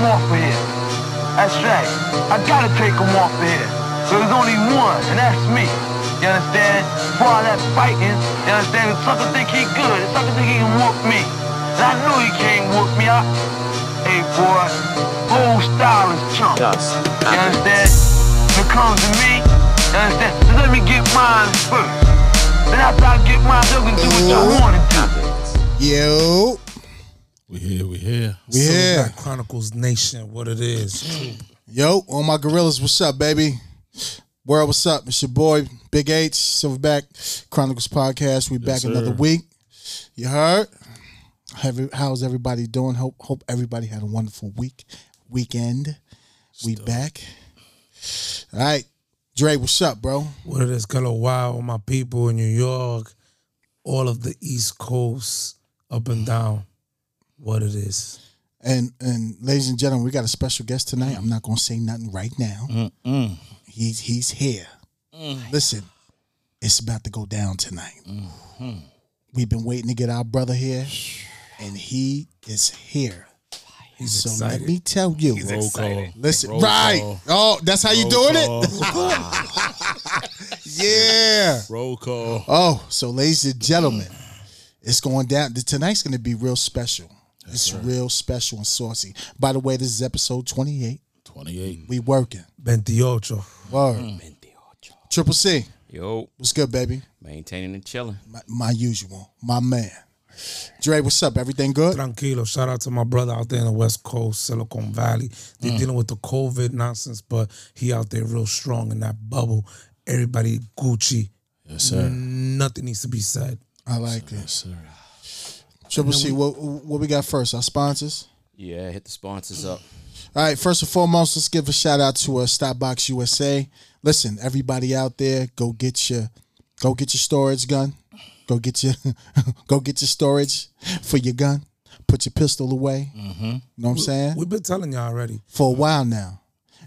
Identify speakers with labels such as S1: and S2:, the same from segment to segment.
S1: him off of here. That's right. I gotta take him off of here. So There's only one, and that's me. You understand? For all that fighting, you understand? The sucker think he good. The sucker think he can whoop me. And I knew he can't whoop me. I, hey boy, old style is chump.
S2: Yes.
S1: You understand? When it comes to me, you understand? Just let me get mine first. Then after I get mine, you can do what you want to do.
S3: Yo,
S4: We here, we here.
S3: we here.
S5: Silverback Chronicles Nation, what it is.
S3: Yo, all my gorillas, what's up, baby? World, what's up? It's your boy, Big H, Silverback Chronicles Podcast. We back
S4: sir.
S3: another week. You heard? How's everybody doing? Hope hope everybody had a wonderful week, weekend. We back. All right. Dre, what's up, bro?
S5: What it is, Color Wow, all my people in New York, all of the East Coast, up and down. What it is.
S3: And and ladies and gentlemen, we got a special guest tonight. I'm not gonna say nothing right now. He's he's here. Mm. Listen, it's about to go down tonight. Mm-hmm. We've been waiting to get our brother here, and he is here.
S5: He's
S3: So
S5: excited.
S3: let me tell you.
S4: Roll call.
S3: Listen,
S4: Roll
S3: right?
S4: call.
S3: Oh, that's how you
S4: Roll
S3: doing
S4: call.
S3: it? Yeah.
S4: Roll call.
S3: Oh, so ladies and gentlemen, it's going down. Tonight's going to be real special. It's real special and saucy. By the way, this is episode 28.
S4: 28.
S3: We working.
S5: 28.
S3: Word. Mm. Triple C.
S2: Yo,
S3: What's good, baby?
S2: maintaining and chilling.
S3: My, my usual. My man. Dre, what's up? Everything good?
S5: Tranquilo. Shout out to my brother out there in the West Coast, Silicon Valley. They're mm. dealing with the COVID nonsense, but he out there real strong in that bubble. Everybody Gucci.
S4: Yes, sir.
S5: Nothing needs to be said.
S3: I like it.
S4: Yes, sir.
S3: Triple C, what, what we got first? Our sponsors?
S2: Yeah, hit the sponsors up.
S3: All right, first and foremost, let's give a shout out to uh, Stopbox USA. Listen, everybody out there, go get your go get your storage gun. Go get your go get your storage for your gun. Put your pistol away.
S4: Mm-hmm.
S3: You know what I'm saying?
S5: We've been telling y'all already.
S3: For a while now.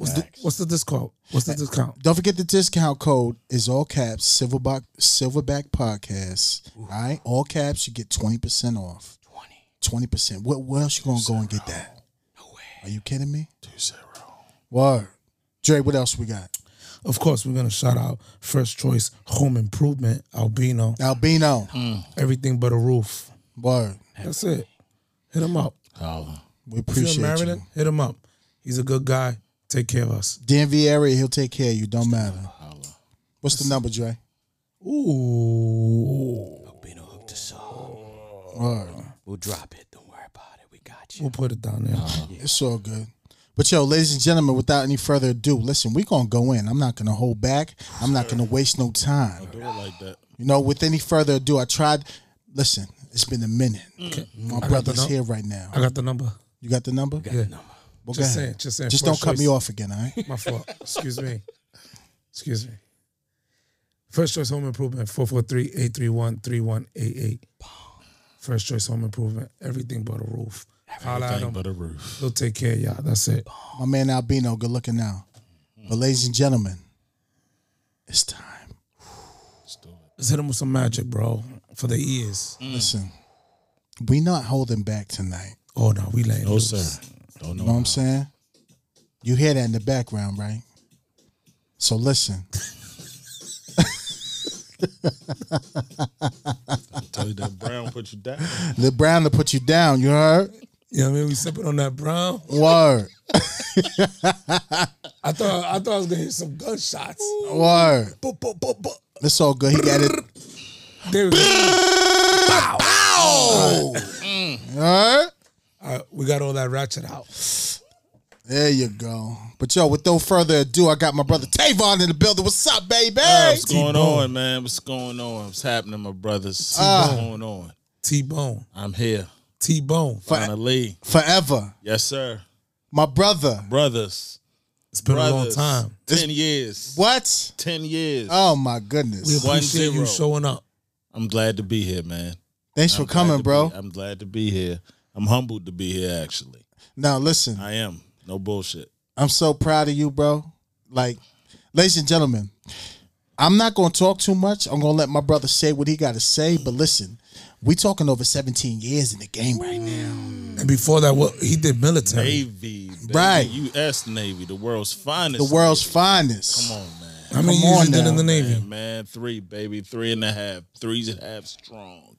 S5: What's the, what's the discount? What's the discount?
S3: Don't forget the discount code is all caps Silverback Silverback Podcast. All right, all caps. You get twenty percent off. Twenty Twenty percent. What? Where else you gonna go and get that? No way. Are you kidding me?
S4: Two zero.
S3: Word. Dre, what else we got?
S5: Of course, we're gonna shout out First Choice Home Improvement, Albino,
S3: Albino. Hmm.
S5: everything but a roof.
S3: Word.
S5: That's it. Hit him up.
S4: Holla.
S3: We
S5: If you're in
S3: appreciate
S5: Maryland,
S3: you.
S5: hit him up. He's a good guy. Take care of us.
S3: DMV area, he'll take care of you. Don't matter.
S4: Holla.
S3: What's the number, Dre?
S5: Ooh.
S2: Albino hooked us up.
S3: Word.
S2: We'll drop it. Don't worry about it. We got you.
S5: We'll put it down there. Uh-huh.
S3: It's all good. But yo, ladies and gentlemen, without any further ado, listen, we're gonna go in. I'm not gonna hold back. I'm not gonna waste no time.
S4: Do it like that.
S3: You know, with any further ado, I tried. Listen, it's been a minute. Mm. My
S5: got
S3: brother's
S5: num-
S3: here right now.
S5: I got the number.
S3: You got the number?
S5: Yeah.
S3: Well,
S5: Just
S3: go ahead.
S5: saying, just saying.
S3: Just don't cut me off again, all right?
S5: My fault. Excuse me. Excuse me. First Choice Home Improvement, 443-831-3188. First Choice Home Improvement, everything but a roof.
S4: Everything but a roof.
S5: They'll take care of y'all. That's it.
S3: My man Albino, good looking now. But ladies and gentlemen, it's time.
S4: Let's do it.
S5: Let's hit them with some magic, bro, for the ears.
S3: Listen, we not holding back tonight.
S5: Oh, no, we laying
S4: No,
S5: loose.
S4: sir. Don't know.
S3: You know what I'm saying? You hear that in the background, right? So listen.
S4: Tell you that Brown put you down.
S3: The brown to put you down, you heard?
S5: You know what I mean? We sipping on that brown.
S3: Word.
S5: I thought I thought I was gonna hear some gunshots.
S3: Word.
S5: Boop, boop, boop, boop.
S3: It's all good. He got it.
S5: There we go.
S3: You heard?
S5: All right, mm. We got all that ratchet out.
S3: There you go. But yo, with no further ado, I got my brother Tavon in the building. What's up, baby?
S4: What's going
S5: T-Bone.
S4: on, man? What's going on? What's happening, my brothers?
S3: Ah.
S4: What's going on?
S5: T Bone.
S4: I'm here.
S5: T Bone.
S4: Finally.
S3: Forever.
S4: Yes, sir.
S3: My brother.
S4: Brothers.
S5: It's been
S4: Brothers.
S5: a long time.
S4: Ten years.
S3: What?
S4: Ten years.
S3: Oh my goodness.
S4: One
S5: appreciate
S4: zero.
S5: you showing up.
S4: I'm glad to be here, man.
S3: Thanks for
S4: I'm glad
S3: coming, bro.
S4: be- I'm glad to be here. I'm humbled to be here, actually.
S3: Now listen,
S4: I am. No bullshit.
S3: I'm so proud of you, bro. Like, ladies and gentlemen, I'm not gonna talk too much. I'm gonna let my brother say what he gotta say, but listen, We talking over 17 years in the game right now. Mm.
S5: And before that, what he did military.
S4: Navy, baby.
S3: Right.
S4: U.S. Navy, the world's finest.
S3: The world's
S4: Navy.
S3: finest.
S4: Come on, man.
S5: How many
S3: Come
S5: years you did in the Navy?
S4: Man, man, three, baby, three and a half, three's and a half strong.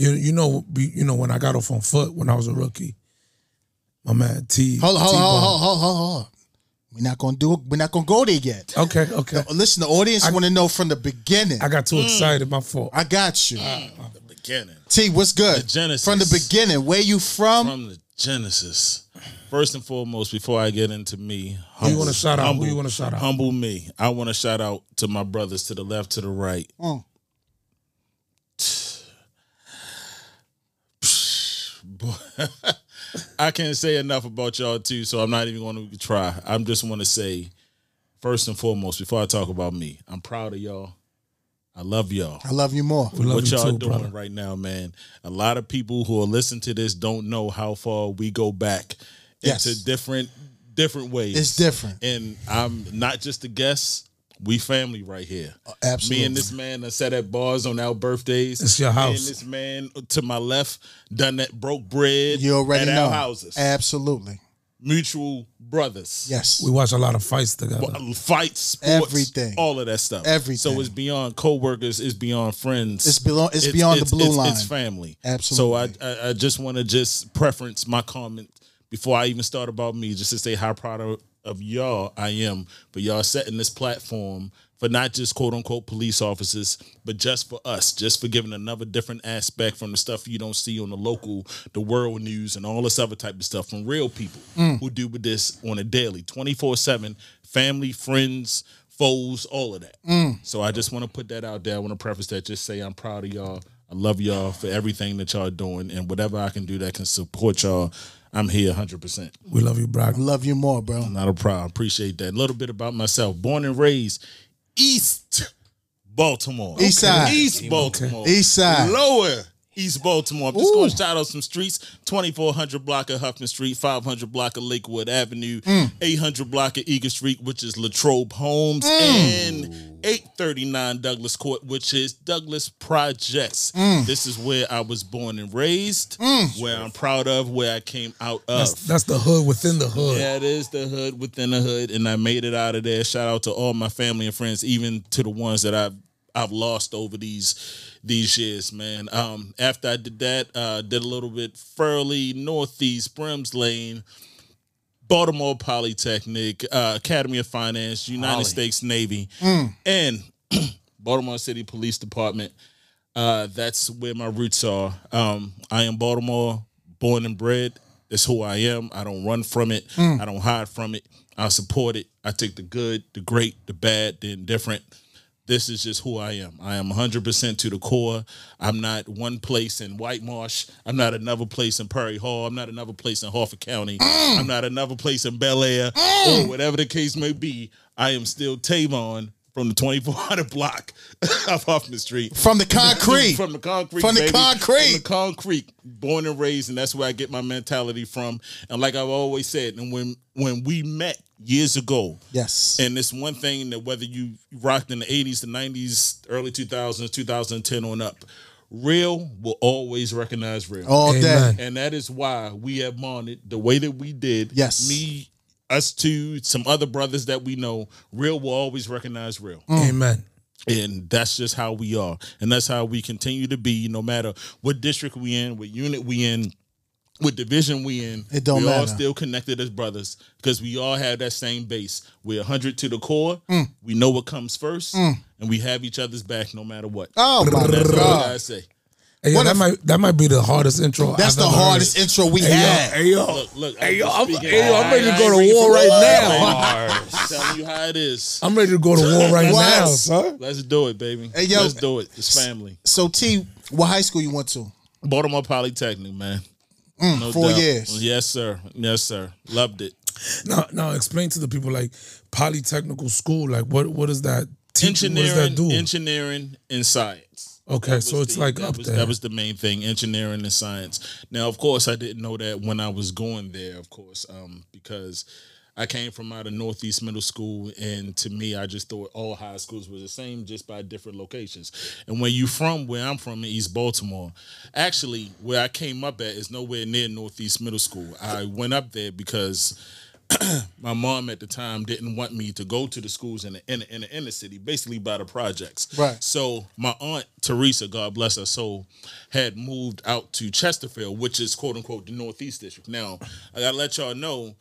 S5: You you know you know when I got off on foot when I was a rookie. My man T.
S3: Hold on, hold on,
S5: T-Bone.
S3: hold on, hold on, hold on. We're not gonna do it. We're not gonna go there yet.
S5: Okay, okay.
S3: Listen, the audience want to know from the beginning.
S5: I got too mm. excited. My fault.
S3: I got you. Mm.
S4: Ah, from the beginning.
S3: T, what's good?
S4: The Genesis.
S3: From the beginning, where you from?
S4: From the Genesis. First and foremost, before I get into me,
S5: Who you wanna shout out? Who you wanna shout out?
S4: Humble me. I want to shout out to my brothers to the left, to the right.
S3: Mm.
S4: Boy, I can't say enough about y'all too, so I'm not even going to try. I'm just want to say, first and foremost, before I talk about me, I'm proud of y'all. I love y'all.
S3: I love you more.
S5: We love
S4: what
S5: you
S4: y'all
S5: too,
S4: doing
S5: brother.
S4: right now, man. A lot of people who are listening to this don't know how far we go back
S3: Yes.
S4: into different different ways.
S3: It's different.
S4: And I'm not just a guest. We family right here.
S3: Uh, absolutely.
S4: Me and this man that sat at bars on our birthdays.
S5: It's your house.
S4: Me
S5: house.
S4: and this man uh, to my left done that broke bread
S3: You already
S4: at
S3: know.
S4: our houses.
S3: Absolutely.
S4: Mutual brothers.
S3: Yes.
S5: We watch a lot of fights together.
S4: Uh, fights, sports,
S3: Everything.
S4: all of that stuff.
S3: Everything.
S4: So it's beyond co-workers, it's beyond friends.
S3: It's below- it's beyond the blue
S4: it's,
S3: line.
S4: It's family.
S3: Absolutely.
S4: So I I, I just want to just preference my comment before I even start about me, just to say how proud of, of y'all I am for y'all setting this platform for not just quote unquote police officers, but just for us, just for giving another different aspect from the stuff you don't see on the local, the world news, and all this other type of stuff from real people
S3: Mm.
S4: who do with this on a daily, 24 7, family, friends, foes, all of that.
S3: Mm.
S4: So I just want to put that out there. I want to preface that, just say I'm proud of y'all. I love y'all for everything that y'all doing, and whatever I can do that can support y'all, I'm here 100%.
S5: we love you, Brock.
S3: Love you more, bro.
S4: Not a problem. Appreciate that. A little bit about myself. Born and raised East Baltimore.
S3: East side.
S4: East Baltimore.
S3: East side.
S4: Lower East Baltimore. I'm just
S3: Ooh.
S4: going to shout out some streets. 2400 block of Hoffman Street, 500 block of Lakewood Avenue,
S3: Mm.
S4: 800 block of Eager Street, which is Latrobe Homes,
S3: Mm.
S4: and 839 Douglas Court, which is Douglas Projects.
S3: Mm.
S4: This is where I was born and raised, where I'm proud of, where I came out of.
S5: That's, that's the hood within the hood.
S4: Yeah, it is the hood within the hood, and I made it out of there. Shout out to all my family and friends, even to the ones that I've I've lost over these these years, man. Um, after I did that, uh, did a little bit Furley, Northeast, Brehms Lane, Baltimore Polytechnic, uh, Academy of Finance, United States Navy, and Baltimore City Police Department. Uh, that's where my roots are. Um, I am Baltimore, born and bred. That's who I am. I don't run from it. I don't hide from it. I support it. I take the good, the great, the bad, the indifferent. This is just who I am. I am 100% to the core. I'm not one place in White Marsh. I'm not another place in Perry Hall. I'm not another place in Harford County. Mm. I'm not another place in Bel Air mm. or whatever the case may be. I am still Tavon from the 2400 block of Hoffman Street.
S3: From the concrete.
S4: From the concrete.
S3: From the
S4: baby.
S3: concrete.
S4: From the concrete. Born and raised, and that's where I get my mentality from. And like I've always said, and when when we met years ago,
S3: yes.
S4: and it's one thing that whether you rocked in the 80s, the 90s, early 2000s, 2010 on up, real will always recognize real.
S3: All
S5: Amen.
S3: day.
S4: And that is why we have mounted the way that we did.
S3: Yes.
S4: Me, us two, some other brothers that we know, real will always recognize real. Mm.
S5: Amen.
S4: And that's just how we are. And that's how we continue to be, no matter what district we in, what unit we in, what division we in.
S3: It don't
S4: we all still connected as brothers because we all have that same base. We're 100 to the core.
S3: Mm.
S4: We know what comes first. And we have each other's back no matter what.
S3: Oh my
S4: That's all I
S3: God.
S4: say.
S5: Hey, yo,
S3: What
S5: that
S3: if-
S5: might that might be the hardest intro.
S3: That's
S5: I've
S3: the
S5: ever heard.
S3: hardest intro we
S5: Hey yo,
S3: had.
S5: hey yo,
S4: Look, look.
S5: hey yo, I'm, hey, yo, I'm ready to go to war right now.
S4: I'm telling you how it is.
S5: I'm ready to go to war right
S3: What?
S5: now, son.
S4: Let's do it, baby.
S3: Hey, yo.
S4: Let's do it. It's family.
S3: So T, what high school you went to?
S4: Baltimore Polytechnic, man. No
S3: Mm, four
S4: doubt.
S3: years.
S4: Yes, sir. Yes, sir. Loved it.
S5: Now, now explain to the people like polytechnical school. Like, what what does that teach? you? What does
S4: engineering,
S5: that do?
S4: engineering, and science.
S5: Okay,
S4: That
S5: so it's
S4: the-
S5: like
S4: that
S5: up
S4: was,
S5: there.
S4: That was the main thing, engineering and science. Now, of course, I didn't know that when I was going there, of course, um, because I came from out of Northeast Middle School, and to me, I just thought all high schools were the same, just by different locations. And when you from where I'm from in East Baltimore, actually, where I came up at is nowhere near Northeast Middle School. I went up there because my mom at the time didn't want me to go to the schools in the in the, in the inner city, basically by the projects.
S3: Right.
S4: So my aunt Teresa, God bless her soul, had moved out to Chesterfield, which is quote unquote the Northeast District. Now I gotta let y'all know,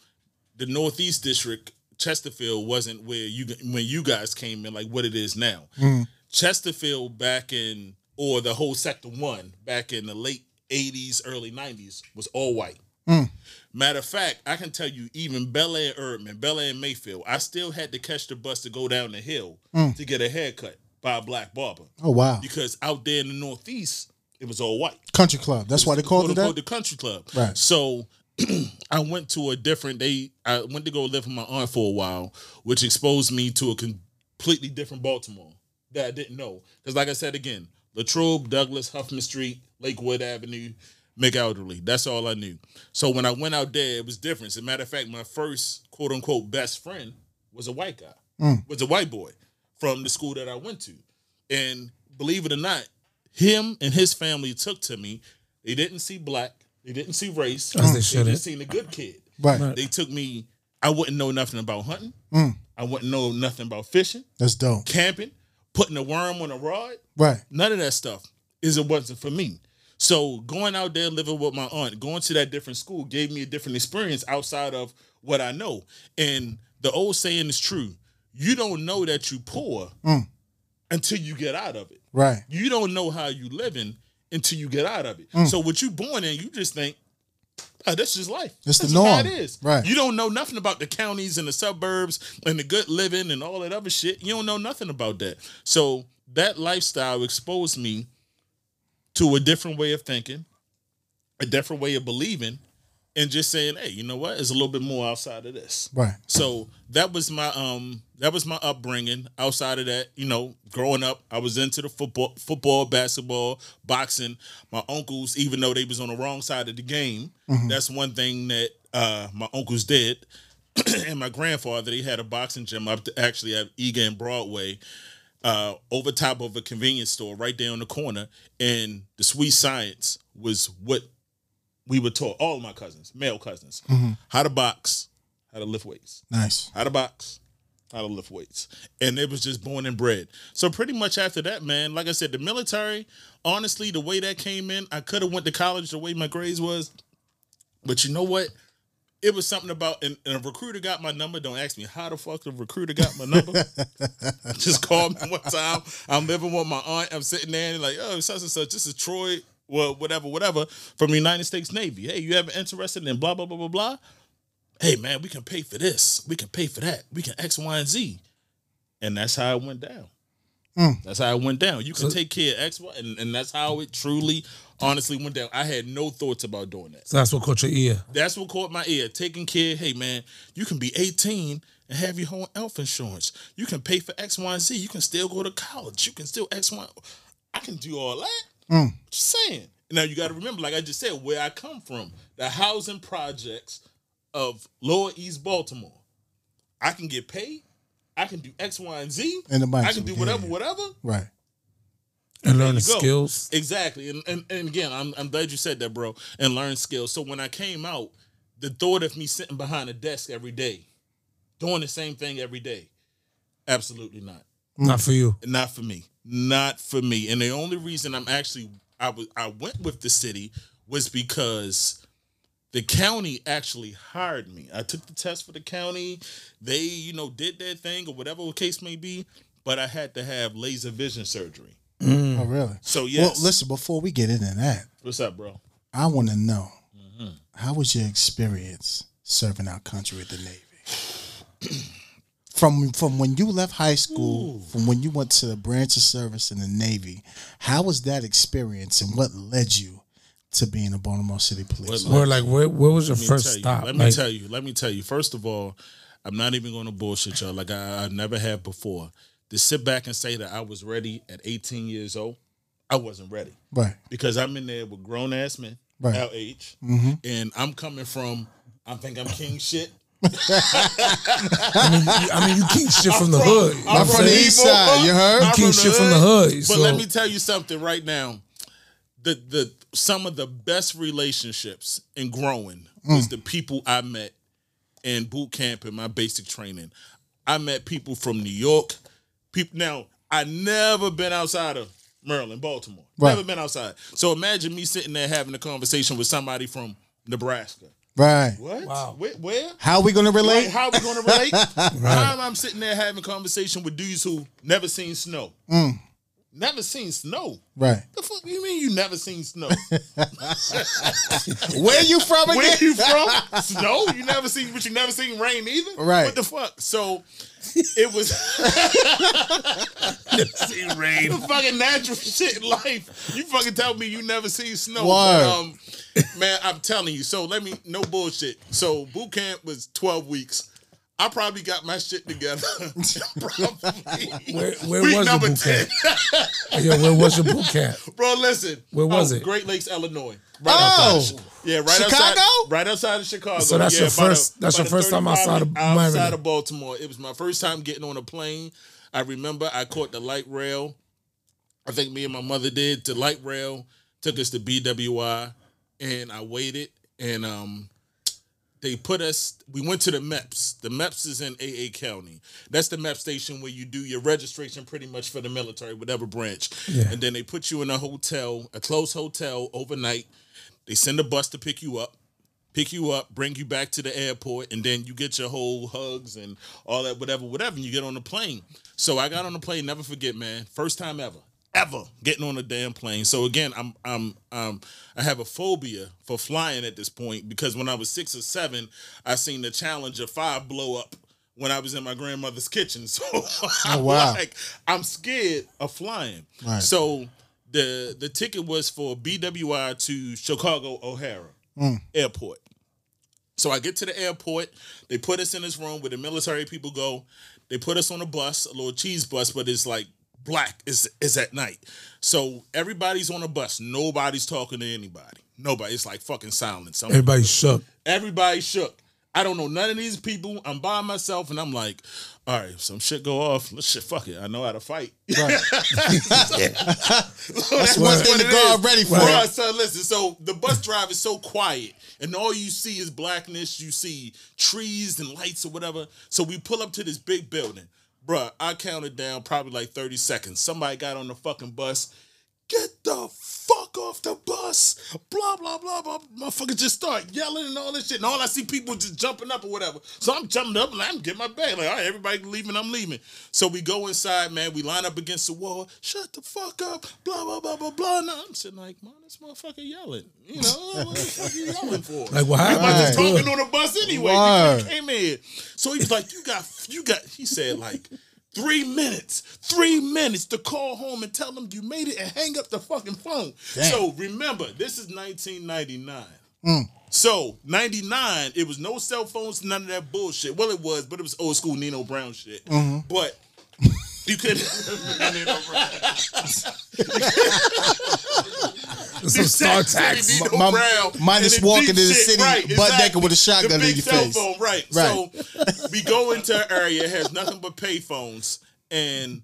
S4: the Northeast District, Chesterfield wasn't where you when you guys came in, like what it is now. Mm. Chesterfield back in or the whole sector one back in the late 80s, early 90s was all white. Mm. Matter of fact, I can tell you, even Bel Air Erdman, Bel Air Mayfield, I still had to catch the bus to go down the hill mm. to get a haircut by a black barber.
S3: Oh wow.
S4: Because out there in the Northeast, it was all white.
S3: Country club. That's why they called it that.
S4: the country club.
S3: Right.
S4: So I went to a different. They I went to go live with my aunt for a while, which exposed me to a completely different Baltimore that I didn't know. Because like I said again, Latrobe, Douglas, Hoffman Street, Lakewood Avenue, McElderry. That's all I knew. So when I went out there, it was different. As a matter of fact, my first quote unquote best friend was a white guy. Hmm. Was a white boy from the school that I went to. And believe it or not, him and his family took to me. They didn't see black. They didn't see race.
S5: As they
S4: they
S5: shouldn't.
S4: just seen a good kid.
S3: Right.
S4: They took me. I wouldn't know nothing about hunting. Mm. I wouldn't know nothing about fishing,
S3: That's dope.
S4: camping, putting a worm on a rod.
S3: Right.
S4: None of that stuff is it wasn't for me. So going out there living with my aunt, going to that different school gave me a different experience outside of what I know. And the old saying is true: you don't know that you poor mm. until you get out of it.
S3: Right.
S4: You don't know how you living until you get out of it.
S3: Mm.
S4: So what you born in, you just think, oh, that's just life.
S3: It's the
S4: That's how
S3: norm.
S4: it is.
S3: Right.
S4: You don't know nothing about the counties and the suburbs and the good living and all that other shit. You don't know nothing about that. So that lifestyle exposed me to a different way of thinking, a different way of believing, and just saying, hey, you know what? It's a little bit more outside of this.
S3: Right.
S4: So that was my um that was my upbringing. Outside of that, you know, growing up, I was into the football, football, basketball, boxing. My uncles, even though they was on the wrong side of the game, that's one thing that uh my uncles did. and my grandfather, they had a boxing gym up to actually at Egan Broadway, uh, over top of a convenience store right there on the corner. And the sweet science was what we were taught, all of my cousins, male cousins, mm-hmm. how to box, how to lift weights
S3: Nice.
S4: how to box, how to lift weights. And it was just born and bred. So pretty much after that, man, like I said, the military, honestly, the way that came in, I could have went to college the way my grades was. But you know what? It was something about and, and a recruiter got my number. Don't ask me how the fuck the recruiter got my number. just called me one time. I'm living with my aunt. I'm sitting there and like, oh, such and such. This is Troy, well, whatever, whatever, from the United States Navy. Hey, you ever interested in blah blah blah blah blah? hey man, we can pay for this, we can pay for that, we can X, Y, and Z. And that's how it went down. Hmm. That's how it went down. You can take care of X, Y, and, and that's how it truly, honestly went down. I had no thoughts about doing that.
S5: So that's what caught your ear.
S4: That's what caught my ear. Taking care, hey man, you can be 18 and have your own health insurance. You can pay for X, Y, and Z. You can still go to college. You can still X, Y. I can do all that. Mm. Just saying. Now you got to remember, like I just said, where I come from, the housing projects of Lower East Baltimore. I can get paid. I can do X, Y, and Z.
S3: And the money,
S4: I can do
S3: yeah.
S4: whatever, whatever.
S3: Right.
S5: And learn the
S4: go.
S5: skills.
S4: Exactly. And, and and again, I'm I'm glad you said that, bro. And learn skills. So when I came out, the thought of me sitting behind a desk every day, doing the same thing every day, absolutely not. Mm.
S5: Not for you.
S4: Not for me. Not for me. And the only reason I'm actually I was I went with the city was because the county actually hired me. I took the test for the county. They, you know, did their thing or whatever the case may be, but I had to have laser vision surgery.
S3: Oh, really?
S4: So yes.
S3: Well, listen. Before we get into that,
S4: What's up, bro?
S3: I want to know
S4: Mm-hmm.
S3: how was your experience serving our country with the Navy? from from when you left high school, from when you went to the branch of service in the Navy, how was that experience, and what led you to being a Baltimore City police?
S4: What
S5: Where like where, where was your first
S4: tell you,
S5: stop?
S4: Let me
S5: Like,
S4: tell you. Let me tell you. First of all, I'm not even going to bullshit y'all like I, I never have before. To sit back and say that I was ready at 18 years old, I wasn't ready
S3: right,
S4: because I'm in there with grown ass men,
S3: Right.
S4: our age, mm-hmm. and I'm coming from. I think I'm king shit.
S5: I mean, you, I mean, you keep shit from the hood. You
S4: I'm
S3: I'm
S5: I'm
S3: from the east side. You heard?
S4: I'm
S5: keep shit from the hood,
S4: But
S5: so-
S4: let me tell you something right now. The the some of the best relationships in growing was
S3: Mm.
S4: the people I met in boot camp and my basic training. I met people from New York. People now I never been outside of Maryland, Baltimore.
S3: Right.
S4: Never been outside. So imagine me sitting there having a conversation with somebody from Nebraska.
S3: Right.
S4: What?
S5: Wow.
S4: Where? where?
S3: How we gonna relate?
S4: Like, how are we going to relate? How am I sitting there having conversation with dudes who never seen snow? Mm. Never seen snow.
S3: Right.
S4: The fuck you mean you never seen snow?
S3: Where you from
S4: Where you from? Snow? You never seen, but you never seen rain either.
S3: Right.
S4: What the fuck? So it was
S5: seen rain.
S4: the fucking natural shit in life. You fucking tell me you never seen snow.
S3: Word.
S4: But, um, man, I'm telling you. So let me no bullshit. So boot camp was 12 weeks. I probably got my shit together. probably.
S5: Where, where was your boot
S4: 10.
S5: camp? Yo, where was your boot camp?
S4: Bro, listen.
S5: Where was
S4: Oh,
S5: it?
S4: Great Lakes, Illinois. Right
S3: Oh.
S4: outside. Yeah, right
S3: Chicago?
S4: outside. Right outside of Chicago.
S5: So that's
S4: yeah,
S5: your first- that's your first time outside of
S4: outside
S5: Maryland.
S4: of Baltimore. It was my first time getting on a plane. I remember I caught the light rail. I think me and my mother did. The light rail took us to BWI, and I waited, and um, they put us. We went to the MEPS. The MEPS is in AA County. That's the MEP station where you do your registration, pretty much for the military, whatever branch.
S5: Yeah.
S4: And then they put you in a hotel, a closed hotel overnight. They send a bus to pick you up, pick you up, bring you back to the airport, and then you get your whole hugs and all that, whatever, whatever, and you get on the plane. So I got on the plane. Never forget, man. First time ever, ever getting on a damn plane. So again, I'm I'm um I have a phobia for flying at this point because when I was six or seven, I seen the Challenger Five blow up when I was in my grandmother's kitchen. So I'm
S3: Oh, wow.
S4: like, I'm scared of flying.
S3: Right.
S4: So the the ticket was for BWI to Chicago O'Hare Airport. So I get to the airport. They put us in this room where the military people go. They put us on a bus, a little cheese bus, but it's like black. is it's at night. So everybody's on a bus. Nobody's talking to anybody. Nobody. It's like fucking silence. I'm-
S5: Everybody shook.
S4: Everybody shook. I don't know none of these people. I'm by myself, and I'm like, all right, some shit go off. Let's shit, fuck it. I know how to fight.
S3: Right.
S4: That's
S3: what's in the guard ready for.
S4: Bro, so listen, so the bus drive is so quiet, and all you see is blackness. You see trees and lights or whatever. So we pull up to this big building. Bruh, I counted down probably like 30 seconds. Somebody got on the fucking bus. Get the fuck off the bus. Blah, blah, blah, blah. Motherfuckers just start yelling and all this shit. And all I see people just jumping up or whatever. So I'm jumping up and I'm getting my bag. Like, all right, everybody leaving, I'm leaving. So we go inside, man. We line up against the wall. Shut the fuck up. Blah, blah, blah, blah, blah. Now I'm sitting like, man, this motherfucker yelling. You know, what the fuck you yelling for?
S5: Like
S4: I was
S5: happened?
S4: just
S3: Right.
S4: talking on the bus anyway.
S3: Word.
S4: he came in. So he was like, "You got, you got." He said like. Three minutes, three minutes to call home and tell them you made it and hang up the fucking phone.
S3: Damn.
S4: So remember, this is 1999. Mm. So 99, it was no cell phones, none of that bullshit. Well, it was, but it was old school Nino Brown shit. Mm-hmm. But you could Nino Brown.
S5: Some StarTACs.
S4: Nino
S3: My-
S4: Brown
S3: minus
S4: and
S3: walking to the
S4: shit,
S3: city butt naked with a shotgun
S4: the
S3: in
S4: big
S3: your
S4: cell
S3: face.
S4: Phone, right.
S3: Right.
S4: So we go into an area has nothing but pay phones, and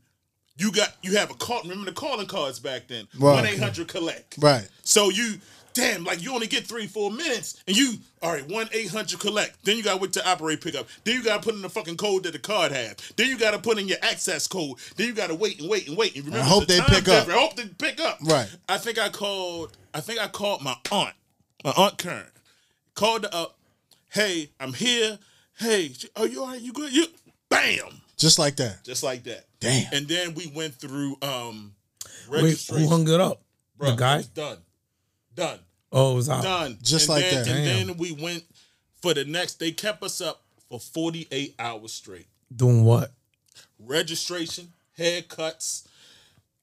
S4: you got you have a call. Remember the calling cards back then? One eight hundred collect.
S3: Right.
S4: So you. Damn, like you only get three, four minutes, and you all right, one eight hundred collect. Then you gotta wait to operate pickup. Then you gotta put in the fucking code that the card have. Then you gotta put in your access code. Then you gotta wait and wait and wait. And remember,
S3: I hope
S4: the
S3: they pick up.
S4: I hope they pick up.
S3: Right.
S4: I think I called. I think I called my aunt, my aunt Karen. Called her up. Hey, I'm here. Hey, she- are you all right? You good? You bam,
S3: Just like that.
S4: just like that.
S3: Damn.
S4: And then we went through um
S5: Wait,
S4: registration.
S5: who hung it up?
S4: Bruh,
S5: the guy?
S4: was done, done,
S5: Oh, it was out.
S4: done.
S3: Just
S4: And
S3: like
S4: then-
S3: that.
S4: And
S5: Damn.
S4: then we went for the next. They kept us up for 48 hours straight.
S5: Doing what?
S4: registration, haircuts,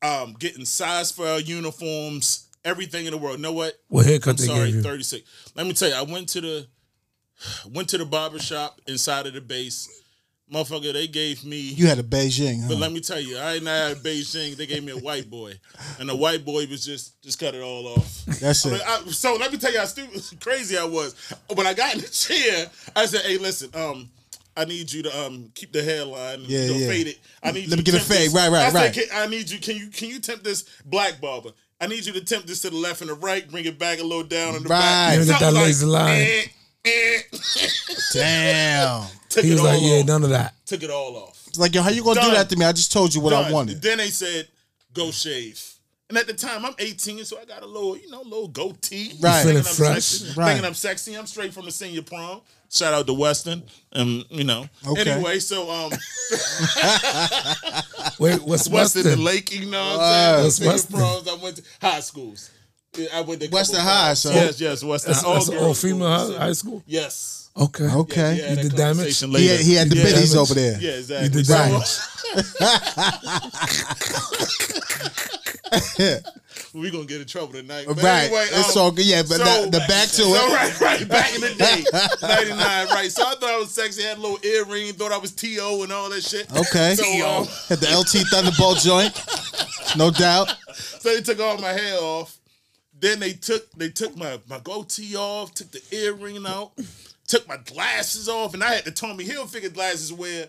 S4: um, getting size for our uniforms, everything in the world. know what?
S5: What haircut
S4: I'm
S5: they
S4: sorry,
S5: gave you?
S4: 36. Let me tell you, I went to the went to the barber shop inside of the base. Motherfucker, they gave me.
S3: You had a Beijing, huh?
S4: But let me tell you, I ain't had Beijing. They gave me a white boy, and the white boy was just just cut it all off.
S3: That's
S4: I
S3: it.
S4: I- so let me tell you how stupid, crazy I was. When I got in the chair, I said, "Hey, listen, um." I need you to um keep the hairline,
S3: Yeah,
S4: you know,
S3: yeah.
S4: fade it. I need
S3: Let
S4: you
S3: me get a fade.
S4: this-
S3: Right, right,
S4: I said,
S3: right.
S4: Can, I need you. Can you can you tempt this black barber? I need you to tempt this to the left and the right. Bring it back a little down in the
S3: Right.
S4: back.
S3: You
S5: didn't get that lazy line.
S4: eh.
S3: Damn.
S4: Took
S5: He
S4: it
S5: was
S4: all
S5: like, yeah,
S4: off.
S5: none of that.
S4: Took it all off.
S3: It's like, yo, how you gonna do that to me? I just told you what I wanted.
S4: Then they said, go shave. And at the time, I'm 18, so I got a little, you know, little goatee.
S3: Right.
S4: Thinking
S5: Feeling
S4: I'm
S5: fresh.
S4: Sexy.
S3: Right.
S4: Thinking I'm sexy. I'm straight from the senior prom. Shout out to Western. Um, you know.
S3: Okay.
S4: Anyway, so um,
S5: Wait, what's
S4: Western
S5: Western?
S4: and Lake, you know what
S3: Uh,
S4: I'm saying?
S5: What's
S4: Senior
S5: Western?
S4: proms. I went to high schools. I went to a couple
S3: Western
S4: of
S3: High,
S4: times.
S3: so-
S4: Yes, yes, Western.
S5: That's, that's all female high, high school.
S4: Yes.
S5: Okay.
S3: Okay.
S4: Yeah,
S5: You
S4: that
S5: did damage?
S4: conversation
S3: He had, he had the
S5: You did
S3: biddies over there.
S4: Yeah, exactly.
S5: did
S4: So-
S5: damage.
S4: we gonna get in trouble tonight.
S3: Right.
S4: Anyway,
S3: it's
S4: um,
S3: all good. Yeah, but the, the back to
S4: so,
S3: it.
S4: right, right. Back in the day, ninety nine. Right. So I thought I was sexy. Had a little earring. Thought I was To and all that shit.
S3: Okay.
S4: So, um,
S3: Had the LT Thunderbolt joint. No doubt.
S4: so they took all my hair off. Then they took they took my my goatee off. Took the earring out. Took my glasses off, and I had the Tommy Hilfiger glasses where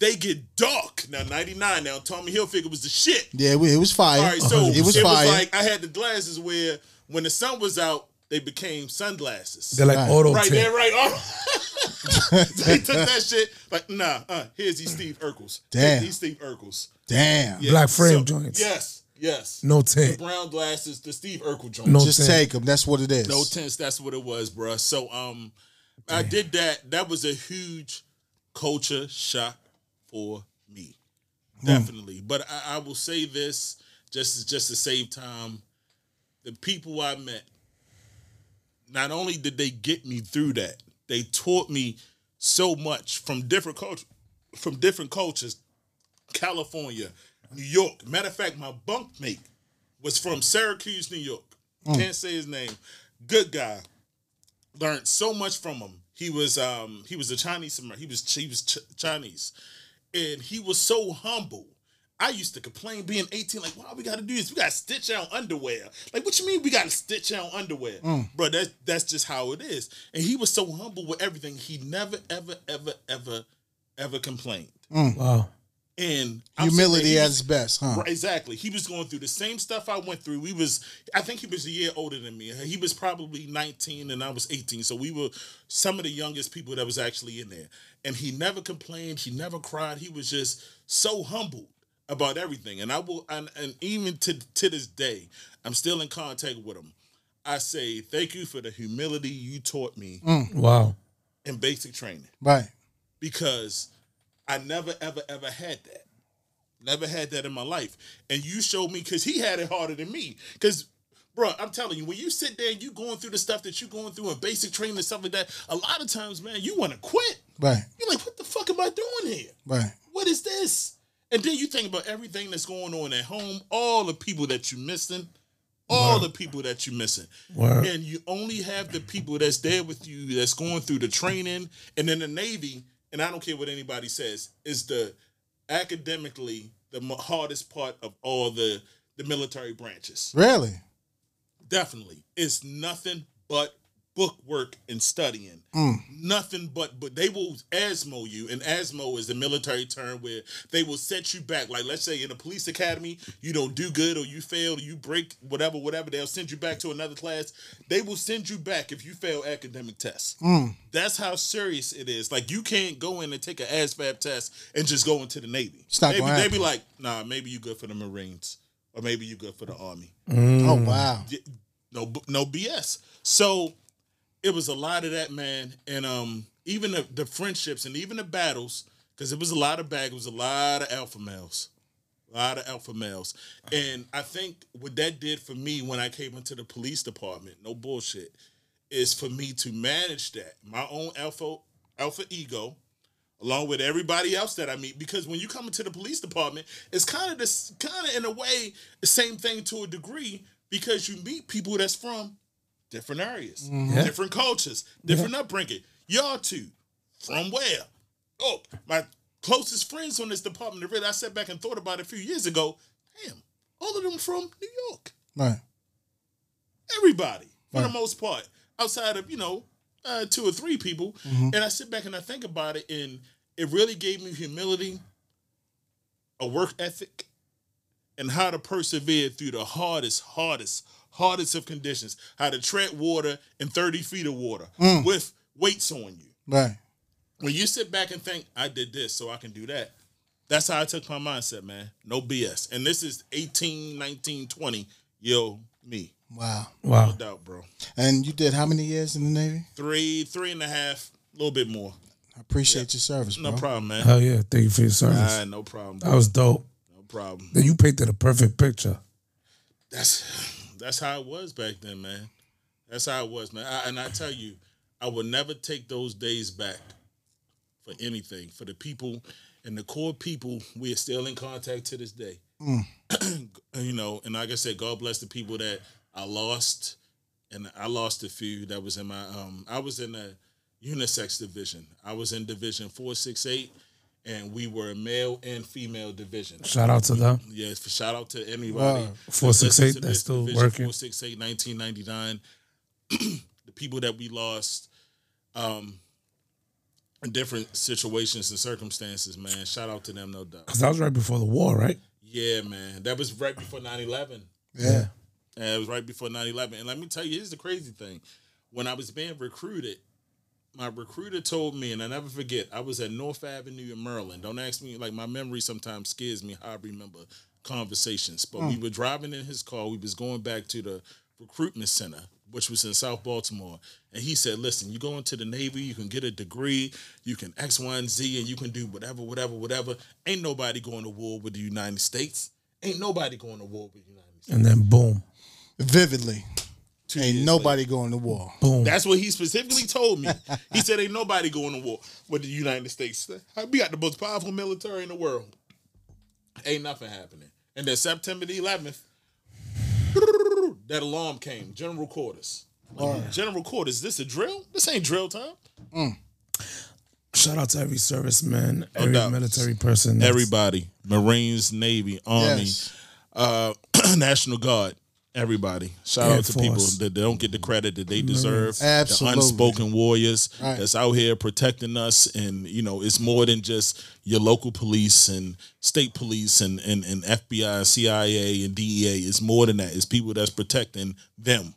S4: they get dark. Now ninety nine. Now Tommy Hilfiger was the shit.
S3: Yeah, it was fire.
S4: All right, so
S3: it was
S4: it
S3: fire.
S4: was like I had the glasses where when the sun was out, they became sunglasses.
S5: They're like
S3: Right.
S5: auto
S4: right there, right. Oh. they took that shit like, nah. Uh, here's these Steve Urkels.
S3: Damn.
S4: These Steve Urkels.
S3: Damn.
S4: Yeah,
S5: Black frame joints.
S4: Yes, yes.
S5: No
S4: The brown glasses, the Steve Urkel joints.
S5: No
S3: Just
S5: tint.
S3: take them. That's what it is.
S4: No tints. That's what it was, bruh. So um, I did that. That was a huge culture shock for me, definitely. But I, I will say this just just to save time. The people I met, not only did they get me through that, they taught me so much from different cultures, from different cultures. California, New York. Matter of fact, my bunkmate was from Syracuse, New York. Mm. Can't say his name. Good guy. Learned so much from him. He was um he was a Chinese Amer- he was he was Ch- Chinese, and he was so humble. I used to complain being 18, like, why we gotta do this? We gotta stitch our underwear. Like, what you mean we gotta stitch our underwear? Mm. Bro, that's that's just how it is. And he was so humble with everything. He never, ever, ever, ever, ever complained. Mm.
S5: Wow.
S4: And
S3: Humility
S4: saying
S3: at its best, huh?
S4: Right, exactly. He was going through the same stuff I went through. We was, I think he was a year older than me. He was probably 19 and I was 18. So we were some of the youngest people that was actually in there. And he never complained. He never cried. He was just so humble about everything. And I will, and, and even to to this day, I'm still in contact with him. I say thank you for the humility you taught me mm.
S5: Wow.
S4: in basic training
S3: Right.
S4: because I never ever ever had that. Never had that in my life. And you showed me because he had it harder than me. Because, bro, I'm telling you, when you sit there and you going through the stuff that you're going through in basic training and stuff like that, a lot of times, man, you want to quit.
S3: Right.
S4: You're like, what the fuck am I doing here?
S3: Right.
S4: What is this? And then you think about everything that's going on at home, all the people that you're missing, all the people that you're missing.
S5: Word.
S4: And you only have the people that's there with you that's going through the training. And then the Navy, and I don't care what anybody says, is the academically the hardest part of all the the military branches.
S3: Really?
S4: Definitely. It's nothing but book work and studying. Mm. Nothing but but they will ASMO you, and ASMO is the military term where they will set you back. Like let's say in a police academy, you don't do good or you fail or you break whatever, whatever, they'll send you back to another class. They will send you back if you fail academic tests. Mm. That's how serious it is. Like you can't go in and take an ASVAB test and just go into the Navy.
S3: It's not
S4: they, be, they be
S3: happen.
S4: like, nah, maybe you good for the Marines. Or maybe you good for the army. Mm.
S3: Oh wow.
S4: Yeah, no no BS. So it was a lot of that, man, and um even the, the friendships and even the battles, because it was a lot of bag, it was a lot of alpha males, a lot of alpha males, and I think what that did for me when I came into the police department, no bullshit, is for me to manage that my own alpha alpha ego. Along with everybody else that I meet, because when you come into the police department, it's kind of this, kind of in a way, the same thing to a degree, because you meet people that's from different areas, different cultures, different upbringing. Y'all two from where? oh, my closest friends on this department, really, I sat back and thought about it a few years ago. Damn, all of them from New York.
S3: Right.
S4: Everybody, for
S3: Right.
S4: the most part, outside of, you know, uh, two or three people.
S3: Mm-hmm.
S4: And I sit back and I think about it, and it really gave me humility, a work ethic, and how to persevere through the hardest, hardest, hardest of conditions. How to tread water in 30 feet of water
S3: Mm.
S4: with weights on you.
S3: Right.
S4: When you sit back and think, I did this, so I can do that. That's how I took my mindset, man. No BS. And this is 18, 19, 20. Yo, me.
S3: Wow.
S5: Wow.
S4: No doubt, bro.
S3: And you did how many years in the Navy?
S4: Three, three and a half, a little bit more.
S3: I appreciate your service, bro.
S4: No problem, man.
S5: Hell yeah. Thank you for your service.
S4: Nah, no problem.
S5: That was dope.
S4: No problem.
S5: Then you painted a perfect picture.
S4: That's that's how it was back then, man. That's how it was, man. I, and I tell you, I would never take those days back for anything. For the people and the core people, we are still in contact to this day. you know, and like I said, God bless the people that I lost, and I lost a few that was in my. um I was in a unisex division. I was in division four six eight, and we were a male and female division.
S5: Shout out to them.
S4: Yes, for shout out to anybody.
S3: Wow.
S4: that
S5: 468, that's still
S4: division,
S5: working.
S4: 468, 1999. the people that we lost um, in different situations and circumstances, man. Shout out to them, no doubt.
S5: Because that was right before the war, right?
S4: Yeah, man. That was right before 9 11.
S3: Yeah.
S4: And it was right before 9 11. And let me tell you, here's the crazy thing. When I was being recruited, my recruiter told me, and I never forget, I was at North Avenue in Maryland. Don't ask me, like my memory sometimes scares me how I remember conversations. But we hmm. were driving in his car. We was going back to the recruitment center, which was in South Baltimore. And he said, listen, you go into the Navy, you can get a degree, you can X, Y, and Z, and you can do whatever, whatever, whatever. Ain't nobody going to war with the United States. Ain't nobody going to war with the United States.
S5: And then boom,
S3: Vividly.
S4: Two
S3: Ain't
S4: years
S3: nobody going to war.
S5: boom.
S4: That's what he specifically told me. He said, "Ain't nobody going to war with the United States. We got the most powerful military in the world. Ain't nothing happening." And then September the 11th, that alarm came. General quarters. Like, General quarters. This a drill? This ain't drill time.
S5: Shout out to every serviceman,
S4: No
S5: every
S4: doubt.
S5: military person.
S4: Everybody, Marines, Navy, Army,
S3: Yes.
S4: uh, National Guard. Everybody. Shout
S5: Air
S4: out to people that they don't get the credit that they deserve.
S3: Absolutely.
S4: The unspoken warriors
S3: Right.
S4: that's out here protecting us. And, you know, it's more than just your local police and state police and, and, and FBI, CIA, and DEA. It's more than that. It's people that's protecting them.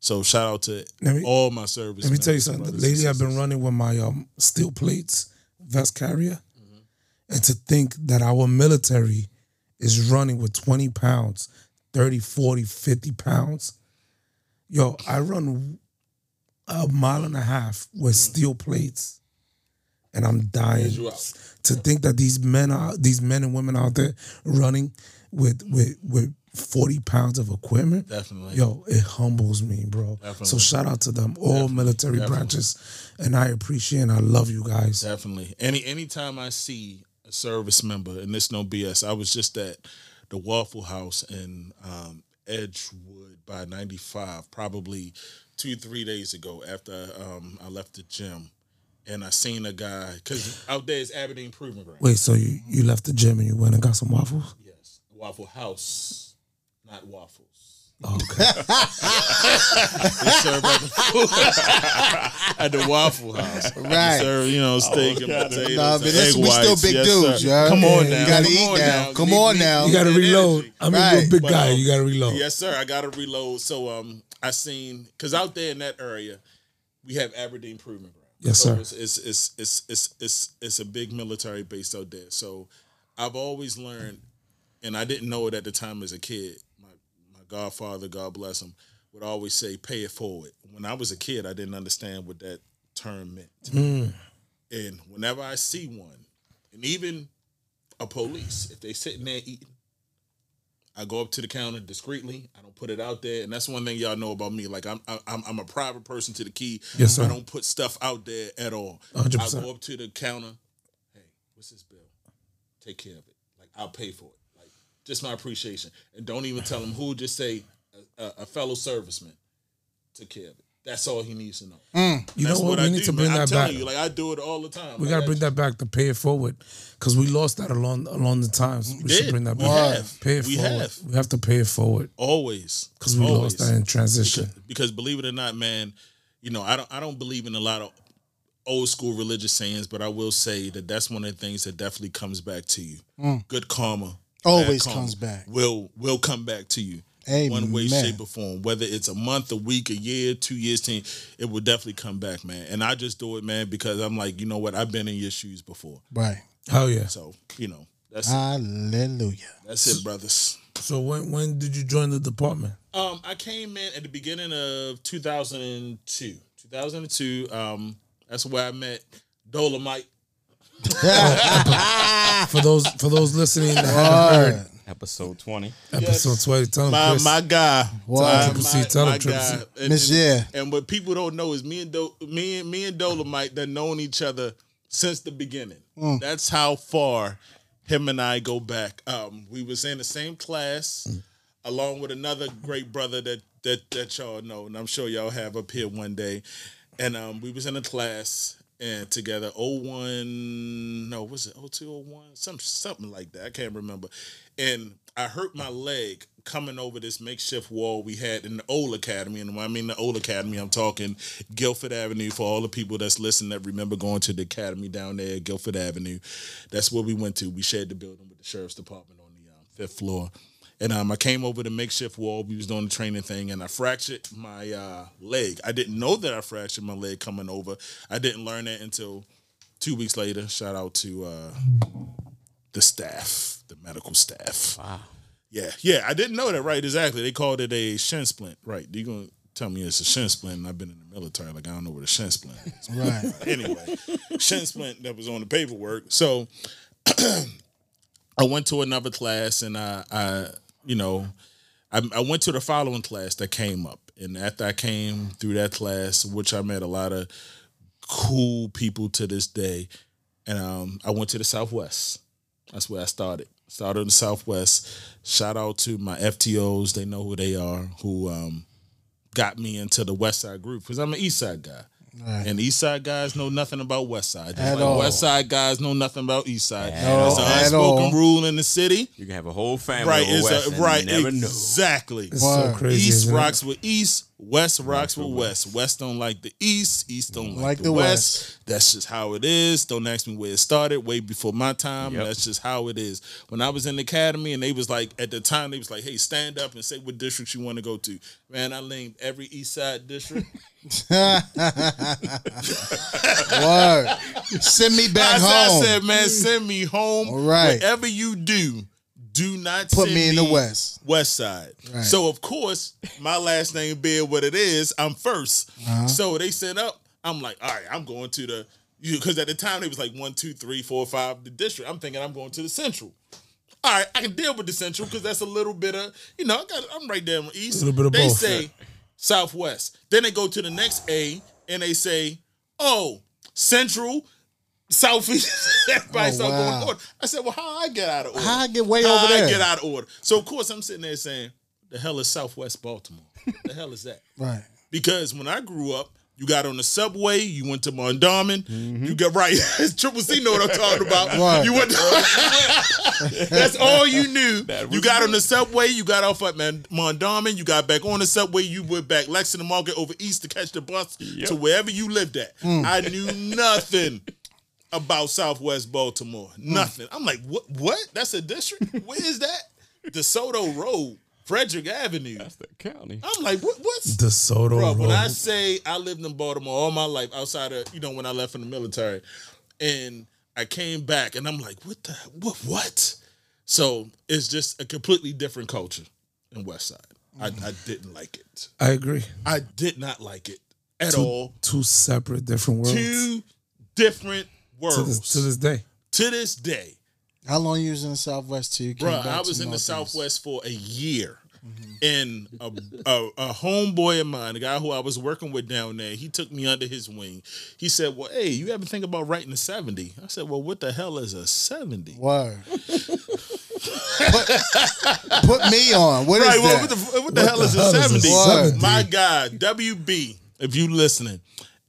S4: So shout out to
S5: me-
S4: all my service.
S5: Let me tell you something. The lady I've been running with my um, steel plates vest carrier,
S4: Mm-hmm.
S5: and to think that our military is running with 20 pounds, 30, 40, 50 pounds. Yo, I run a mile and a half with steel plates, and I'm dying. To think that these men are these men and women out there running with with with 40 pounds of equipment.
S4: Definitely.
S5: Yo, it humbles me, bro.
S4: Definitely.
S5: So shout out to them, all military
S4: Definitely.
S5: branches, and I appreciate and I love you guys.
S4: Definitely. Any anytime I see a service member, and this no BS, I was just at the Waffle House in um, Edgewood by 95, probably two, three days ago after um, I left the gym. And I seen a guy, because out there is Aberdeen Proving Ground.
S5: Wait, so you, you left the gym and you went and got some waffles?
S4: Yes. Waffle House, not waffles.
S5: Okay.
S4: They serve at the, at the Waffle House. They
S3: Right.
S4: serve, you know, steak and potatoes.
S3: Nah, but this-
S4: egg
S3: we still big
S4: Yes,
S3: dudes,
S4: sir.
S3: yeah.
S4: Come on now.
S3: you gotta
S4: Come
S3: eat
S4: on
S3: now. Come on
S4: need-
S3: now.
S5: you got to reload. I mean, you're a big
S4: But,
S5: guy.
S4: um,
S5: You got to reload.
S4: Yes, sir. I got to reload. So um, I seen because out there in that area, we have Aberdeen Proving Ground.
S5: Yes,
S4: so
S5: sir.
S4: It's it's, it's it's it's it's it's a big military base out there. So I've always learned, and I didn't know it at the time as a kid. Godfather, God bless him, would always say, "Pay it forward." When I was a kid, I didn't understand what that term meant. Mm. And whenever I see one, and even a police, if they sitting there eating, I go up to the counter discreetly. I don't put it out there, and that's one thing y'all know about me. Like I'm, I'm, I'm a private person to the key.
S5: Yes, sir.
S4: I don't put stuff out there at all.
S5: 100%.
S4: I go up to the counter. Hey, what's this bill? Take care of it. Like I'll pay for it. Just my appreciation, and don't even tell them who. Just say a, a, a fellow serviceman took care of it. That's all he needs to know.
S5: Mm, you
S4: That's
S5: know what? We
S4: I
S5: need
S4: do,
S5: to bring
S4: man. I'm
S5: that back.
S4: telling you, like I do it all the time.
S5: We
S4: Like,
S5: gotta bring that back to pay it forward, because we lost that along along the times. We should
S4: did.
S5: bring that
S4: We
S5: back.
S4: have.
S5: Pay it
S4: We
S5: forward.
S4: have.
S5: We have to pay it forward
S4: always
S5: because we
S4: always.
S5: lost that in transition.
S4: because believe it or not, man, you know, I don't I don't believe in a lot of old school religious sayings, but I will say that that's one of the things that definitely comes back to you. Mm. Good karma
S3: Always
S4: karma
S3: comes back.
S4: Will will come back to you. One way, shape, or form. Whether it's a month, a week, a year, two years, ten, it will definitely come back, man. And I just do it, man, because I'm like, you know what? I've been in your shoes before,
S3: Right.
S5: Oh yeah.
S4: so you know that's
S3: Ah.
S4: it.
S3: Hallelujah.
S4: That's it, brothers.
S5: So when when did you join the department?
S4: Um, I came in at the beginning of 2002. 2002. Um, that's where I met Dolomite.
S5: For those for those listening that haven't heard
S2: Episode 20.
S5: episode twenty, tell them
S4: My
S5: Chris.
S4: my guy.
S3: Wow.
S4: My-
S5: Triple C,
S4: my-
S5: tell him
S4: my
S5: Triple C.
S4: guy. And,
S3: Miss
S4: and-
S3: Yeah.
S4: And what people don't know is me and Do- me and me and Dolomite done known each other since the beginning.
S3: Mm.
S4: That's how far him and I go back. Um, we was in the same class, along with another great brother that that that y'all know, and I'm sure y'all have up here one day. And um, we was in a class and together 01 no was it 0201 some something like that i can't remember. And i hurt my leg coming over this makeshift wall we had in the old academy and when i mean the old academy i'm talking guilford avenue for all the people that's listening that remember going to the academy down there guilford avenue. That's where we went to. We shared the building with the sheriff's department on the um, fifth floor and um, I came over the makeshift wall. We was doing the training thing, and I fractured my uh, leg. I didn't know that I fractured my leg coming over. I didn't learn that until two weeks later. Shout out to uh, the staff, the medical staff.
S2: Wow.
S4: Yeah, yeah, I didn't know that. Right, exactly. They called it a shin splint. Right, you gonna tell me it's a shin splint? And I've been in the military. Like I don't know what a shin splint is.
S3: Right.
S4: anyway, shin splint that was on the paperwork. So I went to another class and I, I you know, I, I went to the following class that came up. And after I came through that class, which I met a lot of cool people to this day, and um, I went to the Southwest. That's where I started. Started in the Southwest. Shout out to my FTOs. They know who they are, who um, got me into the West Side group because I'm an East Side guy.
S3: Right.
S4: And East Side guys know nothing about West Side. Just
S3: At
S4: like
S3: all.
S4: West Side guys know nothing about East Side.
S2: At
S4: It's an unspoken
S3: all.
S4: rule in the city.
S2: You can have a whole family
S4: Right,
S2: over
S4: it's
S2: west
S4: a,
S2: and
S4: right,
S2: never know.
S4: exactly.
S5: It's so crazy.
S4: East
S5: isn't it?
S4: rocks with East, West rocks with West. West don't like the East, East don't like,
S3: Like
S4: the,
S3: the
S4: West. That's just how it is. Don't ask me where it started. Way before my time.
S2: Yep.
S4: That's just how it is. When I was in the academy, and they was like, at the time, they was like, "Hey, stand up and say what district you want to go to." Man, I named every East Side district.
S3: Word. Send me back
S4: I,
S3: home.
S4: I said, man, send me home.
S3: All right.
S4: Whatever you do, do not
S3: Put
S4: send
S3: me in the West.
S4: West Side.
S3: Right.
S4: So of course, my last name being what it is, I'm 1st
S3: Uh-huh.
S4: So they set up. I'm like, all right, I'm going to the because at the time it was like one, two, three, four, five, the district. I'm thinking I'm going to the central. All right, I can deal with the central because that's a little bit of you know I got I'm right there in the east.
S5: A little bit of both.
S4: they
S5: both.
S4: say southwest. Then they go to the next A and they say, oh, central. Southeast, everybody
S3: Oh,
S4: start going order. I said, "Well, how I get out of order?
S3: How I get way
S4: How
S3: over
S4: I
S3: there?
S4: get out of order?" So of course I'm sitting there saying, "The hell is Southwest Baltimore? the hell is that?"
S3: Right.
S4: Because when I grew up, you got on the subway, you went to Mondawmin,
S3: Mm-hmm.
S4: you got right. Triple C know what I'm talking about.
S3: Right.
S4: You went. To, that's all you knew. You got on the subway, you got off at Man- Mondawmin, you got back on the subway, you went back Lexington Market over east to catch the bus to wherever you lived at.
S3: Mm.
S4: I knew nothing about Southwest Baltimore.
S3: Mm.
S4: Nothing. I'm like, what? What? That's a district? Where is that? DeSoto Road, Frederick Avenue.
S2: That's the county.
S4: I'm like, what? What's
S5: DeSoto Soto
S4: Bro, when I say I lived in Baltimore all my life, outside of you know when I left from the military, and I came back, and I'm like, what the what what? So it's just a completely different culture in West Side. I, I didn't like it.
S5: I agree.
S4: I did not like it at
S5: Two,
S4: all.
S5: two separate different worlds.
S4: Two different worlds
S5: to this to this day.
S4: to this day.
S3: How long you was in the Southwest till you came
S4: Bro,
S3: back
S4: I
S3: to
S4: was in the Southwest for a year. And a, a, a homeboy of mine, the guy who I was working with down there, he took me under his wing. He said, Well, hey, you ever think about writing a 70? I said, Well, what the hell is a 70?
S3: Word. put, put me on. What is
S4: Right, well,
S3: that?
S4: what the, what the hell
S5: the
S4: is a
S5: hell a
S4: 70?
S5: 70?
S4: My God, WB, if you listening.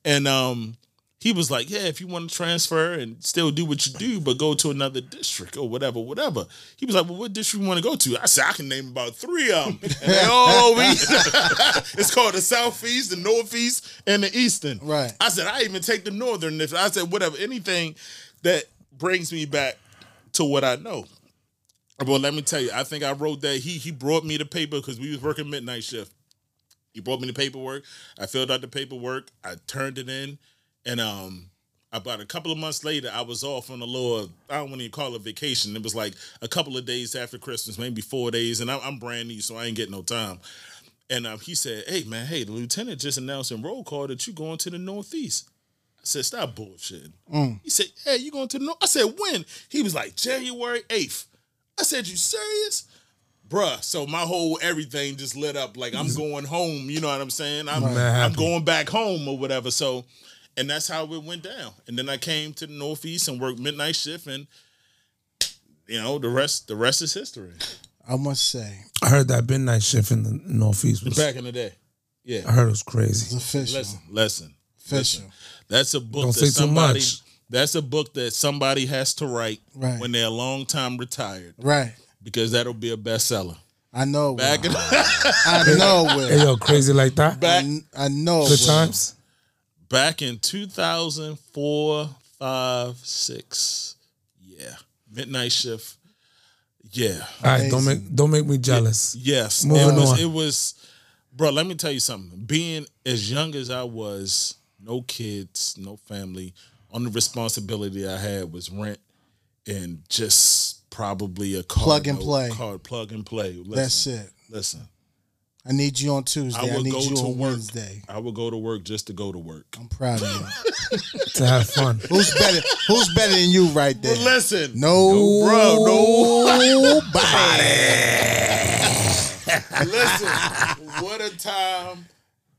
S4: And um, he was like, "Yeah, if you want to transfer and still do what you do, but go to another district or whatever, whatever." He was like, "Well, what district you want to go to?" I said, "I can name about three of them, and they all over. it's called the southeast, the northeast, and the eastern."
S3: Right.
S4: I said, "I even take the northern. If I said whatever, anything that brings me back to what I know." Well, let me tell you, I think I wrote that he he brought me the paper because we was working midnight shift. He brought me the paperwork. I filled out the paperwork. I turned it in, and um, about a couple of months later, I was off on a little. I don't want to even call it vacation. It was like a couple of days after Christmas, maybe four days, and I'm, I'm brand new, so I ain't getting no time. And um, he said, "Hey man, hey, the lieutenant just announced in roll call that you're going to the Northeast." I said, "Stop bullshitting." He said, "Hey, you going to the North?" I said, "When?" He was like, "January 8th. I said, "You serious?" Bruh, so my whole everything just lit up like I'm going home, you know what I'm saying? I'm I'm going back home or whatever. So and that's how it went down. And then I came to the Northeast and worked midnight shift and you know, the rest the rest is history.
S3: I must say,
S5: I heard that midnight shift in the Northeast was.
S4: Back in the day. Yeah.
S5: I heard it was
S3: it's
S5: crazy.
S3: official.
S4: Listen, listen.
S3: official.
S4: That's a book
S5: Don't
S4: that
S5: say too
S4: somebody
S5: much.
S4: that's a book that somebody has to write
S3: Right.
S4: when they're a long time retired
S3: Right.
S4: because that'll be a bestseller.
S3: I know.
S4: Back
S3: will.
S4: in
S3: I know. it
S5: Hey
S3: Will.
S5: yo, crazy like that.
S4: back
S3: I, I know. it
S5: Good
S3: will.
S5: times.
S4: Back in 2004, 5, 6. Yeah. Midnight shift. Yeah.
S5: All right, don't make don't make me jealous.
S4: Yes.
S5: Moving
S4: it was
S5: on.
S4: it was bro, let me tell you something. Being as young as I was, no kids, no family, only responsibility I had was rent and just probably a car
S3: Plug and
S4: note,
S3: play.
S4: Card plug and play. Listen,
S3: That's it.
S4: Listen.
S3: I need you on Tuesday.
S4: I
S3: I, need
S4: go
S3: you
S4: to
S3: on
S4: work.
S3: Wednesday.
S4: I would go to work just to go to work.
S3: I'm proud of you.
S5: To have fun.
S3: who's better? Who's better than you right there?
S4: But listen,
S3: No,
S4: bro, no.
S3: Nobody.
S4: listen, what a time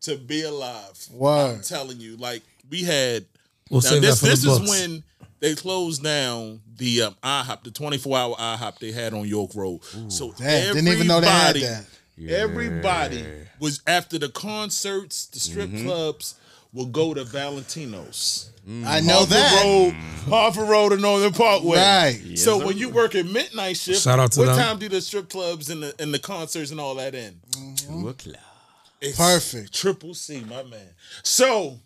S4: to be alive. I'm telling you, like we had.
S5: We'll
S4: now
S5: save
S4: this
S5: that for
S4: this
S5: the
S4: is
S5: books.
S4: when they closed down the um, IHOP, the 24 hour IHOP they had on York Road. so
S3: Damn, didn't even know they had
S4: everybody-
S3: that.
S4: Everybody was after the concerts, the strip
S5: Mm-hmm.
S4: clubs will go to Valentino's.
S3: I know
S4: Harford
S3: that.
S4: Road, Harford Road and Northern Parkway.
S3: Right.
S4: so when you work at midnight shift,
S5: Shout out to
S4: what
S5: them.
S4: time do the strip clubs and the and the concerts and all that end?
S2: To a cloud.
S4: It's
S3: Perfect.
S4: Triple C, my man. So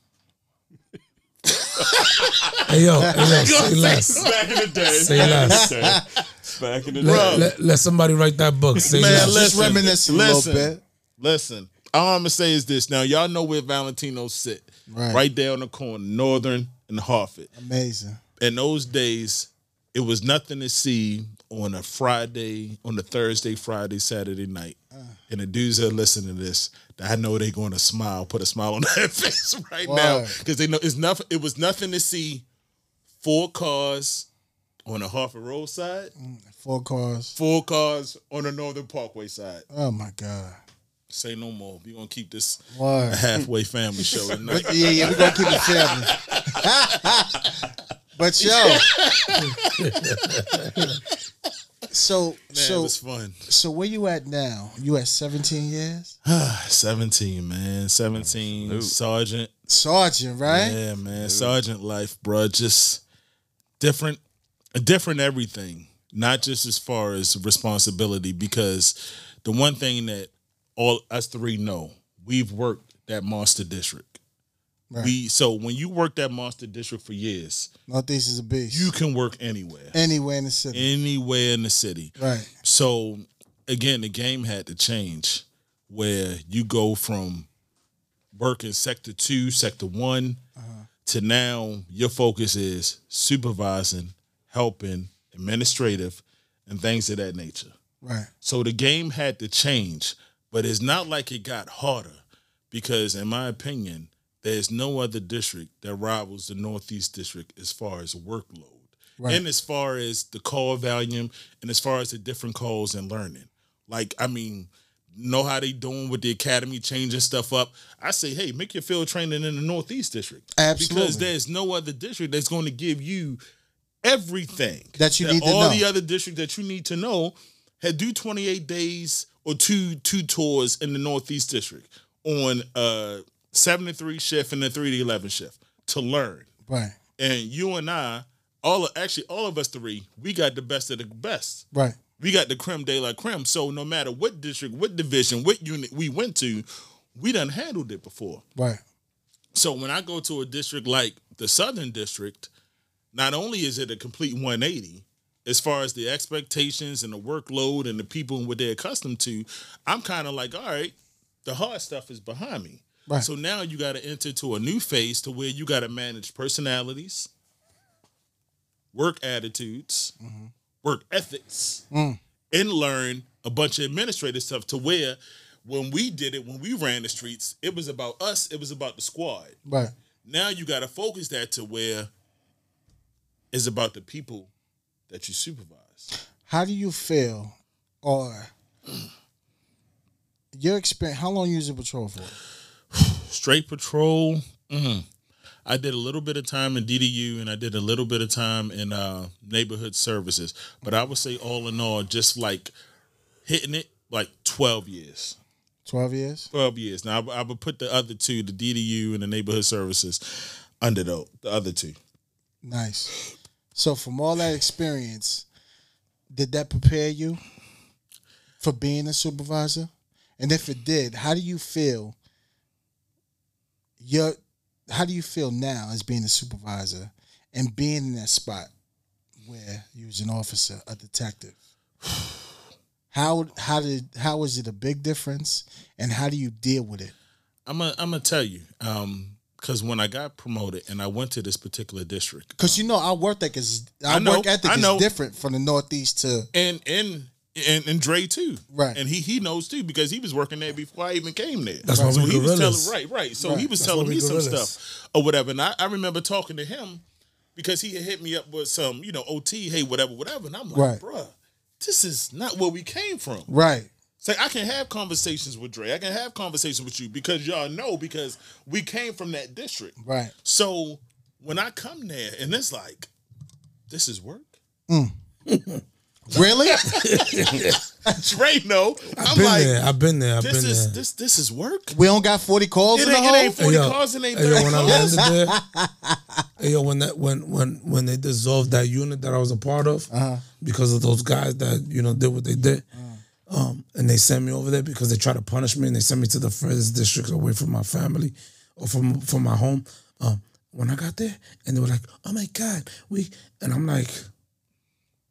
S5: Hey yo, hey, yo say less.
S4: back in the day,
S5: Say less.
S2: Back in the
S5: Let,
S2: day.
S5: let, let somebody write that book. Say
S4: Man,
S5: less.
S3: Just
S4: listen,
S3: reminiscing a
S4: listen.
S3: little bit.
S4: Listen, all I'm gonna say is this. Now y'all know where Valentino sit,
S3: Right.
S4: right there on the corner, Northern and Harford.
S3: Amazing.
S4: In those days, it was nothing to see on a Friday, on a Thursday, Friday, Saturday night. Uh. And the dudes that listen to this, I know they're going to smile, put a smile on their face right now because they know it's nothing. It was nothing to see four cars on the Harford Road side, mm.
S3: Four cars.
S4: four cars on the Northern Parkway side.
S3: Oh my God.
S4: Say no more. We're gonna keep this a
S3: Word.
S4: halfway family show tonight.
S3: yeah, yeah, we're gonna keep it family. but yo. so
S4: Man, it
S3: so
S4: was fun.
S3: so where you at now? You at 17 years?
S4: 17, man. 17. Sergeant.
S3: Sergeant, right?
S4: Yeah, man. Sergeant life, bro. Just different, different everything. Not just as far as responsibility, because the one thing that all us three know, we've worked that monster district.
S3: Right.
S4: We so when you work that monster district for years,
S3: Northeast is a beast.
S4: you can work anywhere,
S3: anywhere in the city.
S4: anywhere in the city.
S3: right.
S4: So again, the game had to change where you go from working sector two, sector one, uh-huh. to now your focus is supervising, helping, administrative, and things of that nature.
S3: Right.
S4: So the game had to change, but it's not like it got harder because, in my opinion, there's no other district that rivals the Northeast district as far as workload
S3: Right.
S4: and as far as the call volume and as far as the different calls and learning. Like, I mean, know how they doing with the academy changing stuff up. I say, hey, make your field training in the Northeast district.
S3: Absolutely.
S4: Because there's no other district that's going to give you everything
S3: That you need to
S4: all
S3: know.
S4: the other districts that you need to know had do 28 days or two two tours in the Northeast district on uh seven to three shift and the three to eleven shift to learn.
S3: Right.
S4: And you and I, all of, actually all of us three, we got the best of the best.
S3: Right.
S4: We got the creme de la creme. So no matter what district, what division, what unit we went to, we done handled it before.
S3: Right.
S4: So when I go to a district like the Southern District, not only is it a complete 180 as far as the expectations and the workload and the people and what they're accustomed to, I'm kind of like, all right, the hard stuff is behind me.
S3: Right.
S4: So now you got to enter to a new phase to where you got to manage personalities, work attitudes, mm-hmm. work ethics, mm. and learn a bunch of administrative stuff to where when we did it, when we ran the streets, it was about us, it was about the squad.
S3: Right.
S4: Now you got to focus that to where it's about the people that you supervise.
S3: How do you feel, or your experience? How long you was in patrol for?
S4: Straight patrol. mhm. I did a little bit of time in DDU and I did a little bit of time in uh, neighborhood services, but I would say all in all, just like hitting it, like twelve years.
S3: Twelve years.
S4: 12 years. Now, I, I would put the other two, the DDU and the neighborhood services, under the, the other two.
S3: Nice. So from all that experience, did that prepare you for being a supervisor? And if it did, how do you feel? Your how do you feel now as being a supervisor and being in that spot where you was an officer, a detective? How how did how was it a big difference, and how do you deal with it?
S4: I'm gonna I'm gonna tell you, um, because when I got promoted and I went to this particular district,
S3: Because you know our work ethic is our
S4: I know,
S3: work ethic
S4: I know.
S3: is different from the Northeast to
S4: and and and, and Dre too,
S3: Right.
S4: And he he knows too because he was working there before I even came there.
S5: That's why
S4: so
S5: we
S4: he was telling right, right. So
S3: Right.
S4: he was
S5: That's
S4: telling
S5: why we
S4: me some stuff or whatever. And I, I remember talking to him because he had hit me up with some, you know, OT, hey, whatever, whatever. And I'm like,
S3: Right.
S4: bruh, this is not where we came from.
S3: right.
S4: Say I can have conversations with Dre. I can have conversations with you because y'all know because we came from that district.
S3: Right.
S4: So when I come there and it's like, this is work.
S3: Really?
S4: Dre, no. I'm
S5: I've been
S4: like,
S5: there. I've been there. I've
S4: this
S5: been
S4: is
S5: there.
S4: this this is work.
S3: we don't got 40 calls
S4: It
S3: in the
S4: ain't, it ain't forty
S5: Hey, yo.
S4: cars and ain't
S5: Hey, yo, when I landed there, hey, yo, when that when when when they dissolved that unit that I was a part of
S3: Uh-huh.
S5: because of those guys that you know did what they did, um, and they sent me over there because they tried to punish me and they sent me to the furthest district away from my family or from from my home. Um, when I got there, and they were like, "Oh my God, we," and I'm like,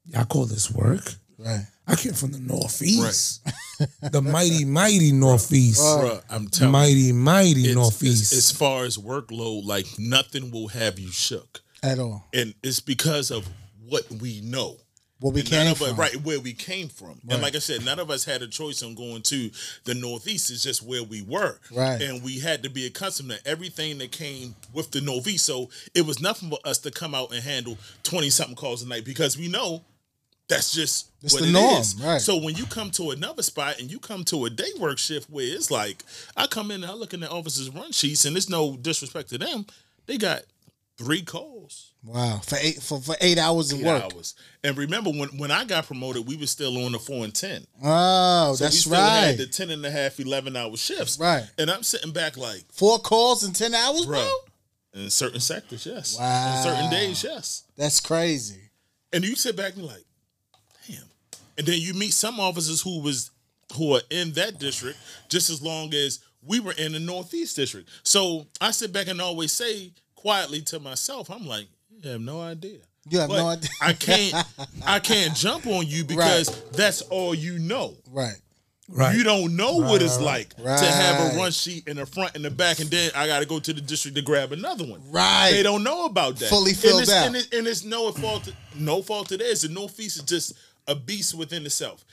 S5: "Y'all call this work?"
S3: Right.
S5: I came from the northeast, the mighty, mighty northeast,
S4: Bruh, I'm telling you,
S5: mighty, mighty
S4: it's-
S5: northeast.
S4: it's- as far as workload, like nothing will have you shook,
S3: At all.
S4: and it's because of what we know.
S3: What we came
S4: of us-
S3: from.
S4: right where we came from. And like I said, none of us had a choice on going to the Northeast. It's just where we were.
S3: Right.
S4: And we had to be accustomed to everything that came with the Northeast. So it was nothing for us to come out and handle 20 something calls a night because we know that's just
S3: It's
S4: what
S3: the
S4: it
S3: norm,
S4: is.
S3: right.
S4: So when you come to another spot and you come to a day work shift where it's like, I come in and I look in the officer's run sheets and there's no disrespect to them. They got three calls
S3: Wow. For eight for, for eight hours of
S4: eight
S3: work.
S4: hours. And remember when when I got promoted, we were still on the four and ten.
S3: Oh,
S4: So we
S3: that's
S4: still
S3: right.
S4: had the 10 and a half, 11 hour shifts.
S3: Right.
S4: And I'm sitting back like,
S3: Four calls in ten hours, bro?
S4: bro. In certain sectors, yes.
S3: Wow.
S4: On certain days, yes.
S3: That's crazy.
S4: And you sit back and like, damn. And then you meet some officers who was who are in that district just as long as we were in the Northeast district. So I sit back and always say quietly to myself, I'm like, you have no idea.
S3: You have
S4: But
S3: no idea.
S4: I can't I can't jump on you because that's all you know.
S3: Right.
S5: right.
S4: You don't know what it's like to have a run sheet in the front and the back, and then I got to go to the district to grab another one.
S3: Right.
S4: They don't know about that.
S3: Fully
S4: and
S3: filled
S4: it's,
S3: out.
S4: And, it, and it's no fault, no fault of theirs. The Northeast is just a beast within itself.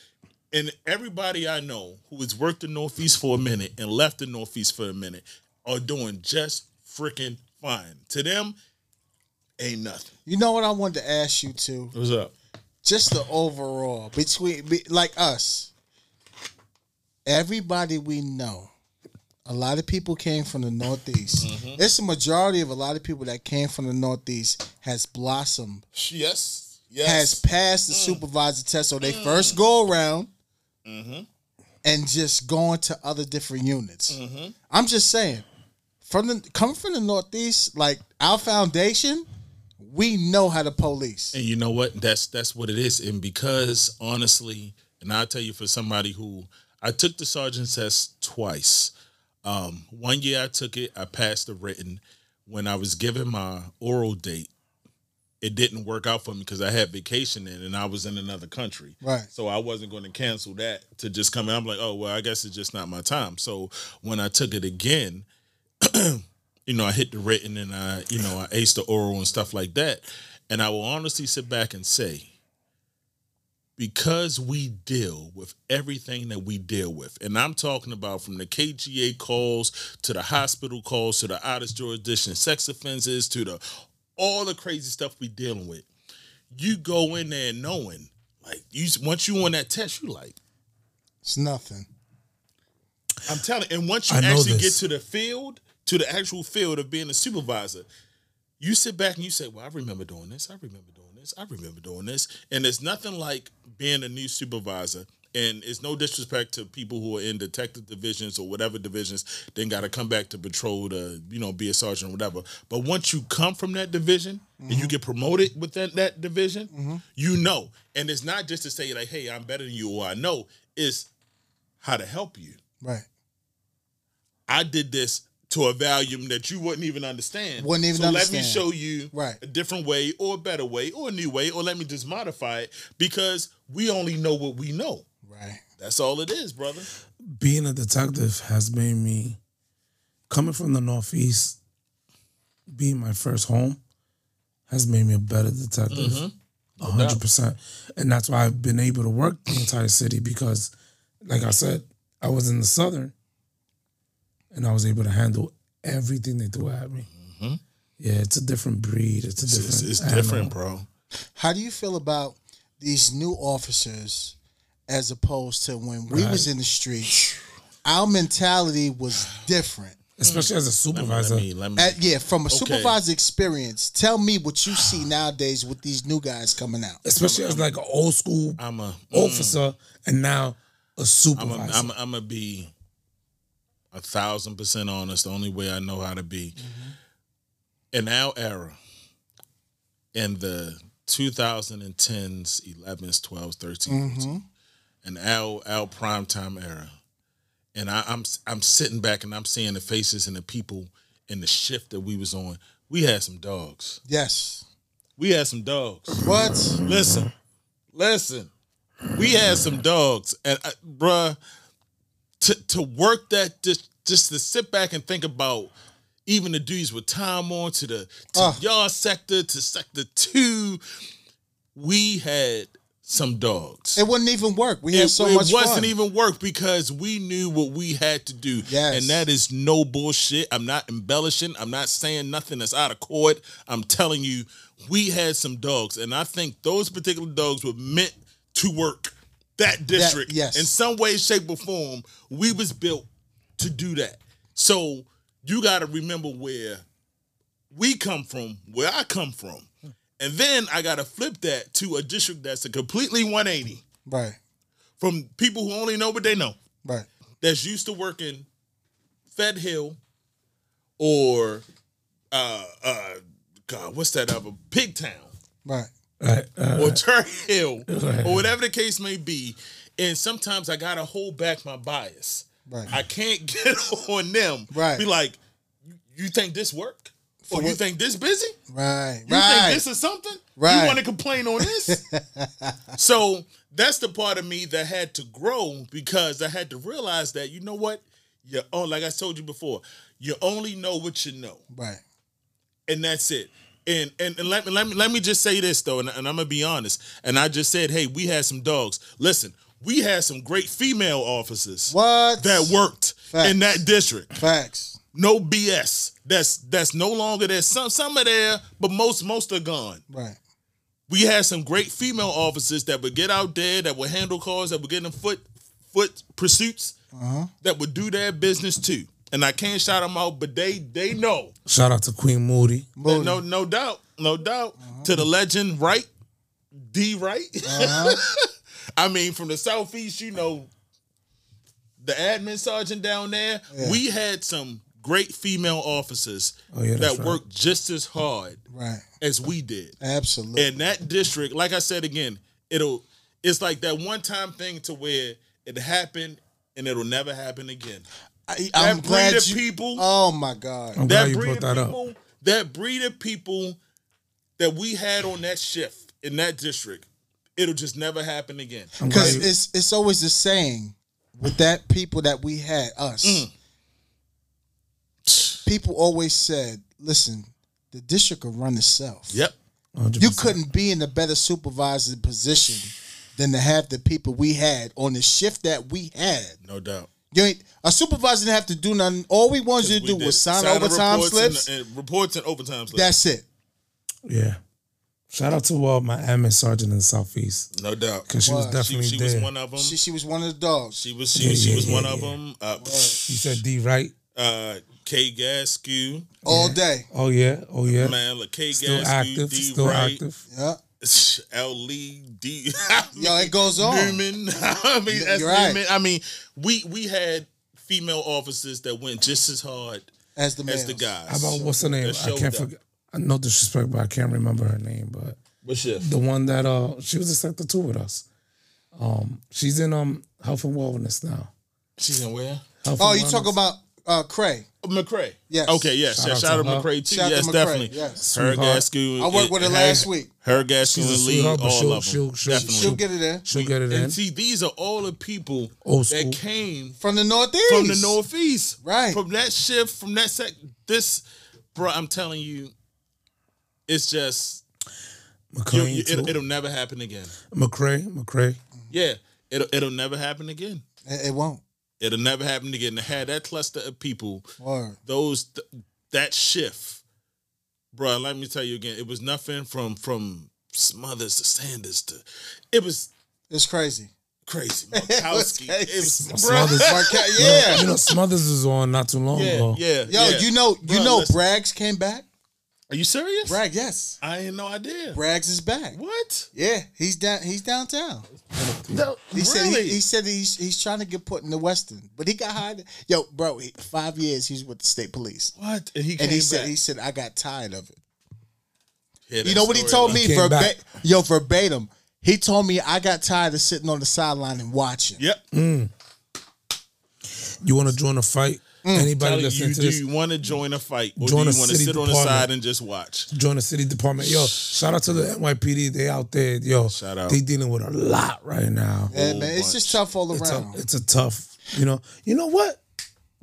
S4: And everybody I know who has worked the Northeast for a minute and left the Northeast for a minute are doing just freaking fine. To them, ain't nothing.
S3: You know what I wanted to ask you too?
S4: What's up?
S3: Just the overall between be, like us. Everybody we know. A lot of people came from the Northeast.
S4: Mm-hmm.
S3: It's a majority of a lot of people that came from the Northeast has blossomed,
S4: Yes. Yes.
S3: has passed the
S4: Mm.
S3: supervisor test. So they first go around
S4: Mm-hmm.
S3: and just going to other different units.
S4: Mm-hmm.
S3: I'm just saying, from the coming from the Northeast, like our foundation, we know how to police.
S4: And you know what? That's that's what it is. And because honestly, and I'll tell you for somebody who I took the sergeant test twice. Um, one year I took it, I passed the written. When I was given my oral date, it didn't work out for me because I had vacation in and I was in another country.
S3: Right.
S4: So I wasn't going to cancel that to just come in. I'm like, oh well, I guess it's just not my time. So when I took it again, you know, I hit the written and I, you know, I aced the oral and stuff like that. And I will honestly sit back and say, because we deal with everything that we deal with, and I'm talking about from the KGA calls to the hospital calls to the oddest jurisdiction sex offenses to the all the crazy stuff we dealing with. You go in there knowing, like you once you on that test, you like,
S3: It's nothing.
S4: I'm telling. And once you
S5: I know
S4: actually get to the field, to the actual field of being a supervisor, you sit back and you say, "Well, I remember doing this. I remember doing this. I remember doing this." And there's nothing like being a new supervisor. And it's no disrespect to people who are in detective divisions or whatever divisions, then got to come back to patrol to, you know, be a sergeant or whatever. But once you come from that division and you mm-hmm. get promoted within that division, mm-hmm. you know. And it's not just to say like, "Hey, I'm better than you," or "I know." It's how to help you.
S3: Right.
S4: I did this to a volume that you wouldn't even understand.
S3: Wouldn't even
S4: so let me show you
S3: Right.
S4: a different way or a better way or a new way, or let me just modify it because we only know what we know.
S3: Right.
S4: That's all it is, brother.
S5: being a detective has made me coming from the northeast being my first home has made me a better detective mm-hmm. a hundred percent and that's why i've been able to work the entire city because like i said i was in the southern and i was able to handle everything they threw at me mm-hmm. yeah it's a different breed it's a
S4: It's,
S5: different
S4: it's, it's different, bro.
S3: How do you feel about these new officers as opposed to when we was in the streets? Our mentality was different.
S5: especially as a supervisor
S4: Let me, let me.
S3: At, yeah, from a
S4: Okay.
S3: supervisor experience, tell me what you see nowadays with these new guys coming out.
S5: especially as like an old school
S4: I'm a mm.
S5: officer and now a
S4: I'm
S5: supervisor
S4: a, I'm a, I'm a be a thousand percent honest. The only way I know how to be in our era, in the 2010s, 11s, 12s, 13s, 14s, in our our prime time era, and I, I'm I'm sitting back and I'm seeing the faces and the people and the shift that we was on. We had some dogs.
S3: Yes.
S4: We had some dogs.
S3: What?
S4: Listen, listen. We had some dogs, and uh, bruh, to to work that just just to sit back and think about even the dudes with time on to the to
S3: Ah.
S4: yard sector to sector two, we had some dogs.
S3: It wouldn't even work. We had
S4: It,
S3: so
S4: it
S3: much It
S4: wasn't
S3: fun.
S4: even work because we knew what we had to do.
S3: Yes.
S4: And that is no bullshit. I'm not embellishing. I'm not saying nothing that's out of court. I'm telling you, we had some dogs. And I think those particular dogs were meant to work that district.
S3: yes.
S4: In some way, shape, or form, we was built to do that. So you gotta remember where we come from, where I come from. And then I gotta flip that to a district that's a completely 180
S3: Right.
S4: from people who only know what they know
S3: Right.
S4: that's used to working Fed Hill or uh uh God, what's that other Pig Town.
S3: Right.
S5: Right, uh,
S4: or Turn Hill or whatever the case may be. And sometimes I gotta hold back my bias.
S3: Right.
S4: I can't get on them.
S3: Right.
S4: Be like, "You- you think this work? Or you think this busy?
S3: Right.
S4: You
S3: right.
S4: think this is something?
S3: Right.
S4: You want to complain on this? so that's the part of me that had to grow because I had to realize that you know what you oh like I told you before you only know what you know
S3: right.
S4: and that's it. And and, and let me let me let me just say this though, and, and I'm gonna be honest. And I just said, hey, we had some dogs. Listen, we had some great female officers
S3: What?
S4: that worked
S3: Facts.
S4: in that district
S3: Facts.
S4: no BS. That's that's no longer there. Some some are there, but most most are gone.
S3: Right.
S4: We had some great female officers that would get out there, that would handle cars, that would get in foot foot pursuits, uh-huh. that would do their business too. And I can't shout them out, but they they know.
S5: shout out to Queen Moody.
S3: Moody.
S4: No no doubt, no doubt. Uh-huh. To the legend, right? D right. Uh-huh. I mean, from the southeast, you know, the admin sergeant down there. We had some great female officers
S5: Oh, yeah,
S4: that
S5: right.
S4: worked just as hard
S3: Right.
S4: as we did.
S3: Absolutely.
S4: And that district, like I said again, it'll it's like that one time thing to where it happened and it'll never happen again.
S3: I, I'm
S4: that
S3: glad
S4: breed of
S3: you,
S4: people,
S3: Oh my God.
S5: I'm glad
S4: that
S5: you
S4: breed
S5: brought
S4: of
S5: that up.
S4: people, that breed of people that we had on that shift in that district, it'll just never happen again.
S3: Because it's it's always the saying with that people that we had, us.
S4: Mm.
S3: People always said, listen, the district will run itself.
S4: Yep.
S5: 100%.
S3: You couldn't be in a better supervisor position than to have the people we had on the shift that we had.
S4: No doubt.
S3: You ain't a supervisor didn't have to do nothing. All we wanted you to do
S4: did
S3: was sign
S4: the
S3: overtime
S4: reports
S3: slips.
S4: and, and reports and overtime slips.
S3: That's it.
S5: Yeah. Shout out to uh, my admin sergeant in the southeast
S4: no doubt.
S5: because she was
S3: Wow.
S4: She,
S5: definitely
S4: she
S5: there.
S4: was one of them.
S3: She
S4: She,
S3: she was one of the dogs.
S4: was she,
S5: Yeah,
S4: she
S5: yeah,
S4: was
S5: yeah,
S4: one
S5: yeah.
S4: of them. Uh,
S5: you said D right?
S4: uh, K Gaskew,
S3: all day.
S5: Oh yeah, oh yeah.
S4: man, like K
S5: Still
S4: Gaskew,
S5: active,
S4: D
S5: still
S4: Wright,
S5: active.
S3: Yeah.
S4: L Lee D.
S3: Yo, it goes on.
S4: Newman. I mean, that's
S3: You're right.
S4: Newman. I mean, we we had female officers that went just as hard
S3: As the
S4: as the guys.
S5: How about what's her name? I can't
S4: up.
S5: forget. No disrespect, but I can't remember her name. But
S4: What shift?
S5: the one that uh, she was a sector two with us. Um, she's in um health and wellness now.
S4: She's in where?
S5: Health
S3: Oh, you
S5: wellness.
S3: talk about uh Cray.
S4: McCray.
S3: Yes.
S4: Okay. Yes.
S5: Shout
S4: Shout,
S5: out
S4: shout
S5: to
S4: out to. McCray too.
S3: Shout out to
S4: yes,
S3: McCray,
S4: definitely.
S3: yes.
S4: Her
S5: Sweetheart.
S4: Gaskew.
S3: I worked with her
S4: her-
S3: last week.
S4: Her Gaskew
S5: She's a
S4: and Lee,
S5: sweetheart, but
S4: all
S5: she'll-
S4: of them.
S5: she'll- she'll-
S4: definitely.
S3: She'll get it in.
S5: She'll get it in.
S4: And see, these are all the people
S5: Old school.
S4: that came
S3: From the northeast.
S4: from the northeast,
S3: Right.
S4: From that shift, from that sec. This, bro, I'm telling you, it's just you,
S5: McCray,
S4: you, it'll, it'll never happen again.
S5: McCray, McCray.
S4: Yeah, it'll it'll never happen again.
S3: It, it won't.
S4: It'll never happen again. To have that cluster of people,
S3: Word.
S4: those th- that shift, bro. Let me tell you again, it was nothing from from Smothers to Sanders to, it was
S3: It's crazy.
S4: crazy.
S3: was
S4: Markowski,
S3: crazy.
S4: it was,
S5: Smothers.
S4: bro.
S3: Marquette, yeah.
S5: You know, Smothers was on not too long
S4: Yeah,
S5: ago.
S4: yeah.
S3: Yo,
S4: yeah.
S3: you know, you
S4: Bro,
S3: know,
S4: listen.
S3: Braggs came back.
S4: Are you serious?
S3: Bragg, yes,
S4: I had no idea.
S3: Braggs is back.
S4: What?
S3: Yeah, he's down. He's downtown.
S4: No,
S3: He said
S4: really?
S3: he, he said he's he's trying to get put in the Western, but he got hired. Yo, bro, he, five years he's with the state police,
S4: what? And he
S3: and
S4: came
S3: he said he said I got tired of it.
S4: Yeah,
S3: You know what he told me
S5: He
S3: verbatim? Yo, verbatim. He told me I got tired of sitting on the sideline and watching.
S4: Yep. Mm.
S5: You want to join a fight? Anybody
S4: Mm. Tell you,
S5: to
S4: do
S5: this,
S4: you want to join a fight or
S5: Join
S4: do
S5: a
S4: you want to
S5: city
S4: sit on the side and just watch?
S5: join the city department. Yo, shout out to the NYPD. They out there. Yo,
S4: Shout out.
S5: They dealing with a lot right now.
S3: Yeah,
S4: Whole
S3: man, it's just tough all
S5: It's a,
S3: around.
S5: it's a tough. You know. You know what?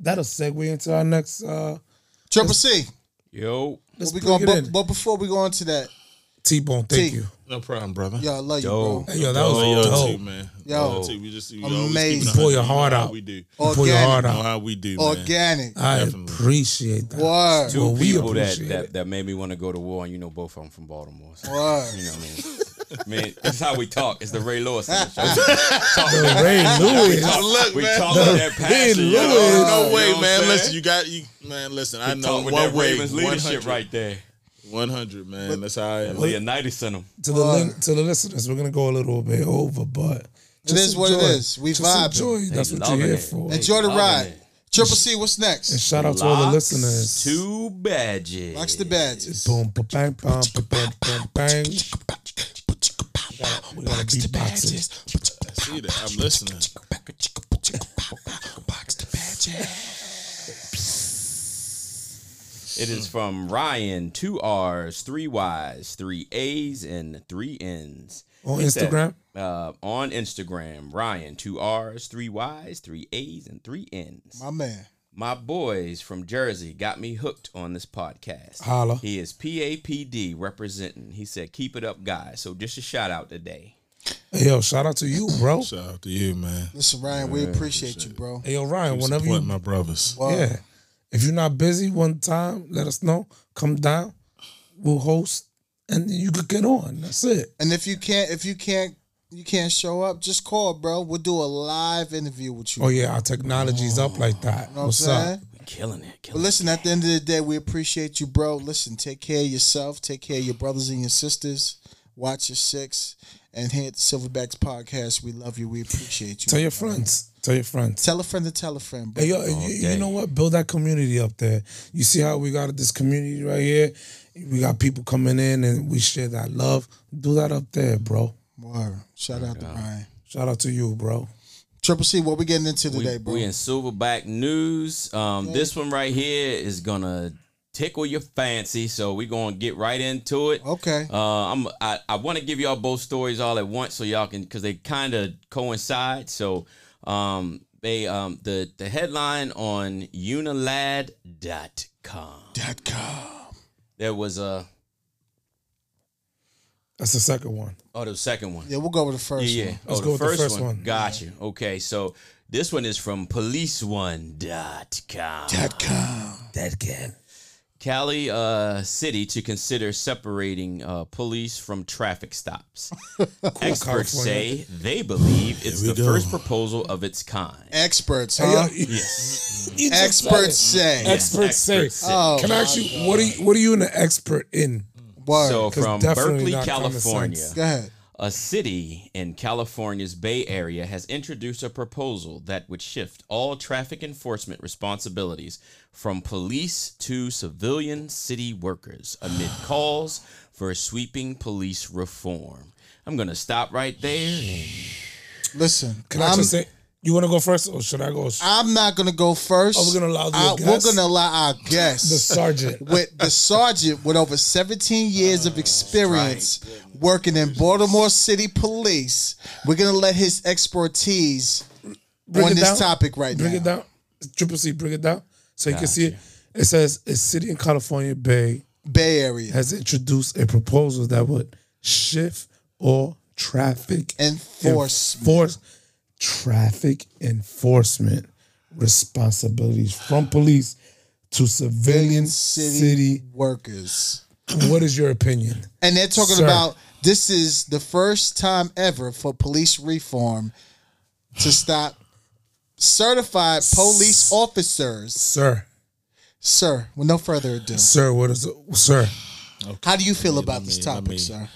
S5: That'll segue into our next. uh
S3: Triple C.
S2: Yo,
S5: Let's
S3: We
S5: bring
S3: going,
S5: it
S3: but,
S5: in.
S3: but before we go into that,
S5: T-Bone, thank
S3: T.
S5: you.
S4: No problem, brother.
S3: yo, I love you, bro.
S5: Hey, yo, that was
S4: Oh, yo,
S5: dope.
S4: too, man.
S3: Yo.
S4: Yo, too. We just we
S3: Amazing.
S4: keep
S5: Pull your
S4: 100. You
S5: heart out.
S4: We do.
S5: Pull your heart
S4: You know
S5: out.
S4: how we do, man.
S3: Organic.
S5: I
S4: Definitely.
S5: appreciate that.
S3: Word.
S2: two
S5: Well, we
S2: people that, that
S5: it.
S2: that made me want to go to war, and you know both of them from Baltimore. So,
S3: Word.
S2: you know what I mean? Man, this is how we talk. It's the Ray Lewis. of the show.
S5: The Ray Lewis.
S4: Look,
S2: we
S4: man.
S2: talk with that passion.
S5: Ray
S2: yo.
S5: Lewis.
S4: No, way,
S2: what I'm
S4: man.
S2: saying?
S4: Listen, you got you, man. Listen, I know
S2: talk with
S4: one
S2: that
S4: way,
S2: Ravens leadership
S4: 100,
S2: right there.
S4: 100, man. That's how I am.
S2: Leonidas in them.
S5: to the lin- to the listeners, we're gonna go a little bit over, but just
S3: is what it
S5: enjoy.
S3: is. We
S5: just
S3: vibing.
S5: enjoy. That's what you're here
S2: it.
S5: for.
S2: They
S3: Enjoy the ride.
S2: it.
S3: Triple C, what's next?
S5: And shout out to all the
S2: Locks
S5: listeners.
S2: Two badges.
S3: Box the badges.
S5: Boom, ba bang, bam, ba bam, bam, bang. We gotta beatbox it.
S4: See that? I'm listening.
S3: Box the badges.
S2: It is from Ryan, two R's, three Y's, three A's, and three N's.
S5: On
S2: He said,
S5: Instagram?
S2: uh, on Instagram, Ryan, two R's, three Y's, three A's, and three N's.
S3: My man.
S2: My boys from Jersey got me hooked on this podcast.
S5: Holla.
S2: He is PAPD representing. He said, "Keep it up, guys." So just a shout out today.
S5: Hey, yo, shout out to you, bro.
S4: Shout out to you, man.
S3: Listen, Ryan, we appreciate you, bro.
S5: Hey, yo, Ryan, whenever
S4: Support
S5: you
S4: my brothers.
S3: Word.
S5: Yeah. If you're not busy one time, let us know. Come down. We'll host and you could get on. That's it.
S3: And if you can't, if you can't, you can't show up, just call, bro. We'll do a live interview with you.
S5: Oh yeah, our technology's up like that.
S3: You know what I'm
S5: What's
S3: saying?
S5: up?
S2: We killing it.
S3: But
S2: Killing
S3: listen, at the end of the day, we appreciate you, bro. Listen, take care of yourself, take care of your brothers and your sisters. Watch your six. And here at the Silverbacks podcast, we love you. We appreciate you.
S5: Tell your friends. Tell your friends.
S3: Tell a friend to tell a friend.
S5: Hey, yo, you, you know what? Build that community up there. You see how we got this community right here? We got people coming in and we share that love. Do that up there, bro.
S3: Word. Shout out to Brian.
S5: Shout out to you, bro.
S3: Triple C, what we getting into today,
S2: we,
S3: bro?
S2: we in Silverback news. Um, This one right here is gonna tickle your fancy, so we're gonna get right into it.
S3: okay.
S2: Uh, I'm I, I want to give y'all both stories all at once so y'all can because they kind of coincide. So um, they um the the headline on Unilad.com.
S3: Dot com.
S2: There was a
S5: That's the second one.
S2: oh the second one.
S3: Yeah, we'll go with the first
S2: Yeah, yeah.
S3: one.
S5: Let's
S2: oh,
S5: go
S2: the
S5: with the
S2: first,
S5: first
S2: one.
S5: one.
S2: Got you. Okay, so this one is from policeone.com.
S3: Dot com.
S5: That can.
S2: Cali uh, City to consider separating uh, police from traffic stops. Experts
S5: California.
S2: say they believe it's the
S4: go.
S2: first proposal of its kind.
S3: Experts, huh?
S2: Yes.
S3: Experts say.
S5: Experts say.
S2: experts say.
S3: Oh,
S5: Can I ask you what are you what are you an expert in?
S3: Word.
S2: So
S5: 'Cause
S2: from
S5: definitely
S2: Berkeley, California.
S3: Go ahead.
S2: A city in California's Bay Area has introduced a proposal that would shift all traffic enforcement responsibilities from police to civilian city workers amid calls for sweeping police reform. I'm going to stop right there.
S3: Listen,
S5: Can I
S3: I'm,
S5: just say you want to go first or should I go?
S3: I'm not gonna go first.
S5: Oh, we're gonna allow the
S3: I-
S5: guest?
S3: We're gonna allow our guests.
S5: the sergeant.
S3: with the sergeant with over 17 years of ah, experience working in Baltimore City Police. We're gonna let his expertise
S5: Bring
S3: on this
S5: down.
S3: topic right
S5: Bring
S3: now.
S5: it down. Triple C, bring it down so you can see it. It says a city in California Bay
S3: Bay Area
S5: has introduced a proposal that would shift all traffic
S3: enforcement.
S5: enforce traffic enforcement responsibilities from police to civilian
S3: City,
S5: city.
S3: workers,
S5: What is your opinion?
S3: and they're talking
S5: Sir.
S3: about this is the first time ever for police reform to stop certified police officers.
S5: Sir,
S3: Sir, with no further ado,
S5: sir, what is it? Sir,
S3: how do you feel about
S4: let
S3: this
S4: me- let
S3: topic, sir?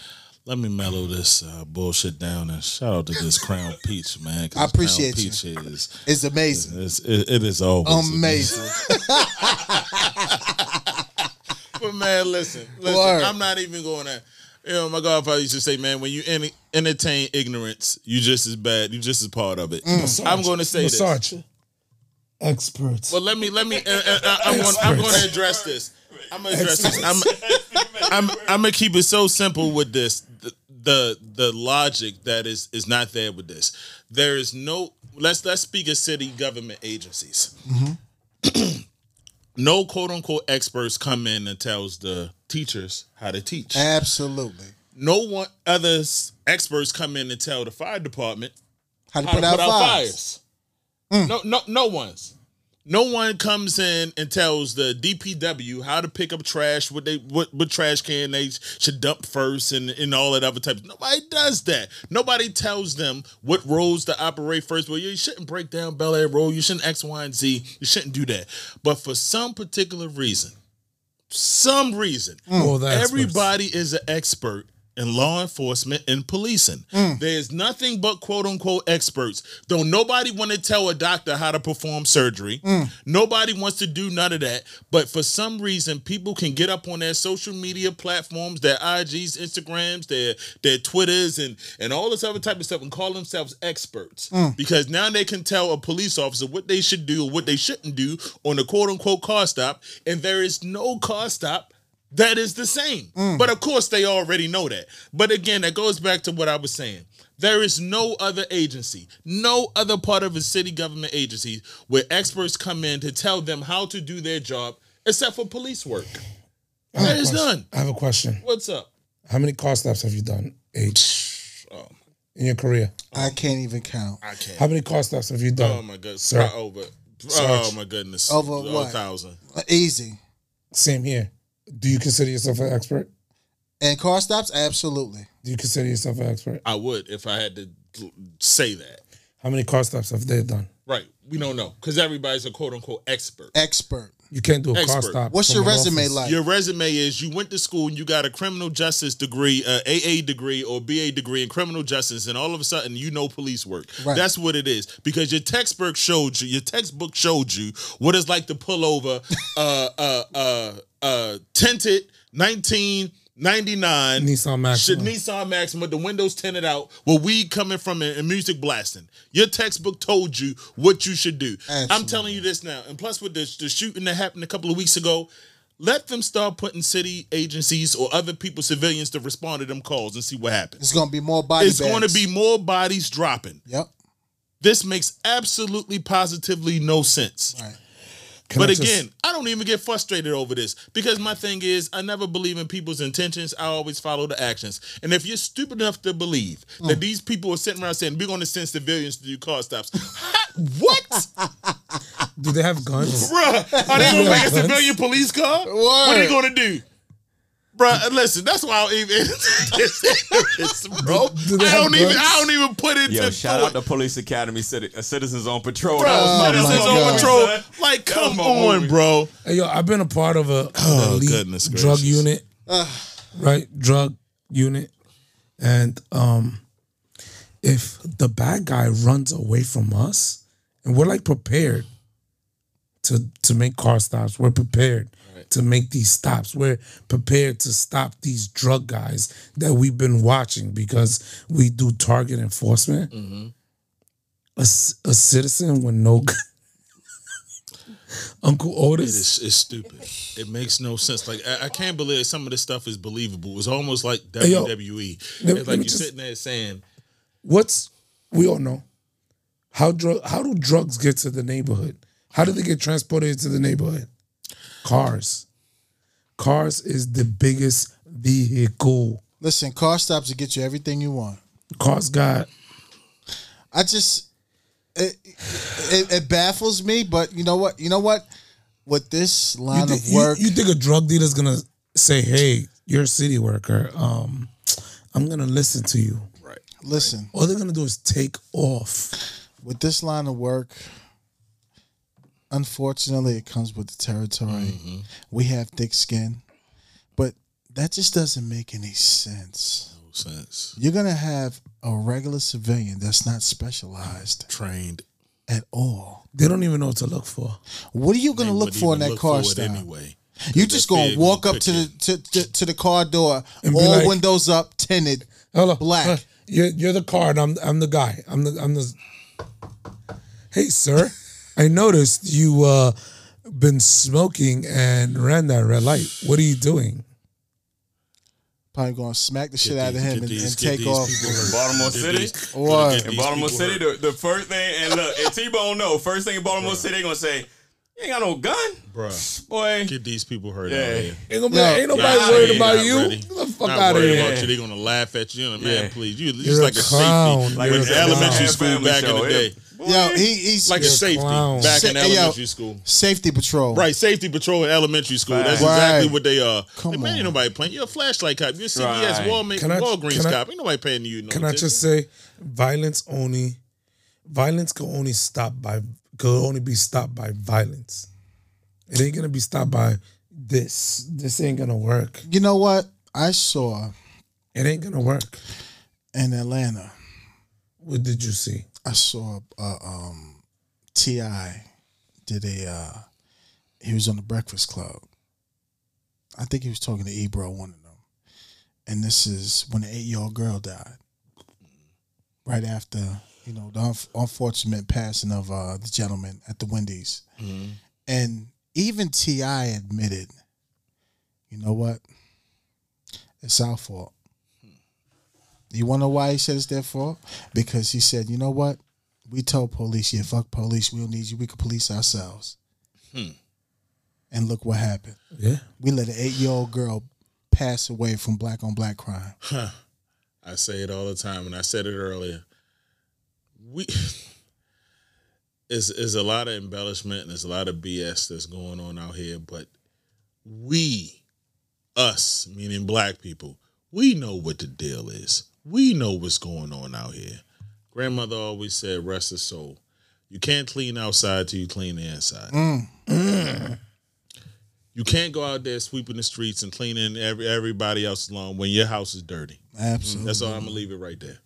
S4: Let me mellow this uh, bullshit down and shout out to this Crown Peach, man.
S3: I appreciate
S4: Crown
S3: you.
S4: Peach is
S3: It's amazing.
S4: it's, it, it is always
S3: Amazing.
S4: But man, listen, listen.
S3: Word.
S4: I'm not even going to. You know, my godfather used to say, "Man, when you enter- entertain ignorance, you just as bad. You just as part of it."
S3: Mm.
S4: I'm going to say this.
S5: Massage. Experts.
S4: Well, let me let me. Uh, uh, uh, I'm going. I'm going to address this. I'm to address this. I'm. I'm. I'm going to keep it so simple with this. The, the the logic that is is not there with this. There is no. Let's let's speak of city government agencies. Mm-hmm. no quote unquote experts come in and tells the teachers how to teach.
S3: Absolutely.
S4: No one others experts come in and tell the fire department
S3: How to
S4: how
S3: put
S4: to
S3: out
S4: put out
S3: fires.
S4: fires. Mm. No, no, no one's. No one comes in and tells the DPW how to pick up trash, what they what, what trash can they should dump first, and, and all that other types. Nobody does that. Nobody tells them what roads to operate first. Well, you shouldn't break down Bel Air Road. You shouldn't X, Y, and Z. You shouldn't do that. But for some particular reason, some reason,
S5: hmm. the experts.
S4: everybody is an expert in law enforcement and policing. Mm. There's nothing but quote unquote experts. Don't nobody want to tell a doctor how to perform surgery. Mm. Nobody wants to do none of that. But for some reason, people can get up on their social media platforms, their IGs, Instagrams, their their Twitters, and and all this other type of stuff, and call themselves experts mm. because now they can tell a police officer what they should do or what they shouldn't do on a quote unquote car stop, and there is no car stop that is the same. Mm. But of course, they already know that. But again, that goes back to what I was saying. There is no other agency, no other part of a city government agency where experts come in to tell them how to do their job except for police work.
S5: I have
S4: There is
S5: question.
S4: none.
S5: I have a question.
S4: What's up?
S5: How many car stops have you done, H,
S4: Oh,
S5: in your career?
S3: I can't even count.
S4: I can't.
S5: How many car stops have you done?
S4: Oh my goodness.
S5: Sir.
S4: Over. Oh my goodness.
S3: Over
S4: A
S3: what?
S4: thousand.
S3: Easy.
S5: Same here. Do you consider yourself an expert?
S3: And car stops, absolutely.
S5: Do you consider yourself an expert?
S4: I would if I had to say that.
S5: How many car stops have they done?
S4: Right. We don't know because everybody's a quote unquote expert.
S3: Expert.
S5: You can't do a car
S4: Expert.
S5: stop.
S3: What's your resume
S5: office.
S3: like?
S4: Your resume is you went to school and you got a criminal justice degree, a AA degree or BA degree in criminal justice, and all of a sudden you know police work.
S3: Right.
S4: That's what it is because your textbook showed you, your textbook showed you what it's like to pull over uh uh uh uh tinted 1999
S5: Nissan Maxima.
S4: Should Nissan Maxima, the windows tinted out, with weed coming from it and music blasting. Your textbook told you what you should do. I'm telling you this now. And plus, with the, the shooting that happened a couple of weeks ago, let them start putting city agencies or other people, civilians, to respond to them calls and see what happens.
S3: It's gonna be more body.
S4: It's going to be more bodies dropping.
S3: Yep.
S4: This makes absolutely positively no sense.
S3: Right.
S5: Can
S4: but
S5: I just-
S4: again, I don't even get frustrated over this because my thing is, I never believe in people's intentions. I always follow the actions. And if you're stupid enough to believe
S3: Mm.
S4: that these people are sitting around saying, we're going to send civilians to do car stops, what?
S5: do they have guns?
S4: Bruh, are they going to make a civilian police car? What are they going to do? Bruh, listen, that's why I don't even, it's, bro.
S5: Do
S4: I don't even. I don't even put it
S2: Yo,
S4: to
S2: shout
S4: thought.
S2: out to Police Academy, Citi- uh, Citizens on Patrol.
S4: Bro,
S2: That was my
S4: citizens on
S3: God.
S4: patrol. Like,
S2: That
S4: come on,
S2: movie.
S4: bro.
S5: Hey, yo, I've been a part of a
S4: Oh,
S5: elite
S4: goodness
S5: drug
S4: gracious.
S5: unit, right? Drug unit, and um, if the bad guy runs away from us, and we're like prepared to to make car stops, we're prepared to make these stops. We're prepared to stop these drug guys that we've been watching because we do target enforcement. Mm-hmm. A a citizen with no Uncle Otis.
S4: It is it's stupid. It makes no sense. Like I, I can't believe some of this stuff is believable. It's almost like
S5: yo,
S4: WWE.
S5: let-
S4: it's like you're
S5: just-
S4: sitting there saying,
S5: what's we all know how drug how do drugs get to the neighborhood how do they get transported to the neighborhood cars cars is the biggest vehicle
S3: Listen, car stops to get you everything you want.
S5: cars got
S3: I just it, it, it baffles me, but you know what? You know what? With this line
S5: thi-
S3: of
S5: you-
S3: work,
S5: you think a drug dealer's gonna say hey you're a city worker um i'm gonna listen to you Right.
S3: listen,
S5: all they're gonna do is take off
S3: with this line of work, unfortunately, it comes with the territory.
S5: Mm-hmm.
S3: We have thick skin, but that just doesn't make any sense.
S4: no sense.
S3: You're gonna have a regular civilian that's not specialized
S4: Trained.
S3: at all.
S5: they don't even know what to look for
S3: What are you gonna
S4: They
S3: look for in that
S4: look
S3: car
S4: for it
S3: stop?
S4: anyway.
S3: You just gonna walk up to the to, to, to the car door,
S5: And
S3: all
S5: like-
S3: windows up, tinted,
S5: Hello.
S3: black.
S5: Huh, You're you're the car, and I'm I'm the guy. I'm the I'm the. Hey, sir, I noticed you uh been smoking and ran that red light. What are you doing?
S3: Probably gonna smack the shit out of him and,
S4: these-
S3: and take off.
S4: people hurt.
S2: Baltimore City?
S4: these-
S3: What?
S2: In Baltimore City, the, the first thing, and look, and T-Bone know, first thing in Baltimore City, they gonna say, you ain't got no gun,
S4: Bruh,
S2: boy.
S4: get these people hurt
S2: Yeah.
S4: out.
S5: Ain't, gonna be,
S3: Yo,
S5: ain't nobody
S4: Y'all
S5: worried about you.
S4: ready.
S5: Get the fuck
S4: Not
S5: out of here.
S4: about you. They gonna laugh at you. Man,
S2: Yeah.
S4: please, you it's
S5: You're
S4: just
S5: a
S4: like a
S5: clown.
S4: safety, like
S5: You're
S4: in
S5: a
S4: elementary school
S2: Family
S4: back in the day.
S2: Yeah.
S3: Yo, he, he's
S4: Like a safety
S5: clown.
S4: back
S3: Sa-
S4: in
S3: hey, yo.
S4: elementary school.
S3: safety patrol.
S4: Right, safety patrol in elementary school. That's exactly
S3: Right.
S4: what they are.
S3: Come
S4: like, man,
S3: on.
S4: ain't nobody playing. You're a flashlight cop. You're a CVS,
S2: Right.
S4: Walmart,
S5: Can I-
S4: Walgreens
S5: can I-
S4: cop. Ain't nobody paying you. No
S5: Can I just say, violence only, violence can only stop by could only be stopped by violence. It ain't gonna be stopped by this. This ain't gonna work.
S3: You know what? I saw
S5: It ain't gonna work.
S3: in Atlanta.
S5: What did you see?
S3: I saw uh, um, T.I. did a. Uh, he was on the Breakfast Club. I think he was talking to Ebro, one of them, and this is when the eight-year-old girl died. Right after you know the unf- unfortunate passing of uh, the gentleman at the Wendy's, and even T.I. admitted, you know what? It's our fault. You want to know why he said it's their fault? Because he said, you know what? We told police, yeah, fuck police. We don't need you. We can police ourselves. Hmm. And look what happened.
S5: Yeah.
S3: We let an eight year old girl pass away from black on black crime.
S4: I say it all the time, and I said it earlier. We is is a lot of embellishment and there's a lot of BS that's going on out here, but we, us, meaning black people, we know what the deal is. We know what's going on out here. Grandmother always said, "Rest her soul." You can't clean outside till you clean the inside. Mm. You can't go out there sweeping the streets and cleaning every everybody else's lawn when your house is dirty.
S3: Absolutely.
S4: That's all I'm gonna leave it right there.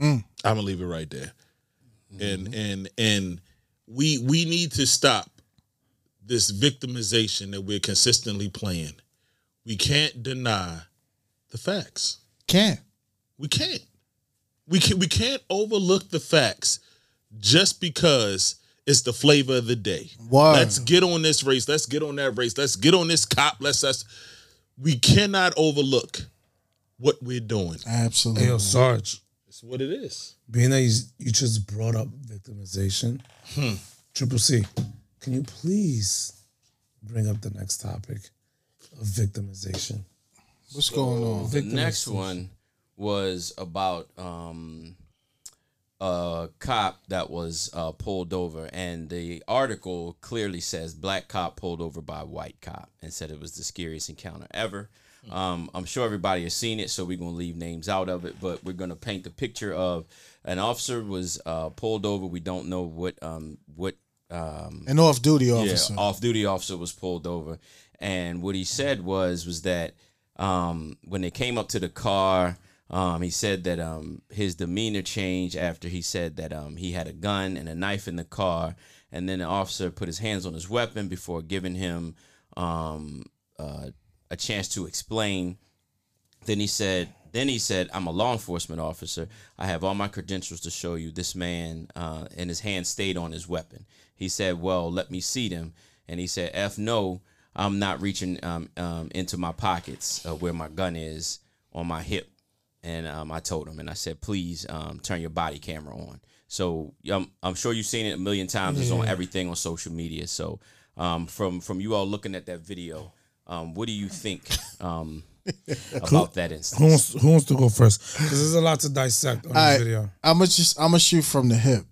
S4: Mm. I'm gonna leave it right there. And mm-hmm. and and we we need to stop this victimization that we're consistently playing. We can't deny the facts.
S3: Can't.
S4: We can't. We can we can't overlook the facts just because it's the flavor of the day.
S3: Word.
S4: Let's get on this race. Let's get on that race. Let's get on this cop. Let's us. We cannot overlook what we're doing.
S3: Absolutely.
S5: Hey, yo, Sarge,
S4: It's what it is.
S5: being that you, you just brought up victimization, hmm. Triple C, can you please bring up the next topic of victimization?
S3: What's going on?
S2: The next one was about um, a cop that was uh, pulled over, and the article clearly says black cop pulled over by white cop, and said it was the scariest encounter ever. Um, I'm sure everybody has seen it, so we're gonna leave names out of it, but we're gonna paint the picture of an officer was uh, pulled over. We don't know what um, what um,
S3: An off duty officer.
S2: yeah, off duty officer was pulled over, and what he said was was that um, when they came up to the car, um, he said that um, his demeanor changed after he said that um, he had a gun and a knife in the car, and then the officer put his hands on his weapon before giving him um, uh, a chance to explain. Then he said, then he said, I'm a law enforcement officer. I have all my credentials to show you. This man, uh, and his hand stayed on his weapon. He said, well, let me see them. And he said, F no, I'm not reaching um, um, into my pockets uh, where my gun is on my hip. And um, I told him, and I said, please um, turn your body camera on. So um, I'm sure you've seen it a million times. It's on everything on social media. So um, from from you all looking at that video, um, what do you think um, about that
S5: Who wants, who wants to go first? Because there's a lot to dissect on
S3: All
S5: this video.
S3: I'm gonna just I'm gonna shoot from the hip,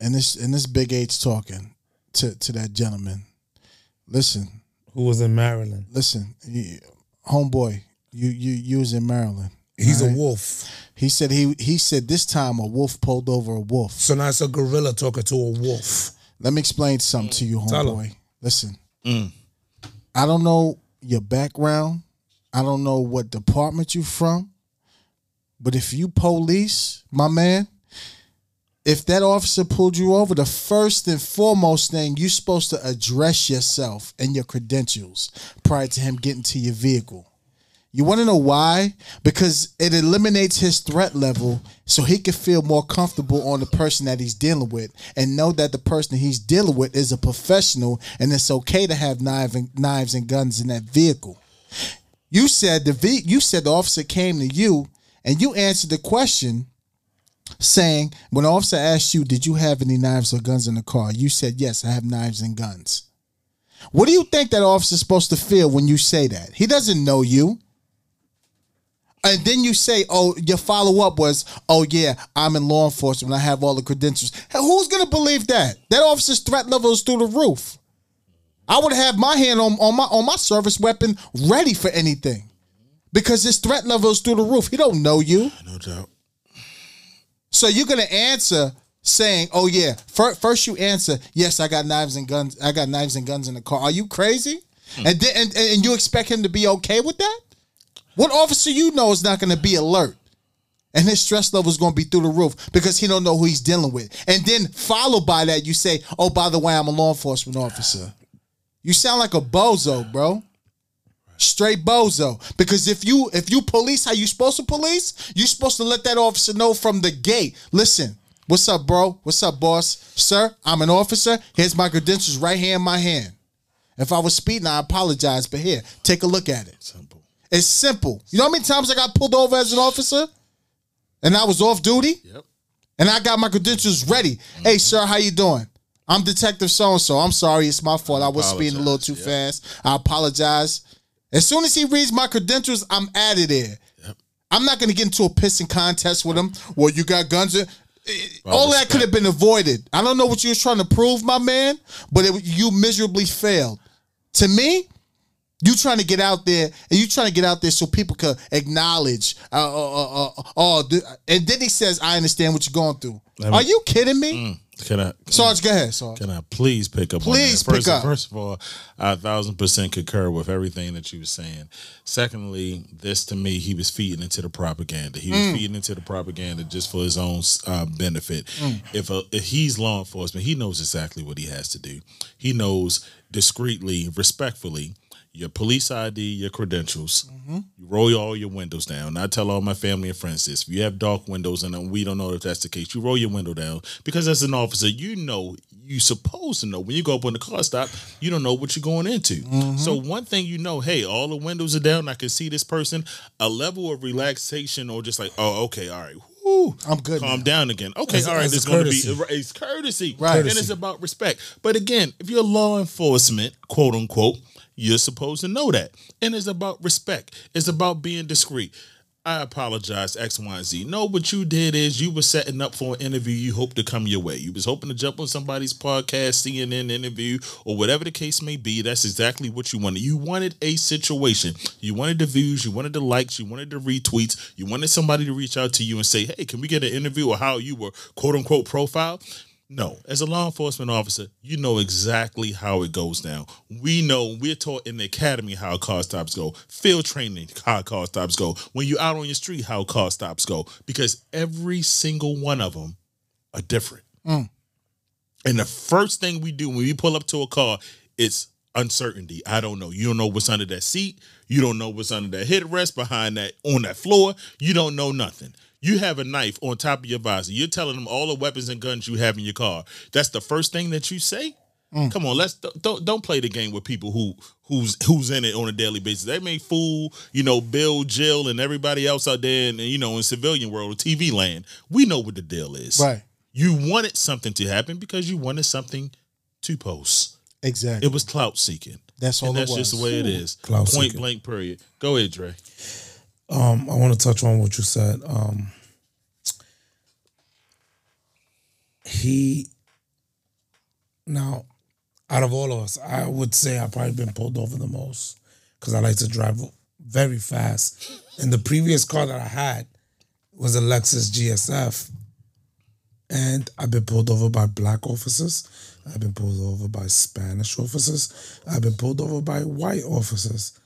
S3: and this and this big H talking to to that gentleman. Listen,
S5: Who was in Maryland?
S3: listen, you, homeboy, you you was in Maryland.
S5: He's
S3: Alright.
S5: a wolf.
S3: He said he he said this time a wolf pulled over a wolf.
S5: So now it's a gorilla talking to a wolf.
S3: Let me explain something to you,
S5: mm.
S3: homeboy. Listen, mm. I don't know your background. I don't know what department you're from. But if you police, my man, if that officer pulled you over, the first and foremost thing you're supposed to address yourself and your credentials prior to him getting to your vehicle. You want to know why? Because it eliminates his threat level so he can feel more comfortable on the person that he's dealing with and know that the person he's dealing with is a professional and it's okay to have knife and, knives and guns in that vehicle. You said the you said the officer came to you and you answered the question saying when the officer asked you, "Did you have any knives or guns in the car?" You said, "Yes, I have knives and guns." What do you think that officer's supposed to feel when you say that? He doesn't know you. And then you say, "Oh, your follow up was, oh yeah, I'm in law enforcement. I have all the credentials." Who's gonna believe that? That officer's threat level is through the roof. I would have my hand on, on my on my service weapon ready for anything, because his threat level is through the roof. He don't know you.
S4: No doubt.
S3: So you're gonna answer saying, "Oh yeah." First, first you answer, "Yes, I got knives and guns. I got knives and guns in the car." Are you crazy? Hmm. And then and, and you expect him to be okay with that? What officer you know is not gonna be alert? And his stress level is going to be through the roof because he don't know who he's dealing with. And then followed by that, you say, "Oh, by the way, I'm a law enforcement officer." You sound like a bozo, bro. Straight bozo. Because if you if you police how you supposed to police, you supposed to let that officer know from the gate. Listen, what's up, bro? What's up, boss? Sir, I'm an officer. Here's my credentials right here in my hand. If I was speeding, I apologize, but here, take a look at it. It's simple. You know how many times I got pulled over as an officer? And I was off duty?
S4: Yep.
S3: and I got my credentials ready. Hey, sir, how you doing? I'm Detective So and So. I'm sorry, it's my fault. I was speeding a little too
S4: Apologize,
S3: fast. I apologize. As soon as he reads my credentials, I'm out of there. I'm not going to get into a pissing contest with him. Well, you got guns. Uh, In- All that could have been avoided. I don't know what you was trying to prove, my man, but it, you miserably failed. To me, you trying to get out there and you trying to get out there so people could acknowledge. Uh, uh, uh, uh, oh, and then he says, "I understand what you're going through." Are you kidding me?
S4: Can I?
S3: Sarge, go ahead, Sarge.
S4: Can I please pick up?
S3: Please
S4: on that? First,
S3: pick up.
S4: First of all, I a thousand percent concur with everything that you were saying. Secondly, this to me, he was feeding into the propaganda. He was
S3: Mm.
S4: feeding into the propaganda just for his own uh, benefit.
S3: Mm.
S4: If a, if he's law enforcement, he knows exactly what he has to do. He knows discreetly, respectfully. Your police ID, your credentials.
S3: Mm-hmm.
S4: You roll all your windows down. I tell all my family and friends this: if you have dark windows, and we don't know if that's the case, you roll your window down because as an officer, you know you supposed to know when you go up on the car stop, you don't know what you're going into.
S3: Mm-hmm.
S4: So one thing you know, hey, all the windows are down. I can see this person. A level of relaxation, or just like, oh, okay, all right. Whew,
S3: I'm good
S4: Calm
S3: now.
S4: down again. Okay,
S5: As-
S4: all right.
S5: as a
S4: This is going to be
S5: courtesy.
S4: it's courtesy,
S3: Right.
S4: And it's about respect. But again, if you're law enforcement, quote unquote, you're supposed to know that. And it's about respect. It's about being discreet. I apologize, X, Y, and Z. No, what you did is you were setting up for an interview you hope to come your way. You was hoping to jump on somebody's podcast, CNN interview, or whatever the case may be. That's exactly what you wanted. You wanted a situation. You wanted the views, you wanted the likes, you wanted the retweets, you wanted somebody to reach out to you and say, hey, can we get an interview or how you were quote unquote profile? No, as a law enforcement officer, you know exactly how it goes down. We know we're taught in the academy how car stops go, field training how car stops go, when you're out on your street how car stops go, because every single one of them are different. Mm. And the first thing we do when we pull up to a car, it's uncertainty. I don't know. You don't know what's under that seat. You don't know what's under that headrest behind that on that floor. You don't know nothing. You have a knife on top of your visor. You're telling them all the weapons and guns you have in your car. That's the first thing that you say. Come on, let's don't don't play the game with people who who's who's in it on a daily basis. They may fool, you know, Bill, Jill, and everybody else out there, in, you know, in civilian world or TV land. We know what the deal is.
S3: Right.
S4: You wanted something to happen because you wanted something to post.
S3: Exactly.
S4: It was clout seeking.
S3: That's all
S4: and
S3: it
S4: that's just the way it is.
S5: Clout seeking.
S4: Point
S5: seeking.
S4: blank. Period. Go ahead, Dre.
S5: Um, I want to touch on what you said. Um, he now, out of all of us, I would say I've probably been pulled over the most because I like to drive very fast. And the previous car that I had was a Lexus GSF, and I've been pulled over by black officers. I've been pulled over by Spanish officers. I've been pulled over by white officers,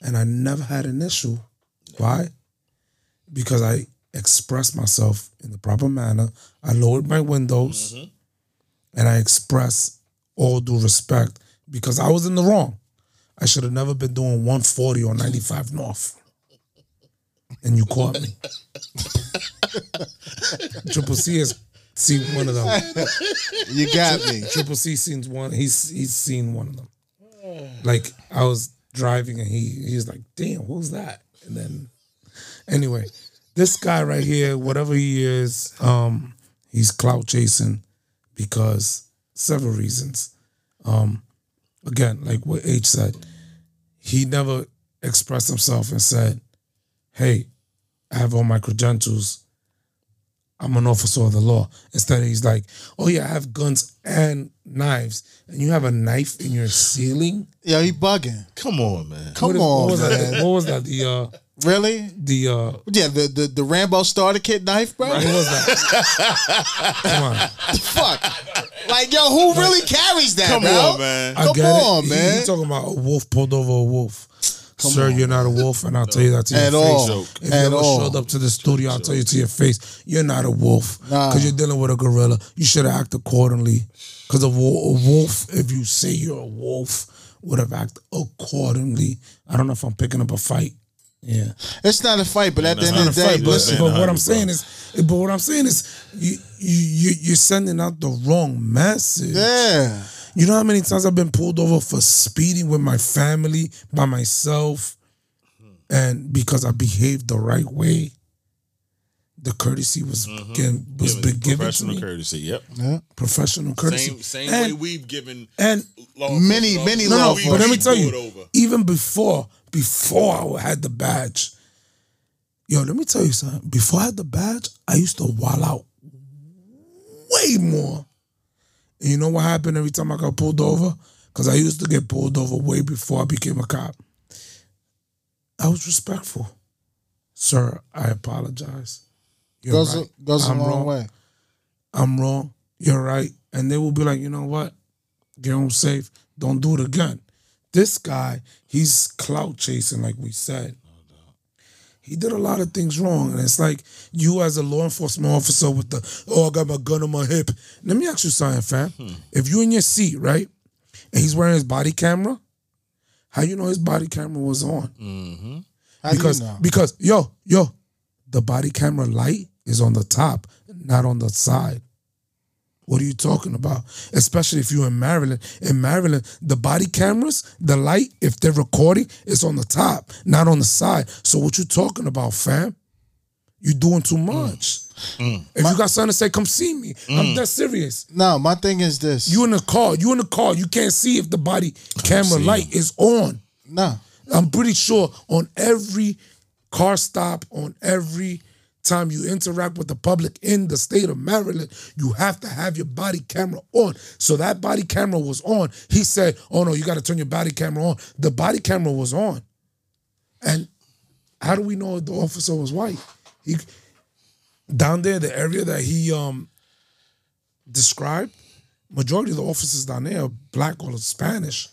S5: and I never had an issue. Why? Because I expressed myself in the proper manner. I lowered my windows mm-hmm. and I expressed all due respect because I was in the wrong. I should have never been doing 140 or 95 North. And you caught me. Triple C has seen one of them.
S3: You got me.
S5: Triple C seen one. He's he's seen one of them. Oh. Like I was driving and he he's like, "Damn, who's that?" And then, anyway, this guy right here, whatever he is, um, he's clout chasing because several reasons. Um, again, like what H said, he never expressed himself and said, "Hey, I have all my credentials." I'm an officer of the law. Instead, he's like, "Oh yeah, I have guns and knives, and you have a knife in your ceiling."
S3: Yeah, he bugging.
S4: Come on, man.
S3: Come
S5: What is- what
S3: on,
S5: was
S3: man.
S5: that? What was that? The uh,
S3: Really?
S5: the uh,
S3: Yeah, the, the the Rambo starter kit knife, bro.
S5: what was that? Come on,
S3: Fuck. Like, yo, who really carries that,
S4: Come
S3: bro?
S4: on, man.
S5: I
S3: Come
S5: get
S3: on,
S5: it.
S3: Man.
S5: You talking about a wolf pulled over a wolf. Sir, you're not a wolf, and I'll tell you that to your
S3: At
S5: face.
S3: all.
S4: Joke.
S5: If you ever
S3: all.
S5: showed up to the studio, I'll tell you to your face, you're not a wolf.
S3: Nah.
S5: Because you're dealing with a gorilla. You should have acted accordingly. Because a, wo- a wolf, if you say you're a wolf, would have acted accordingly. I don't know if I'm picking up a fight. Yeah.
S3: It's not a fight, but at the end of the day,
S4: fight,
S5: but,
S3: listen.
S5: but what I'm
S4: 100,
S5: saying is, but what I'm saying is, you you you you're sending out the wrong message.
S3: Yeah.
S5: You know how many times I've been pulled over for speeding with my family by myself, and because I behaved the right way, the courtesy was mm-hmm. given, was
S4: Given
S5: been given to
S4: professional
S5: me.
S4: courtesy. Yep. Yeah.
S5: Professional courtesy.
S4: Same same
S5: and,
S4: way we've given
S5: and
S4: law
S3: Many-
S4: enforcement
S3: many
S4: officers-
S5: no, no,
S3: law
S4: we-
S5: but let me tell you,
S4: pulled over.
S5: even before before I had the badge, yo, let me tell you something. Before I had the badge, I used to wall out way more. And you know what happened every time I got pulled over? Because I used to get pulled over way before I became a cop. I was respectful. Sir, I apologize. You're
S3: Goes
S5: right.
S3: a, goes a
S5: I'm
S3: long
S5: wrong.
S3: way.
S5: I'm wrong. You're right. And they will be like, you know what? Get home safe. Don't do it again. This guy, he's clout chasing, like we said. He did a lot of things wrong. And it's like you as a law enforcement officer with the, oh, I got my gun on my hip. Let me ask you something, fam. Hmm. If you in your seat, right? And he's wearing his body camera, how you know his body camera was on? Mm-hmm.
S3: How
S5: because
S3: do you know?
S5: because yo yo the body camera light is on the top not on the side what are you talking about? Especially if you're in maryland. In maryland the body cameras the light if they're recording it's on the top not on the side. So what you talking about fam? You're doing too mm. much. Mm. If you got something to say come see me. I'm mm. that serious.
S3: No, my thing is this.
S5: you in the car. You in the car. You can't see if the body camera light is on.
S3: No.
S5: I'm pretty sure on every car stop, on every time you interact with the public in the state of Maryland, you have to have your body camera on. So that body camera was on. He said, Oh no, you got to turn your body camera on. The body camera was on. And how do we know the officer was white? He down there, the area that he um described, majority of the officers down there are black or Spanish.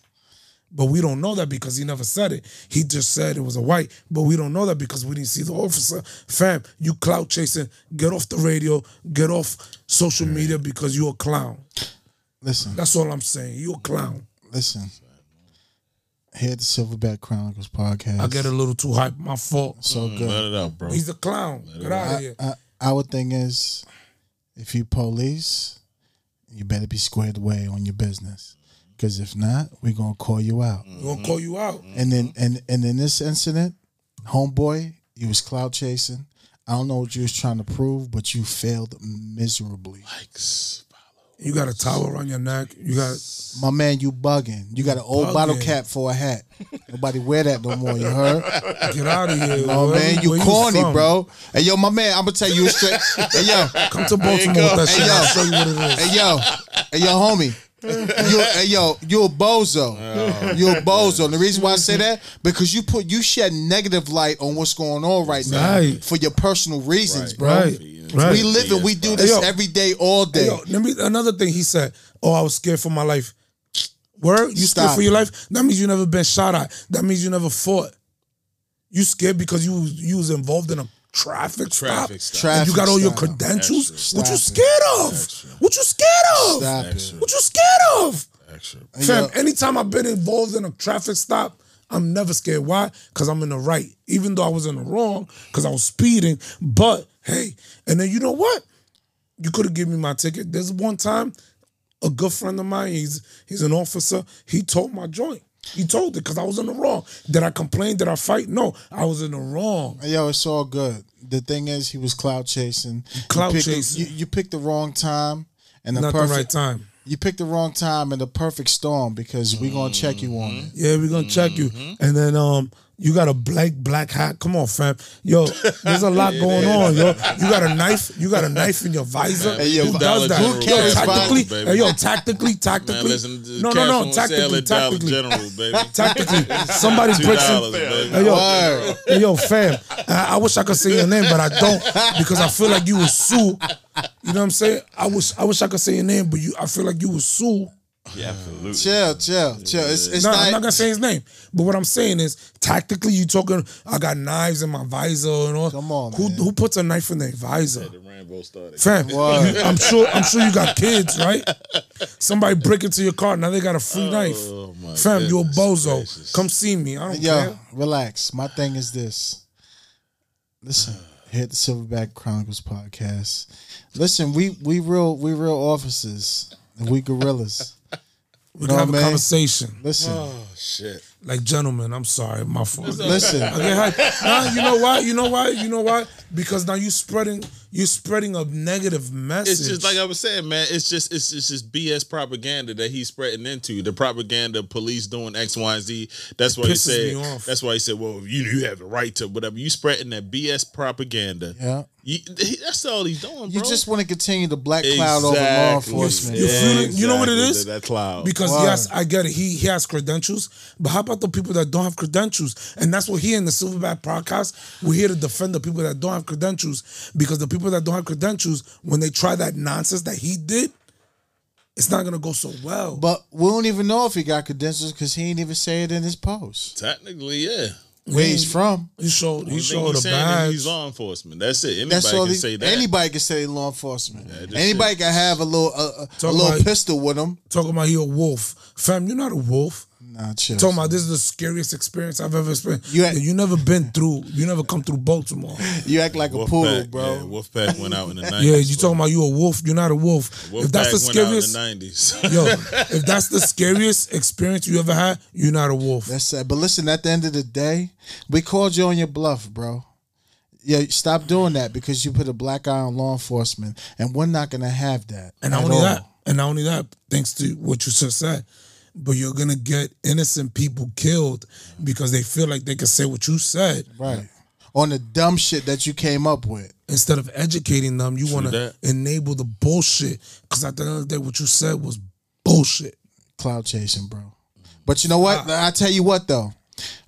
S5: But we don't know that because he never said it. He just said it was a white, but we don't know that because we didn't see the officer. Fam, you clout chasing. Get off the radio. Get off social media because you're a clown.
S3: Listen,
S5: That's all I'm saying. You're a clown.
S3: listen. Here at the Silverback Chronicles podcast.
S5: I get a little too hype. My fault.
S3: so mm, good.
S4: Let it out, bro.
S5: He's a clown. Get out of here.
S3: I, our thing is, if you police, you better be squared away on your business. Because if not, we're gonna call you out.
S5: We're gonna call you out.
S3: And then and and in this incident, homeboy, you was clout chasing. I don't know what you was trying to prove, but you failed miserably.
S5: You got a towel around your neck. You got
S3: My man, you bugging. You got an old bottle cap for a hat. Nobody wear that no more. You heard?
S5: get out of here.
S3: Oh
S5: Where-
S3: man, you
S5: where
S3: corny,
S5: from?
S3: bro. Hey yo, my man, I'm gonna tell you straight. hey yo,
S5: Come to Baltimore with that
S3: Hey,
S5: shit.
S3: yo.
S5: I'll show you what it is.
S3: Hey yo, hey yo, homie. You, hey yo, you a bozo. Oh, you're a bozo. And the reason why I say that because you put you shed negative light on what's going on right now
S5: Right.
S3: for your personal reasons, bro.
S5: Right. Right.
S3: We live and We do this
S5: yo.
S3: every day, all day.
S5: Yo, let me another thing he said. Oh, I was scared for my life. Word? You scared for your life? That means you never been shot at. That means you never fought. You scared because you you was involved in a traffic stop.
S4: Traffic stop.
S5: and you got all your credentials.
S3: Extra.
S5: What you scared of? What you scared of?
S3: Stop.
S5: What you scared of?
S4: Extra.
S5: Fam,
S3: uh,
S5: anytime I've been involved in a traffic stop, I'm never scared. Why? Because I'm in the right. Even though I was in the wrong, because I was speeding. But hey, and then you know what? You could have given me my ticket. There's one time, a good friend of mine, he's he's an officer, he told my joint. He told it because I was in the wrong. Did I complain? Did I fight? No, I was in the wrong.
S3: Yo, it's all good. The thing is, he was clout chasing. You
S5: Clout
S3: picked the-
S5: chasing.
S3: you, you picked the wrong time and the
S5: Not
S3: perfect
S5: the right time.
S3: You picked the wrong time and the perfect storm because we're gonna check you on it.
S5: Yeah, we're gonna check you. And then um you got a black black hat. Come on, fam. Yo, there's a lot going on, yo. You got a knife. You got a knife in your visor.
S3: Hey, yo,
S5: Who does that?
S4: General,
S5: Yo, tactically,
S4: Baby.
S5: hey, yo, tactically, tactically.
S4: Man, listen
S5: no, no, no, tactically,
S4: tactically. General, baby.
S5: tactically. Somebody breaks in. Hey, yo, hey, yo, fam. I, I wish I could say your name, but I don't because I feel like you would sue. You know what I'm saying? I wish I wish I could say your name, but you, I feel like you would sue.
S2: Yeah, absolutely.
S3: Chill, chill, chill. It's, it's
S5: no,
S3: not.
S5: I'm not gonna say his name. But what I'm saying is, tactically, you talking. I got knives in my visor and all.
S3: Come on,
S5: who
S3: man.
S5: who puts a knife in their visor?
S4: The Rambo started.
S5: Fam,
S3: Word.
S5: you- I'm sure. I'm sure you got kids, right? Somebody break into your car now they got a free oh, knife.
S4: Oh, my
S5: Fam, you a bozo.
S4: gracious.
S5: Come see me. I don't
S3: Yo,
S5: care.
S3: relax. My thing is this. Listen, here at the Silverback Chronicles podcast. Listen, we we real we real officers and we gorillas.
S5: We
S3: know
S5: can have
S3: a I
S5: a conversation
S3: Listen,
S4: Oh shit.
S5: like gentlemen. I'm sorry, my fault.
S3: listen.
S5: I get hyped. Nah, you know why? You know why? You know why? Because now you spreading you spreading a negative message.
S4: It's just like I was saying, man. It's just it's, it's just BS propaganda that he's spreading into the propaganda police doing X, Y, and Z. That's why he
S5: pisses me
S4: said.
S5: off.
S4: That's why he said, "Well, you you have the right to whatever." You spreading that BS propaganda.
S3: Yeah.
S4: You, that's all he's doing,
S3: You just want to continue the black cloud over law
S4: Exactly.
S3: enforcement.
S5: You feel it? You know what it is?
S4: That, that cloud.
S5: Because
S3: Word.
S5: yes, I get it. He he has credentials, but how about the people that don't have credentials? And that's what here in the Silverback podcast, we're here to defend the people that don't have credentials. Because the people that don't have credentials, when they try that nonsense that he did, it's not gonna go so well.
S3: But we don't even know if he got credentials because he ain't even say it in his post.
S4: Technically, yeah.
S3: Where he's from.
S5: he showed he showed
S4: he's
S5: a badge.
S4: He's law enforcement. That's it. Anybody
S3: That's all.
S4: can
S3: He,
S4: say that.
S3: anybody can say law enforcement.
S4: just
S3: anybody
S4: it.
S3: can have a little a, a, a little
S5: about-
S3: pistol with him.
S5: Talking about he a wolf, fam. You're not a wolf.
S3: Nah, chill.
S5: Talking about this is the scariest experience I've ever experienced.
S3: You
S5: You, you never been through. You never come through Baltimore.
S3: you act like a
S4: Wolfpack,
S3: poodle,
S4: Yeah,
S3: bro.
S4: Wolfpack went out in the 90s.
S5: Yeah, you talking about you a wolf. You're not a wolf.
S4: Wolfpack
S5: if that's the
S4: went out in
S5: scariest,
S4: the 90s.
S5: yo, if that's the scariest experience you ever had, you're not a wolf.
S3: That's sad. But listen, at the end of the day, we called you on your bluff, bro. Yeah, stop doing that because you put a black eye on law enforcement, and we're not gonna have that.
S5: And not only
S3: all.
S5: that, and not only that, thanks to what you just said, but you're gonna get innocent people killed because they feel like they can say what you said
S3: right on the dumb shit that you came up with.
S5: instead of educating them. You want to enable the bullshit because at the end of the day, what you said was bullshit.
S3: Clout chasing, bro. But you know what? I tell you what though.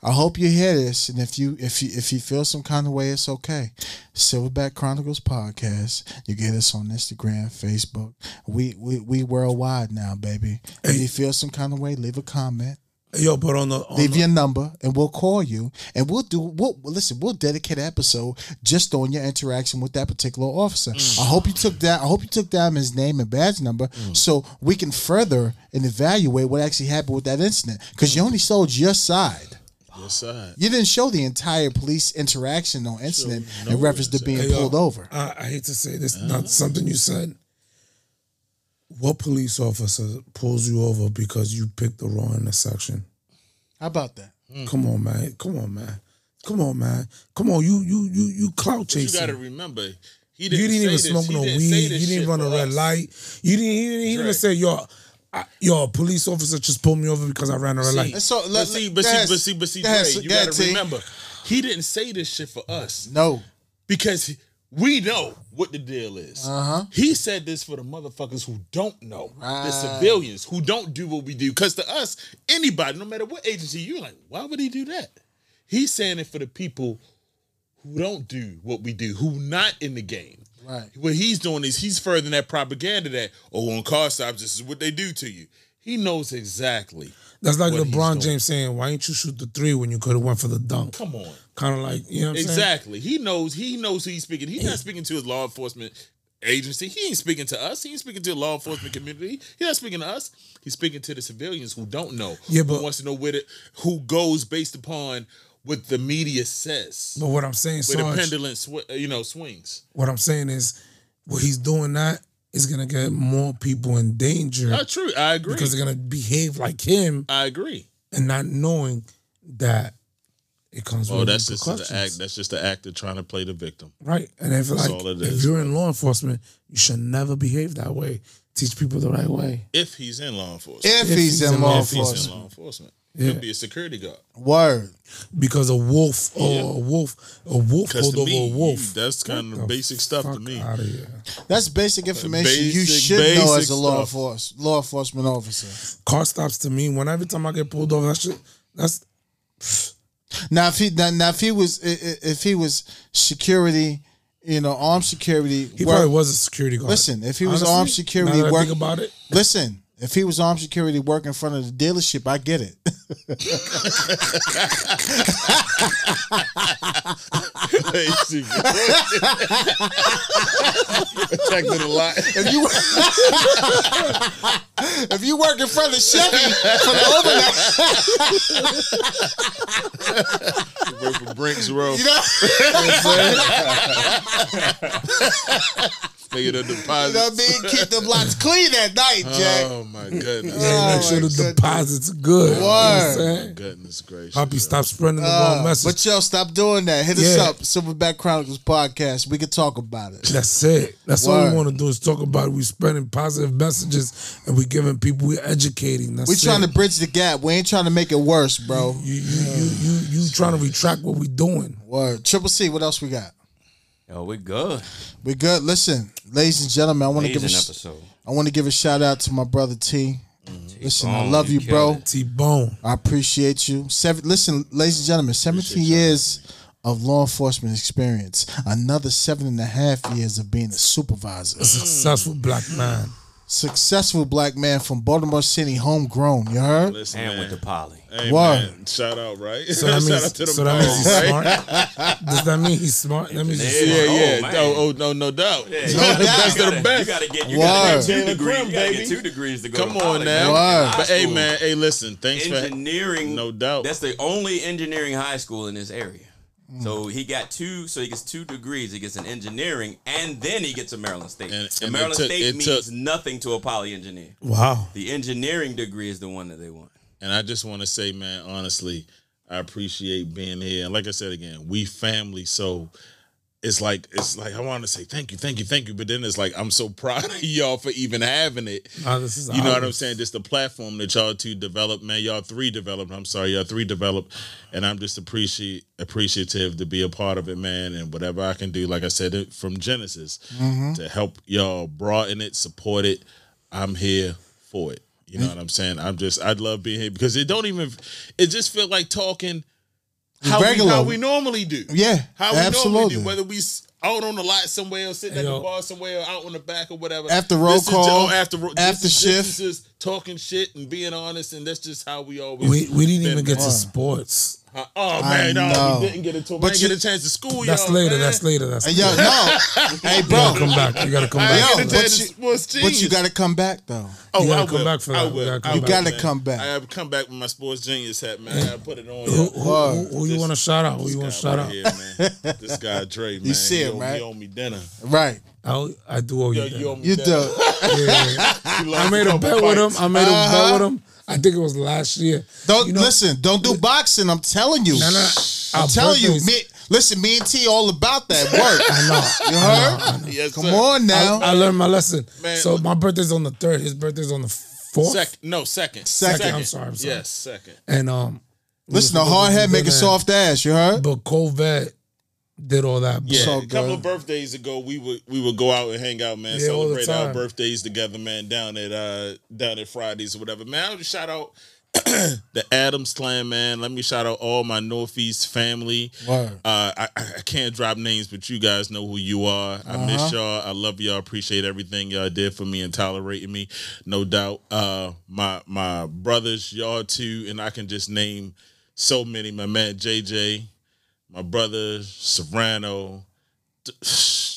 S3: I hope you hear this, and if you if you if you feel some kind of way, it's okay. Silverback Chronicles podcast. You get us on Instagram, Facebook. We we we worldwide now, baby. If you feel some kind of way, leave a comment.
S5: Yo, but on the, on
S3: leave
S5: the
S3: your number and we'll call you and we'll do we'll listen we'll dedicate an episode just on your interaction with that particular officer mm. i hope you took that i hope you took down his name and badge number mm. so we can further and evaluate what actually happened with that incident because you only showed your side
S4: Yes, side.
S3: you didn't show the entire police interaction on incident
S4: no
S3: in reference to being
S5: Hey, yo,
S3: pulled over
S5: I, I hate to say this, not uh-huh. something you said. What police officer pulls you over because you picked the wrong intersection?
S3: how about that hmm.
S5: Come on, man. Come on, man. Come on, man. Come on. You you you you clout
S4: But you got to remember, he
S5: You
S4: didn't,
S5: didn't even
S4: say
S5: smoke
S4: this. He
S5: no weed. You didn't run a red light. You didn't. He didn't, he didn't
S4: Dre.
S5: say yo, I, yo, a police officer just pulled me over because I ran a red light.
S3: so let,
S4: but see, but see, but see, but see,
S3: Go ahead,
S4: Dre, you
S3: go ahead,
S4: got to
S3: T.
S4: remember, he didn't say this shit for us
S3: no
S4: because we know what the deal is.
S3: Uh-huh.
S4: He said this for the motherfuckers who don't know,
S3: Right.
S4: the civilians who don't do what we do. Because to us, anybody, no matter what agency, you're like, why would he do that? He's saying it for the people who don't do what we do, who not in the game.
S3: Right.
S4: What he's doing is he's furthering that propaganda that, oh, on car stops, this is what they do to you. He knows exactly.
S5: That's like LeBron. James saying, "Why didn't you shoot the three when you could have went for the dunk?"
S4: Come on.
S5: Kind of like you know what I'm saying.
S4: Exactly. He knows. He knows who he's speaking. He's not speaking to his law enforcement agency. He ain't speaking to us. He ain't speaking to the law enforcement community. He's not speaking to us. He's speaking to the civilians who don't know.
S5: Yeah,
S4: who
S5: but-
S4: wants to know where it, who goes based upon what the media says.
S5: But what I'm saying,
S4: where the pendulum, sw- uh, you know, swings.
S5: what I'm saying is, what he's doing that is gonna get more people in danger
S4: Not true. I agree.
S5: because they're gonna behave like him
S4: I agree.
S5: and not knowing that it comes
S4: Oh,
S5: with
S4: that's just the act. That's just the actor trying to play the victim.
S5: Right. And if
S4: That's
S5: like
S4: all it
S5: if
S4: is,
S5: you're in law enforcement, you should never behave that way. Teach people the right way.
S4: If he's in law enforcement.
S3: if,
S5: If
S3: he's,
S5: he's
S3: in
S5: in
S3: law
S5: law
S4: If he's in
S3: enforcement
S4: law enforcement.
S5: Yeah.
S4: He'll be a security guard.
S3: word
S5: Because a wolf or
S4: Yeah.
S5: a wolf a wolf pulled over
S4: me,
S5: a wolf.
S4: that's kind of basic stuff to me.
S5: Out of here.
S3: That's basic information you should know as a law
S4: stuff.
S3: enforce, law enforcement officer.
S5: Car stops to me when every time I get pulled over, that shit that's
S3: Now if he now, now if he was i- i- if he was security, you know, armed security.
S5: he
S3: work-
S5: probably was a security guard.
S3: Listen, if he was
S5: Honestly,
S3: armed security
S5: now that I
S3: work-
S5: think about it.
S3: listen, if he was armed security work in front of the dealership, I get it.
S4: Protected a lot.
S3: if you if you work in front of the Chevy for the overnight,
S4: Work for Brinks Road.
S3: you know,
S4: Pay the
S3: you
S4: deposit.
S3: know what I mean? Keep the blocks clean at night, Jack.
S4: Oh my goodness.
S3: Oh,
S5: Make sure the
S3: goodness.
S5: deposits are good. You know what I'm saying?
S4: Goodness gracious.
S5: Hope you stop spreading the
S3: Uh,
S5: wrong message.
S3: but yo, stop doing that. Hit us up, Silverback Chronicles podcast. We can talk about it.
S5: That's it. That's all we want to do is talk about it. We spreading positive messages and we giving people, we educating. That's
S3: We trying
S5: it.
S3: to bridge the gap. We ain't trying to make it worse, bro.
S5: You, you, you, you, you trying to retract what we doing.
S3: Word. Triple C. What else we got?
S2: Yo, we good.
S3: We're good. Listen, ladies and gentlemen, I want to give a sh-
S2: episode.
S3: I want to give a shout out to my brother T. Mm-hmm. Listen, I
S2: T-Bone,
S3: love
S2: you
S3: you, bro.
S5: T Bone.
S3: I appreciate you. Seven, listen, ladies and gentlemen, 17 years of law enforcement experience. Another seven and a half years of being a supervisor.
S5: A successful black man.
S3: Successful black man from Baltimore City, homegrown. You heard?
S4: Listen,
S2: And
S4: man.
S2: went to Poly.
S4: Hey,
S3: Word.
S4: man, shout out, right?
S5: So that
S4: shout
S5: means,
S4: out to
S5: so that means he's smart. Does that mean he's smart? That means he's
S2: Yeah.
S5: smart.
S4: Yeah,
S2: Oh,
S4: yeah.
S2: man.
S4: Oh, oh, no, no doubt.
S2: Yeah,
S4: the
S2: you gotta-
S4: best
S2: you
S4: of the
S2: gotta-
S4: best.
S2: You gotta get, you
S3: Word.
S2: gotta get two degrees.
S4: Krim,
S2: You gotta
S4: baby.
S2: get two degrees to go.
S4: Come
S2: to
S4: on now.
S2: man.
S3: Word.
S2: High
S4: But hey, man, hey, listen. Thanks for
S2: engineering.
S4: No doubt.
S2: That's the only engineering high school in this area. So he got two. So he gets two degrees. He gets an engineering, and then he gets a Maryland State.
S4: And-
S2: And,
S4: and
S2: Maryland
S4: took-
S2: State means
S4: took-
S2: nothing to a poly engineer.
S5: Wow.
S2: The engineering degree is the one that they want.
S4: And I just want to say, man, honestly, I appreciate being here. And like I said again, we family. So it's like it's like I want to say thank you, thank you, thank you. But then it's like I'm so proud of y'all for even having it.
S5: Is
S4: You know what I'm saying? Just the platform that y'all two developed, man. Y'all three developed. I'm sorry, y'all three developed, and I'm just appreciate appreciative to be a part of it, man. And whatever I can do, like I said, from Genesis mm-hmm. to help y'all broaden it, support it. I'm here for it. You know what I'm saying? I'm just I'd love being here because it don't even it just feel like talking how we, how we normally do.
S3: Yeah,
S4: How we normally
S3: absolutely.
S4: do, whether we out on the lot somewhere, or sitting
S5: Hey,
S4: at the
S5: yo.
S4: bar somewhere, or out on the back or whatever.
S3: After roll oh,
S4: This is
S3: call,
S4: ju- after
S3: after
S4: this is-
S3: shift.
S4: this is just talking shit and being honest, and that's just how we always.
S5: We we didn't even get
S4: man.
S5: to sports.
S4: Uh, Oh
S3: I
S4: man, no,
S3: know.
S4: we didn't get into it.
S3: But
S4: But
S3: you-
S4: get a chance to school
S5: That's
S4: y'all,
S5: later.
S4: man.
S5: That's later. That's
S3: Hey, yo,
S5: later.
S3: no. hey, bro.
S5: gotta come back. You gotta come
S4: I
S5: back.
S4: ain't
S3: Yo,
S4: get a
S3: but
S4: chance
S3: you-
S4: to sports
S3: But you got to come back though.
S4: Oh,
S5: You gotta
S4: I
S5: come
S4: will.
S5: back for
S4: I will.
S5: You gotta come
S3: You
S5: back.
S3: got to come back.
S4: I have come back with my sports genius hat, man. I put it on.
S5: Who,
S4: y'all.
S5: who, who, who you want to shout out? Who you want to shout
S4: Right
S5: out?
S4: here, man. This guy Dre, man.
S3: You see
S4: he
S3: it, right?
S4: He owe me dinner.
S3: Right.
S5: I, I do owe you.
S4: Yo, you owe me
S3: You
S4: dinner.
S3: do.
S5: Yeah.
S4: You
S5: I made a bet with him. I made a
S3: Uh-huh.
S5: bet with him. I think it was last year.
S3: Don't
S5: You know-
S3: listen. Don't do boxing. I'm telling you.
S5: No, no.
S3: I'm telling you.
S5: birthdays-
S3: Me, listen, me and T all about that work.
S5: I know.
S3: You heard?
S4: Yes,
S3: Come
S4: sir.
S3: on now.
S5: I, I learned my lesson.
S4: Man,
S5: so
S4: look-
S5: my birthday's on the third. His birthday's on the fourth.
S4: Second, no, second.
S3: Second.
S5: I'm sorry, I'm sorry.
S4: Yes, second.
S5: And um,
S3: listen,
S5: were
S3: a hard
S5: to
S3: head make a soft ass. You heard?
S5: But Colvet did all that.
S4: Yeah,
S3: So
S4: a couple
S3: good.
S4: of birthdays ago, we would we would go out and hang out, man.
S5: Yeah,
S4: celebrate our birthdays together, man. Down at uh down at Fridays or whatever, man. I would shout out the Adams clan, man. Let me shout out all my Northeast family.
S3: Word.
S4: Uh, I, I I can't drop names, but you guys know who you are. I
S3: Uh-huh.
S4: miss y'all. I love y'all. Appreciate everything y'all did for me and tolerating me, no doubt. Uh, my my brothers, y'all too, and I can just name so many. My man JJ, my brother Serrano, D-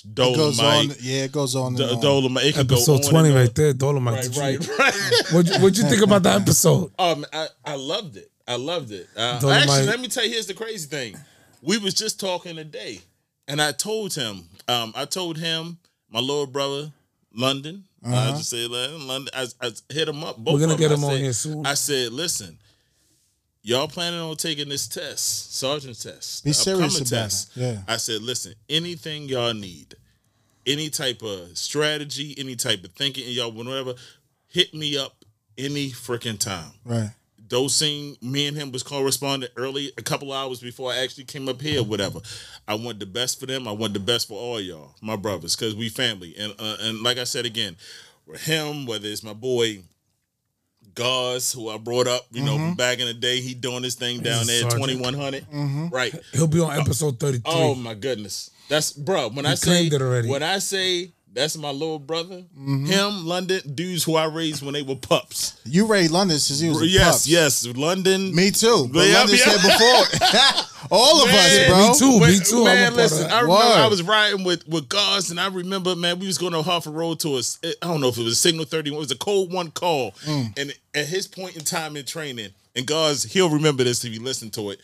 S3: It goes on.
S4: Dolomite,
S3: Yeah, it goes on. and
S4: D-
S3: on.
S4: Dolomite. It could go
S5: Episode
S4: on
S5: twenty
S4: and on.
S5: right there. Dolomite.
S4: Right, right, right.
S5: What'd you, what'd you think about that episode?
S4: Um, I, I loved it. I loved it. Uh, actually, let me tell you. Here's the crazy thing. We was just talking today, and I told him. Um, I told him my little brother, London. I just said London. I, I hit him up. Both
S5: We're gonna
S4: of them.
S5: get
S4: I
S5: him on
S4: said-
S5: here soon.
S4: I said, listen. Y'all planning on taking this test, sergeant test,
S3: Be
S4: the
S3: serious
S4: upcoming
S3: about it. Yeah.
S4: I said, listen, anything y'all need, any type of strategy, any type of thinking, y'all whatever, hit me up any freaking time.
S3: Right.
S4: Dosing, me and him was corresponding early, a couple hours before I actually came up here, whatever. I want the best for them. I want the best for all y'all, my brothers, because we family. And uh, and like I said again, with him, whether it's my boy Gauze, who I brought up, you know, mm-hmm. back in the day, he doing his thing down
S5: a
S4: there,
S5: sergeant.
S4: twenty one hundred, mm-hmm. right?
S5: He'll be on episode thirty three.
S4: Oh my goodness, that's bro. When I
S5: He
S4: say
S5: it already.
S4: when I say that's my little brother,
S3: Mm-hmm.
S4: him, London, dudes who I raised when they were pups.
S3: You raised London since he was a
S4: yes,
S3: pup.
S4: yes, London.
S3: Me too. But
S4: Yeah,
S3: London's
S4: yeah.
S3: here before. All of us, bro.
S5: me too.
S4: When-
S5: me too. I'm
S4: Man, listen. I remember
S3: Word.
S4: I was riding with with Gauze, and I remember, man, we was going to Harford Road to us. I don't know if it was a Signal 31. It was a code one call.
S3: Mm.
S4: And at his point in time in training, and Gauze, he'll remember this if you listen to it.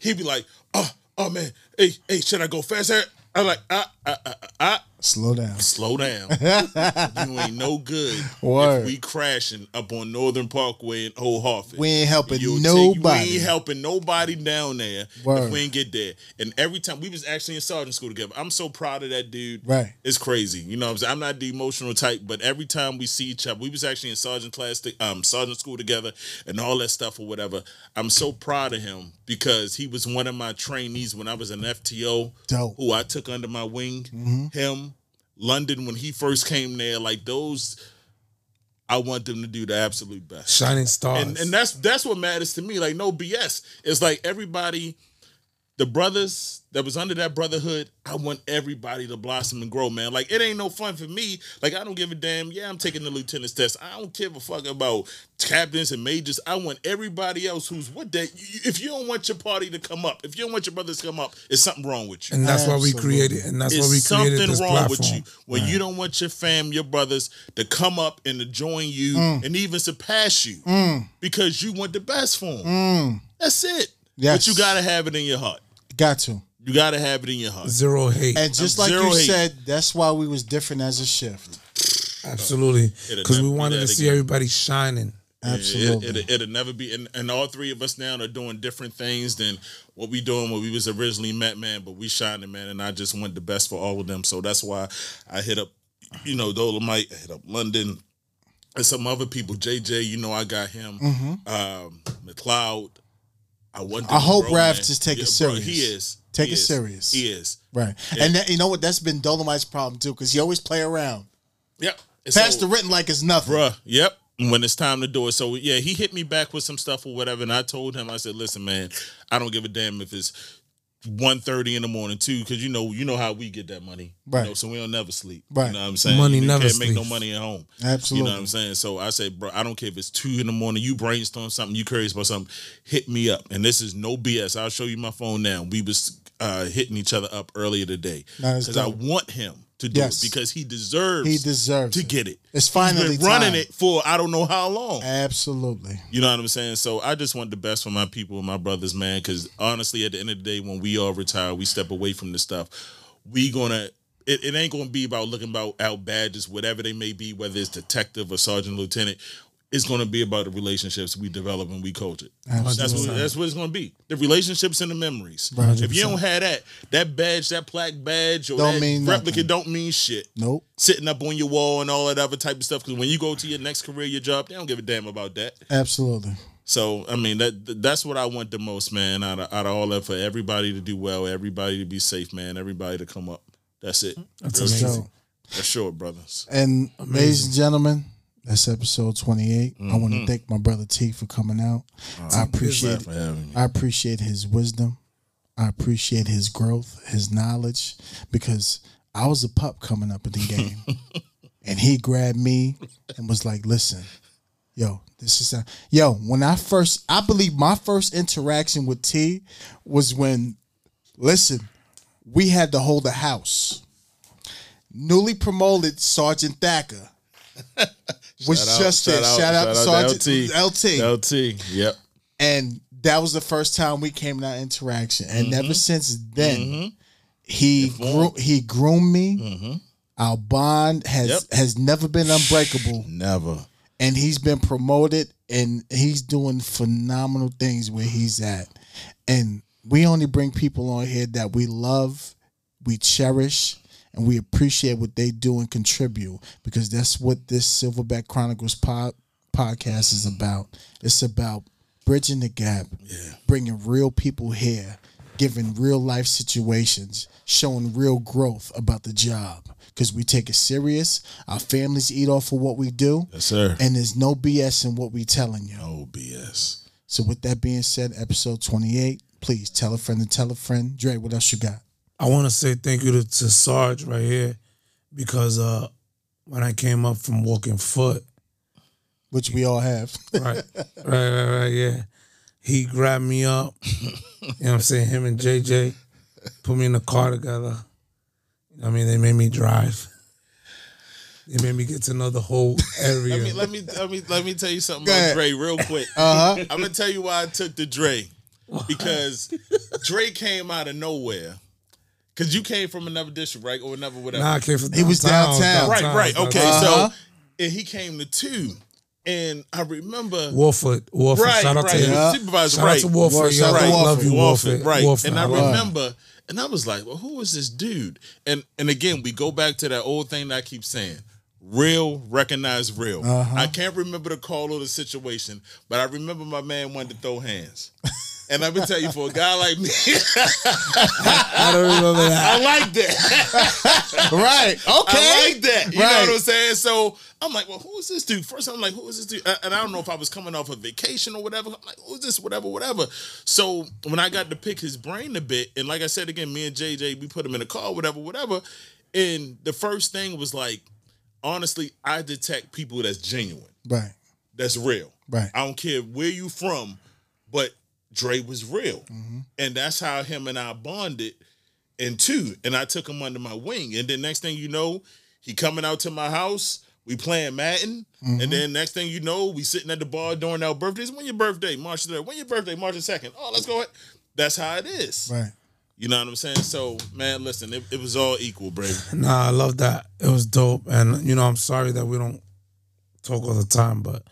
S4: He'd be like, oh, oh man, hey, hey, should I go faster? I'm like, ah, ah, ah, ah, ah.
S3: Slow down.
S4: slow down. you ain't no good
S3: Word.
S4: if we crashing up on Northern Parkway in Old Harford.
S3: We ain't helping
S4: You'll
S3: nobody.
S4: we ain't helping nobody down there
S3: Word.
S4: if we ain't get there. And every time we was actually in sergeant school together. I'm so proud of that dude.
S3: Right.
S4: It's crazy. You know what I'm saying? I'm not the emotional type, but every time we see each other, we was actually in sergeant class, um, sergeant school together and all that stuff or whatever. I'm so proud of him because he was one of my trainees when I was an FTO
S3: Dope.
S4: who I took under my wing. Him, London, when he first came there, like those, I want them to do the absolute best.
S5: Shining stars.
S4: And and that's that's what matters to me. Like no BS. It's like everybody the brothers that was under that brotherhood, I want everybody to blossom and grow, man. Like it ain't no fun for me. Like I don't give a damn. Yeah, I'm taking the lieutenant's test. I don't give a fuck about captains and majors. I want everybody else who's with that. If you don't want your party to come up, if you don't want your brothers to come up, it's something wrong with you.
S5: And that's why we created. And that's why we created it.
S4: It's something
S5: this
S4: wrong
S5: platform.
S4: with you when you don't want your fam, your brothers to come up and to join you
S3: Mm.
S4: and even surpass you because you want the best for them. That's it.
S3: Mm. Yes.
S4: But you gotta have it in your heart.
S3: Got to.
S4: You gotta have it in your heart.
S5: Zero hate.
S3: And just like
S4: zero
S3: you
S4: hate.
S3: said, that's why we was different as a shift.
S5: Absolutely. Because we wanted to
S4: that
S5: see
S4: again.
S5: everybody shining.
S3: Absolutely.
S4: It, will never be, and, and all three of us now are doing different things than what we doing when we was originally met, man. But we shining, man, and I just want the best for all of them. So that's why I hit up, you know, Dolomite, I hit up London, and some other people. JJ, you know, I got him. Um, McLeod. I want.
S3: I hope
S4: grow,
S3: Raph
S4: man.
S3: just take it
S4: bro,
S3: serious.
S4: he is.
S3: Take
S4: He
S3: it
S4: is.
S3: serious.
S4: He is.
S3: Right. And that, you know what? That's been Dolomite's problem too, because he always play around.
S4: Yep. And
S3: Pass
S4: so-
S3: the written like it's nothing.
S4: Bruh, yep. When it's time to do it. So yeah, he hit me back with some stuff or whatever. And I told him, I said, listen, man, I don't give a damn if it's 1.30 in the morning too, because you know, you know how we get that money. You
S3: Right.
S4: know, so we don't never sleep.
S3: Right.
S4: You know what I'm saying?
S5: Money
S4: you
S5: never
S4: can't make no money at home.
S3: Absolutely.
S4: You know what I'm saying? So I said, bro, I don't care if it's two in the morning, you brainstorm something, you curious about something, hit me up. And this is no BS. I'll show you my phone now. We was uh, hitting each other up earlier today. Because I want him to do
S3: Yes.
S4: it because he deserves
S3: He deserves
S4: to get it.
S3: It's finally
S4: He's been running
S3: time.
S4: it for I don't know how long.
S3: Absolutely.
S4: You know what I'm saying? So I just want the best for my people and my brothers, man. Because honestly, at the end of the day, when we all retire, we step away from this stuff. We gonna. It, it ain't gonna be about looking about out badges, whatever they may be, whether it's detective or sergeant, lieutenant. It's gonna be about the relationships we develop and we culture. That's what that's what it's gonna be. The relationships and the memories. If you don't have that, that badge, that plaque badge, or
S3: Don't
S4: that
S3: mean
S4: replica
S3: nothing.
S4: don't mean shit
S3: Nope.
S4: sitting up on your wall and all that other type of stuff. Because when you go to your next career, your job, they don't give a damn about that.
S3: Absolutely.
S4: So I mean that that's what I want the most, man. Out of, out of all that, for everybody to do well, everybody to be safe, man. Everybody to come up. That's it.
S5: That's
S4: Real
S5: amazing.
S4: That's short, brothers.
S3: And ladies and gentlemen, that's episode 28. I want to thank my brother T for coming out. I appreciate. I appreciate his wisdom. I appreciate his growth, his knowledge, because I was a pup coming up in the game, and he grabbed me and was like, "Listen, yo, this is a, yo." When I first, I believe my first interaction with T was when, listen, we had to hold a house. Newly promoted Sergeant Thacker was
S4: out-
S3: just
S4: shout out-
S3: Shout out,
S4: shout out
S3: Sergeant
S4: to
S3: LT
S4: LT. Yep.
S3: and that was the first time we came in that interaction. And
S4: Mm-hmm.
S3: ever since then, he grew, he groomed me. Our bond has
S4: Mm-hmm. Yep.
S3: has never been unbreakable,
S4: Never.
S3: and he's been promoted, and he's doing phenomenal things where he's at. And we only bring people on here that we love, we cherish, and we appreciate what they do and contribute because that's what this Silverback Chronicles pod, podcast is mm-hmm. about. It's about bridging the gap, bringing real people here, giving real life situations, showing real growth about the job because we take it serious. Our families eat off of what we do,
S4: Yes, sir.
S3: and there's no BS in what we telling you.
S4: No BS.
S3: So with that being said, episode 28, please tell a friend to tell a friend. Dre, what else you got?
S5: I want to say thank you to, to Sarge right here because uh, when I came up from walking foot,
S3: Which we all have.
S5: right, right, right, right, yeah, he grabbed me up. you know what I'm saying? Him and JJ put me in the car together. I mean, they made me drive. They made me get to know the whole area.
S4: Let me let me let me let me tell you something
S3: Go
S4: about
S3: ahead.
S4: Dre real quick.
S3: Uh huh.
S4: I'm gonna tell you why I took the Dre because Dre came out of nowhere. Cause you came from another district, right, or another whatever.
S5: nah, I came from
S3: He was downtown.
S4: right, right, okay.
S3: Uh-huh.
S4: So and he came to two, and I remember
S5: Warford, Warford.
S4: right,
S5: Shout out
S4: right,
S5: to him.
S3: Yeah.
S4: supervisor,
S5: Shout
S4: right,
S5: out to Warford.
S3: War-
S5: yo.
S3: shout out
S5: I
S3: to
S5: love
S3: Warford.
S5: you, Warford.
S4: right.
S5: Warford,
S4: and I remember, and I was like, well, who is this dude? And and again, we go back to that old thing that I keep saying. Real, recognize real.
S3: Uh-huh.
S4: I can't remember the call or the situation, but I remember my man wanted to throw hands. And let me tell you, for a guy like me,
S5: I don't remember that.
S4: I like that.
S3: right. Okay.
S4: I like that. You know what I'm saying? So I'm like, well, who is this dude? First, I'm like, who is this dude? And I don't know if I was coming off a vacation or whatever. I'm like, who's this? Whatever, whatever. So when I got to pick his brain a bit, and like I said again, me and JJ, we put him in a car, whatever, whatever. And the first thing was like, honestly, I detect people that's genuine,
S3: Right.
S4: that's real.
S3: Right.
S4: I don't care where you from, but Dre was real.
S3: Mm-hmm.
S4: And that's how him and I bonded and two. And I took him under my wing. And then next thing you know, he coming out to my house. We playing Madden.
S3: Mm-hmm.
S4: And then next thing you know, we sitting at the bar during our birthdays. When your birthday? March 3rd. When your birthday? March the 2nd. Oh, let's go ahead. That's how it is.
S3: Right.
S4: You know what I'm saying? So, man, listen, it, it was all equal, bro.
S5: Nah, I love that. It was dope. And you know, I'm sorry that we don't talk all the time, but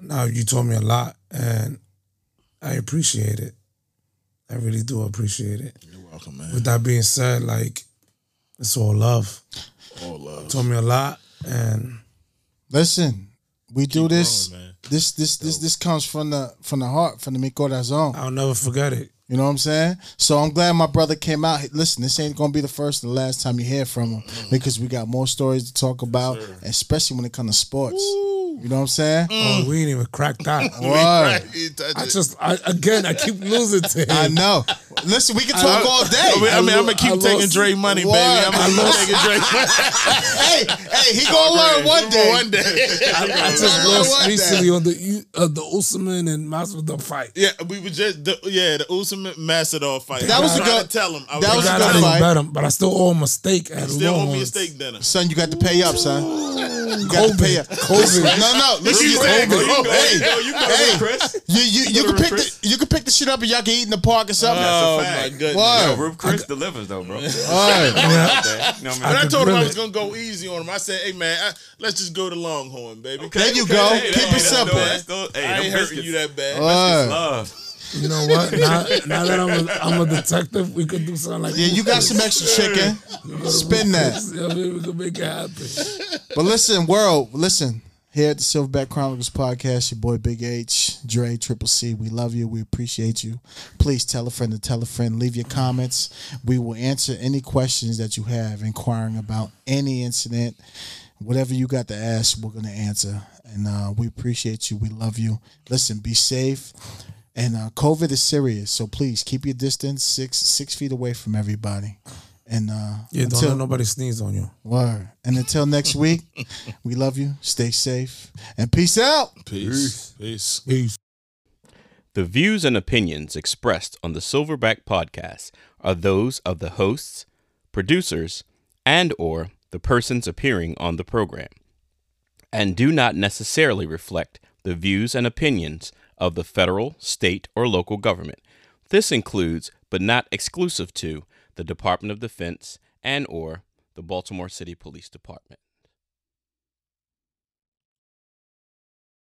S5: now you told me a lot and I appreciate it. I really do appreciate it.
S4: You're welcome, man.
S5: With that being said, like it's all love.
S4: All love.
S5: Told me a lot and
S3: Listen, we do this.
S4: growing, man.
S3: this this this this comes from the from the heart, from the mi corazón.
S5: I'll never forget it.
S3: You know what I'm saying? So I'm glad my brother came out. Listen, this ain't gonna be the first and the last time you hear from him mm-hmm. because we got more stories to talk about, especially when it comes to sports. You know what I'm saying?
S5: Oh, we ain't even cracked that.
S3: Word.
S5: I just I, again I keep losing to him.
S3: I know. Listen, we can talk all day.
S4: I mean, I mean, I'm
S5: lo-
S4: gonna keep
S5: I
S4: taking
S5: lost-
S4: Dre money,
S3: Word.
S4: baby. I'm gonna keep taking Dre money.
S3: hey, hey, he gonna learn one day.
S4: One day.
S5: I, I just
S3: I love
S5: lost
S3: that.
S5: recently on the uh, the Usman and Masvidal fight.
S4: Yeah, we were just the, yeah the Usman Masvidal fight.
S3: That
S4: I
S3: was a good-
S4: tell him. I
S3: that was a
S5: God,
S3: good
S5: I didn't
S3: fight.
S5: bet him, but I still owe him a steak at
S4: Still owe me a steak dinner.
S3: Son, you got to pay up, son. You got to pay up.
S5: COVID.
S3: No, no. Listen,
S4: you
S3: you,
S4: saying?
S3: hey,
S4: go,
S3: hey,
S4: you go, you go,
S3: hey,
S2: Chris.
S3: you, you, you can pick
S2: Chris.
S3: the you can pick the shit up and y'all can eat in the park or something.
S4: Oh
S2: a
S4: my goodness.
S3: Word.
S2: Yo, Ruth's Chris delivers though, bro.
S3: All right.
S2: You know what I
S4: But
S2: mean?
S4: I
S5: could
S4: told him I was gonna go easy on him. I said, "Hey man, I, let's just go to Longhorn, baby.
S3: There you go.
S2: Hey,
S3: Keep it
S2: that's
S3: simple.
S2: still- that's still- hey,
S4: I
S2: them
S4: ain't hurting you that bad."
S3: Word.
S2: Love.
S5: You know what? Now, now that I'm a, I'm a detective, we could do something like
S3: Yeah, you got some extra chicken. Spin that.
S5: Yeah, maybe we could make it happen.
S3: But listen, world, listen. Here at the Silverback Chronicles podcast, your boy Big H, Dre, Triple C. We love you. We appreciate you. Please tell a friend to tell a friend. Leave your comments. We will answer any questions that you have inquiring about any incident. Whatever you got to ask, we're going to answer. And uh, we appreciate you. We love you. Listen, be safe. And uh, COVID is serious, so please keep your distance six six feet away from everybody. And uh,
S5: Yeah, don't
S3: until-
S5: let nobody sneeze on you.
S3: Word. And until next week, we love you. Stay safe. And peace out.
S4: Peace, peace.
S5: Peace.
S2: The views and opinions expressed on the Silverback podcast are those of the hosts, producers, and or the persons appearing on the program and do not necessarily reflect the views and opinions of the federal, state, or local government. This includes, but not exclusive to, the Department of Defense and or the Baltimore City Police Department.